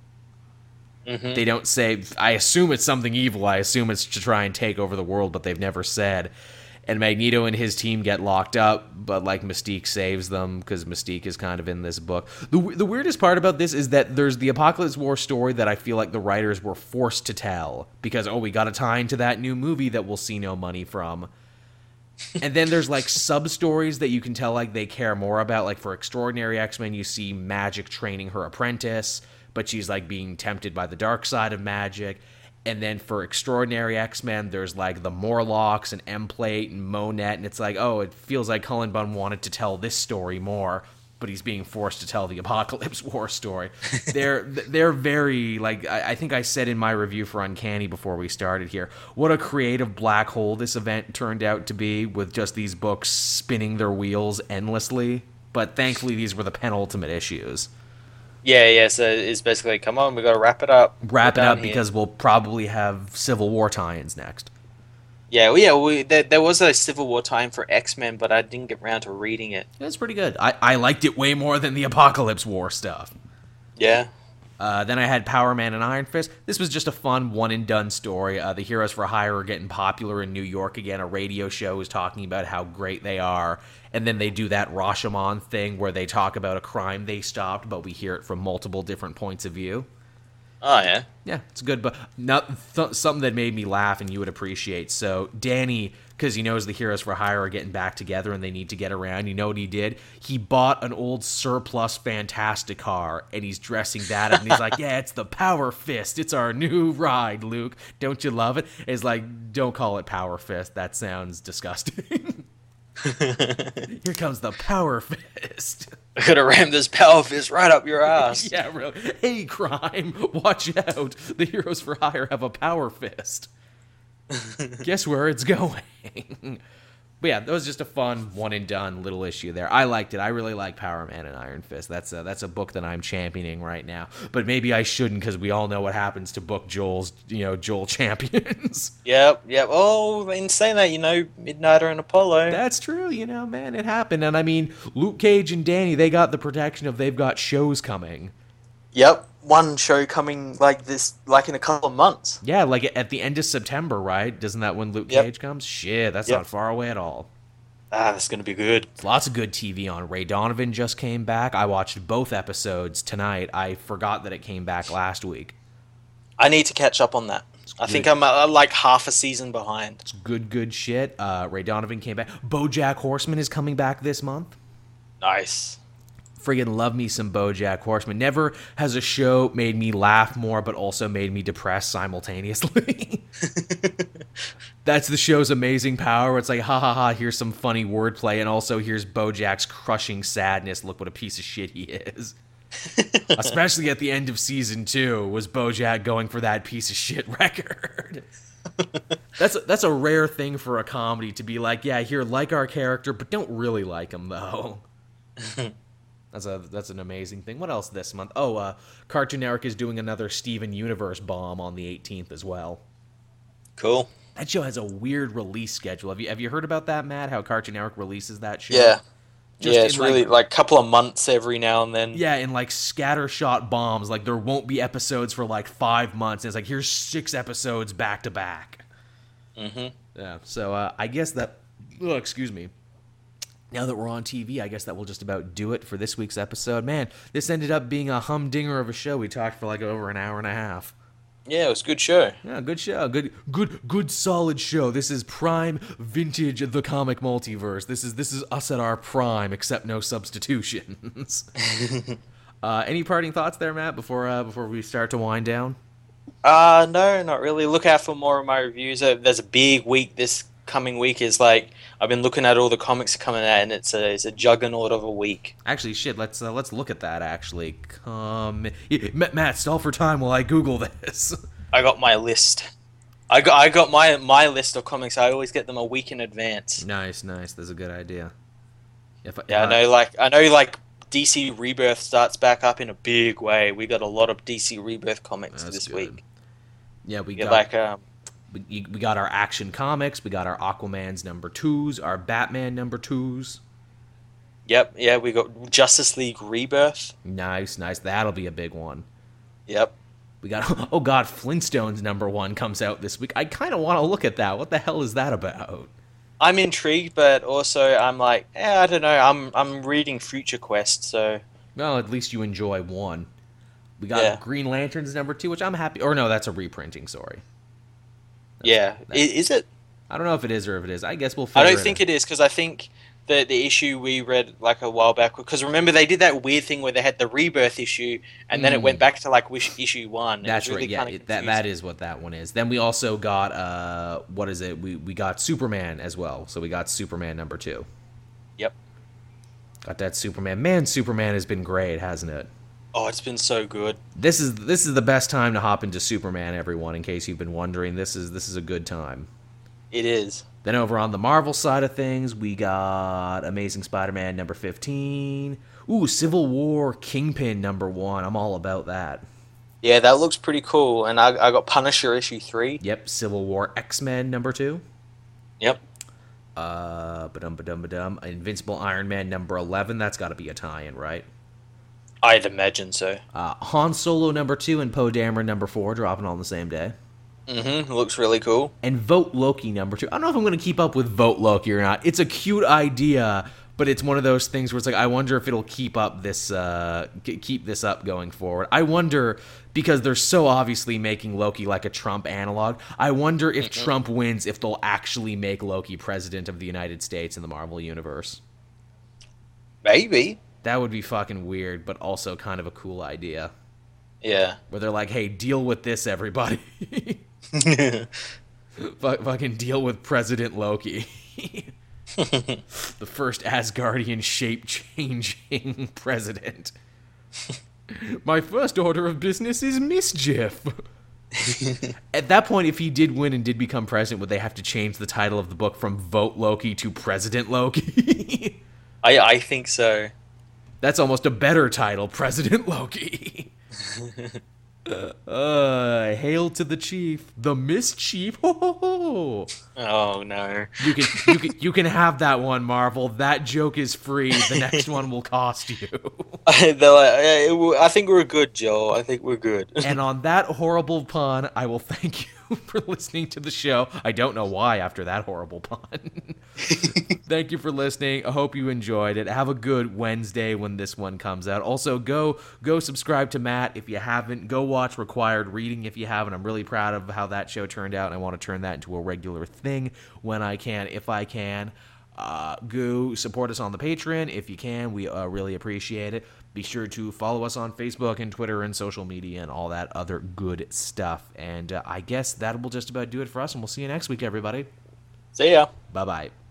[SPEAKER 1] Mm-hmm. They don't say. I assume it's something evil. I assume it's to try and take over the world, but they've never said. And Magneto and his team get locked up, but like Mystique saves them because Mystique is kind of in this book. The, the weirdest part about this is that there's the Apocalypse War story that I feel like the writers were forced to tell because, oh, we got to tie into that new movie that we'll see no money from and then there's like sub stories that you can tell like they care more about. Like for Extraordinary X Men, you see Magik training her apprentice, but she's like being tempted by the dark side of magic. And then for Extraordinary X Men, there's like the Morlocks and Emplate and Monet, and it's like, oh, it feels like Cullen Bunn wanted to tell this story more but he's being forced to tell the apocalypse war story. they're they're very like I, I, think I said in my review for Uncanny before we started here. What a creative black hole this event turned out to be with just these books spinning their wheels endlessly. But thankfully, these were the penultimate issues.
[SPEAKER 2] Yeah, yeah. So it's basically, come on, we got to wrap it up.
[SPEAKER 1] Wrap it up here. because we'll probably have Civil War tie-ins next.
[SPEAKER 2] Yeah, well, yeah, we, there, there was a Civil War time for X Men, but I didn't get around to reading it.
[SPEAKER 1] It's pretty good. I, I liked it way more than the Apocalypse War stuff.
[SPEAKER 2] Yeah.
[SPEAKER 1] Uh, then I had Power Man and Iron Fist. This was just a fun one and done story. Uh, the Heroes for Hire are getting popular in New York again. A radio show is talking about how great they are. And then they do that Rashomon thing where they talk about a crime they stopped, but we hear it from multiple different points of view.
[SPEAKER 2] Oh yeah.
[SPEAKER 1] Yeah, it's good, but not th- something that made me laugh and you would appreciate. So Danny, because he knows the heroes for hire are getting back together and they need to get around. You know what he did? He bought an old surplus Fantasticar and he's dressing that up and he's like, <laughs> "Yeah, it's the Power Fist. It's our new <laughs> ride, Luke. Don't you love it?" It's like, don't call it Power Fist. That sounds disgusting. <laughs> Here comes the Power Fist.
[SPEAKER 2] I could have rammed this power fist right up your <laughs> ass.
[SPEAKER 1] yeah, really. Hey, crime, watch out. The heroes for hire have a power fist. <laughs> Guess where it's going? But yeah, that was just a fun one and done little issue there. I liked it. I really like Power Man and Iron Fist. That's a, that's a book that I'm championing right now. But maybe I shouldn't because we all know what happens to book Joel's, you know, Joel <laughs> champions.
[SPEAKER 2] Yep, yep. Oh, in saying that, you know, Midnighter and Apollo.
[SPEAKER 1] That's true, you know, man, it happened. And I mean, Luke Cage and Danny, they got the protection of they've got shows coming.
[SPEAKER 2] Yep, one show coming like this, like in a couple of months.
[SPEAKER 1] Yeah, like at the end of September, right? Doesn't that when Luke
[SPEAKER 2] Yep.
[SPEAKER 1] Cage comes? Shit, that's
[SPEAKER 2] Yep.
[SPEAKER 1] not far away at all.
[SPEAKER 2] Ah, that's gonna be good.
[SPEAKER 1] Lots of good TV on. Ray Donovan just came back. I watched both episodes tonight. I forgot that it came back last week.
[SPEAKER 2] I need to catch up on that. I think I'm uh, like half a season behind.
[SPEAKER 1] It's good, good shit. Uh, Ray Donovan came back. BoJack Horseman is coming back this month.
[SPEAKER 2] Nice.
[SPEAKER 1] Friggin' love me some BoJack Horseman. Never has a show made me laugh more, but also made me depressed simultaneously. <laughs> That's the show's amazing power. It's like, ha ha ha, here's some funny wordplay, and also here's Bojack's crushing sadness. Look what a piece of shit he is. <laughs> Especially at the end of season two, was Bojack going for that piece of shit <laughs> record. that's a, that's a rare thing for a comedy to be like, yeah, here like our character, but don't really like him though. That's a that's an amazing thing. What else this month? Oh, uh, Cartoon Network is doing another Steven Universe bomb on the 18th as well.
[SPEAKER 2] Cool.
[SPEAKER 1] That show has a weird release schedule. Have you have you heard about that, Matt? How Cartoon Network releases that show?
[SPEAKER 2] Yeah.
[SPEAKER 1] Just
[SPEAKER 2] yeah, it's
[SPEAKER 1] in,
[SPEAKER 2] really
[SPEAKER 1] like-
[SPEAKER 2] like a couple of months every now and then.
[SPEAKER 1] Yeah, in like scattershot bombs. Like there won't be episodes for like five months. And it's like here's six episodes back to back.
[SPEAKER 2] Mm-hmm.
[SPEAKER 1] Yeah. So uh, I guess that. Oh, excuse me. Now that we're on TV, I guess that will just about do it for this week's episode. Man, this ended up being a humdinger of a show. We talked for like over an hour and a half.
[SPEAKER 2] Yeah, it was a good show.
[SPEAKER 1] Yeah, good show. Good, good, good, solid show. This is prime vintage the comic multiverse. This is this is us at our prime, except no substitutions. <laughs> uh, any parting thoughts there, Matt? Before uh, before we start to wind down.
[SPEAKER 2] Uh no, not really. Look out for more of my reviews. Uh, There's a big week this coming week. Is like I've been looking at all the comics coming out, and it's a it's a juggernaut of a week.
[SPEAKER 1] Actually, shit. Let's uh, let's look at that. Actually, come, Matt. Stall for time while I Google this. <laughs>
[SPEAKER 2] I got my list. I got I got my my list of comics. I always get them a week in advance.
[SPEAKER 1] nice, nice. That's a good idea. If,
[SPEAKER 2] Yeah, I know. Like I know, like DC Rebirth starts back up in a big way. We got a lot of DC Rebirth comics this
[SPEAKER 1] good.
[SPEAKER 2] week.
[SPEAKER 1] Yeah, we
[SPEAKER 2] Yeah,
[SPEAKER 1] got
[SPEAKER 2] like um,
[SPEAKER 1] we, we got our action comics. We got our Aquaman's number twos. Our Batman number twos.
[SPEAKER 2] yep, yeah, we got Justice League Rebirth.
[SPEAKER 1] Nice, nice. That'll be a big one.
[SPEAKER 2] Yep.
[SPEAKER 1] We got <laughs> oh god, Flintstones number one comes out this week. I kind of want to look at that. What the hell is that about?
[SPEAKER 2] I'm intrigued, but also I'm like, eh, I don't know. I'm I'm reading Future Quest, so
[SPEAKER 1] Well, at least you enjoy one. We got
[SPEAKER 2] Yeah.
[SPEAKER 1] Green Lanterns number two, which I'm happy. Or no, that's a reprinting. Sorry,
[SPEAKER 2] yeah.
[SPEAKER 1] That's-
[SPEAKER 2] Is it?
[SPEAKER 1] I don't know if it is or if it is. I guess we'll.
[SPEAKER 2] I don't think it is because I think the the issue we read like a while back because remember they did that weird thing where they had the rebirth issue and then it
[SPEAKER 1] Mm.
[SPEAKER 2] went back to like wish issue one.
[SPEAKER 1] That's
[SPEAKER 2] really
[SPEAKER 1] right. Yeah, it- that that is what that one is. Then we also got uh, what is it? We we got Superman as well. So we got Superman number two.
[SPEAKER 2] Yep.
[SPEAKER 1] Got that Superman. Man, Superman has been great, hasn't it?
[SPEAKER 2] Oh, it's been so good.
[SPEAKER 1] This is this is the best time to hop into Superman, everyone. In case you've been wondering, this is this is a good time.
[SPEAKER 2] It is.
[SPEAKER 1] Then over on the Marvel side of things, we got Amazing Spider-Man number fifteen. Ooh, Civil War Kingpin number one. I'm all about that.
[SPEAKER 2] Yeah, that looks pretty cool. And I I got Punisher issue three.
[SPEAKER 1] Yep, Civil War X-Men number two.
[SPEAKER 2] Yep.
[SPEAKER 1] Uh, ba-dum ba-dum ba-dum. Invincible Iron Man number eleven. That's got to be a tie-in, right?
[SPEAKER 2] I'd imagine so.
[SPEAKER 1] Uh, Han Solo number two and Poe Dameron number four dropping on the same day.
[SPEAKER 2] Mm-hmm. Looks really cool.
[SPEAKER 1] And Vote Loki number two. I don't know if I'm going to keep up with Vote Loki or not. It's a cute idea, but it's one of those things where it's like I wonder if it'll keep up this uh, keep this up going forward. I wonder because they're so obviously making Loki like a Trump analog. I wonder if mm-hmm. Trump wins if they'll actually make Loki president of the United States in the Marvel universe.
[SPEAKER 2] Maybe.
[SPEAKER 1] That would be fucking weird, but also kind of a cool idea.
[SPEAKER 2] Yeah.
[SPEAKER 1] Where they're like, "Hey, deal with this everybody." <laughs> <laughs> fucking deal with President Loki. <laughs> the first Asgardian shape changing president. My first order of business is mischief. At that point, if he did win and did become president, would they have to change the title of the book from Vote Loki to President Loki?
[SPEAKER 2] I I think so.
[SPEAKER 1] That's almost a better title, President Loki. <laughs> Uh, hail to the chief, the mischief. Ho, ho, ho.
[SPEAKER 2] Oh no!
[SPEAKER 1] You can you can you can have that one, Marvel. That joke is free. The next one will cost you. <laughs>
[SPEAKER 2] like, I think we're good, Joe. I think we're good.
[SPEAKER 1] and on that horrible pun, I will thank you <laughs> for listening to the show. I don't know why after that horrible pun. <laughs> Thank you for listening. I hope you enjoyed it. Have a good Wednesday when this one comes out. Also, go go subscribe to Matt if you haven't. Go watch Required Reading if you haven't. I'm really proud of how that show turned out, and I want to turn that into a regular thing when I can, if I can. Uh, go support us on the Patreon if you can. We uh, really appreciate it. Be sure to follow us on Facebook and Twitter and social media and all that other good stuff. And uh, I guess that will just about do it for us. And we'll see you next week, everybody.
[SPEAKER 2] See ya.
[SPEAKER 1] Bye bye.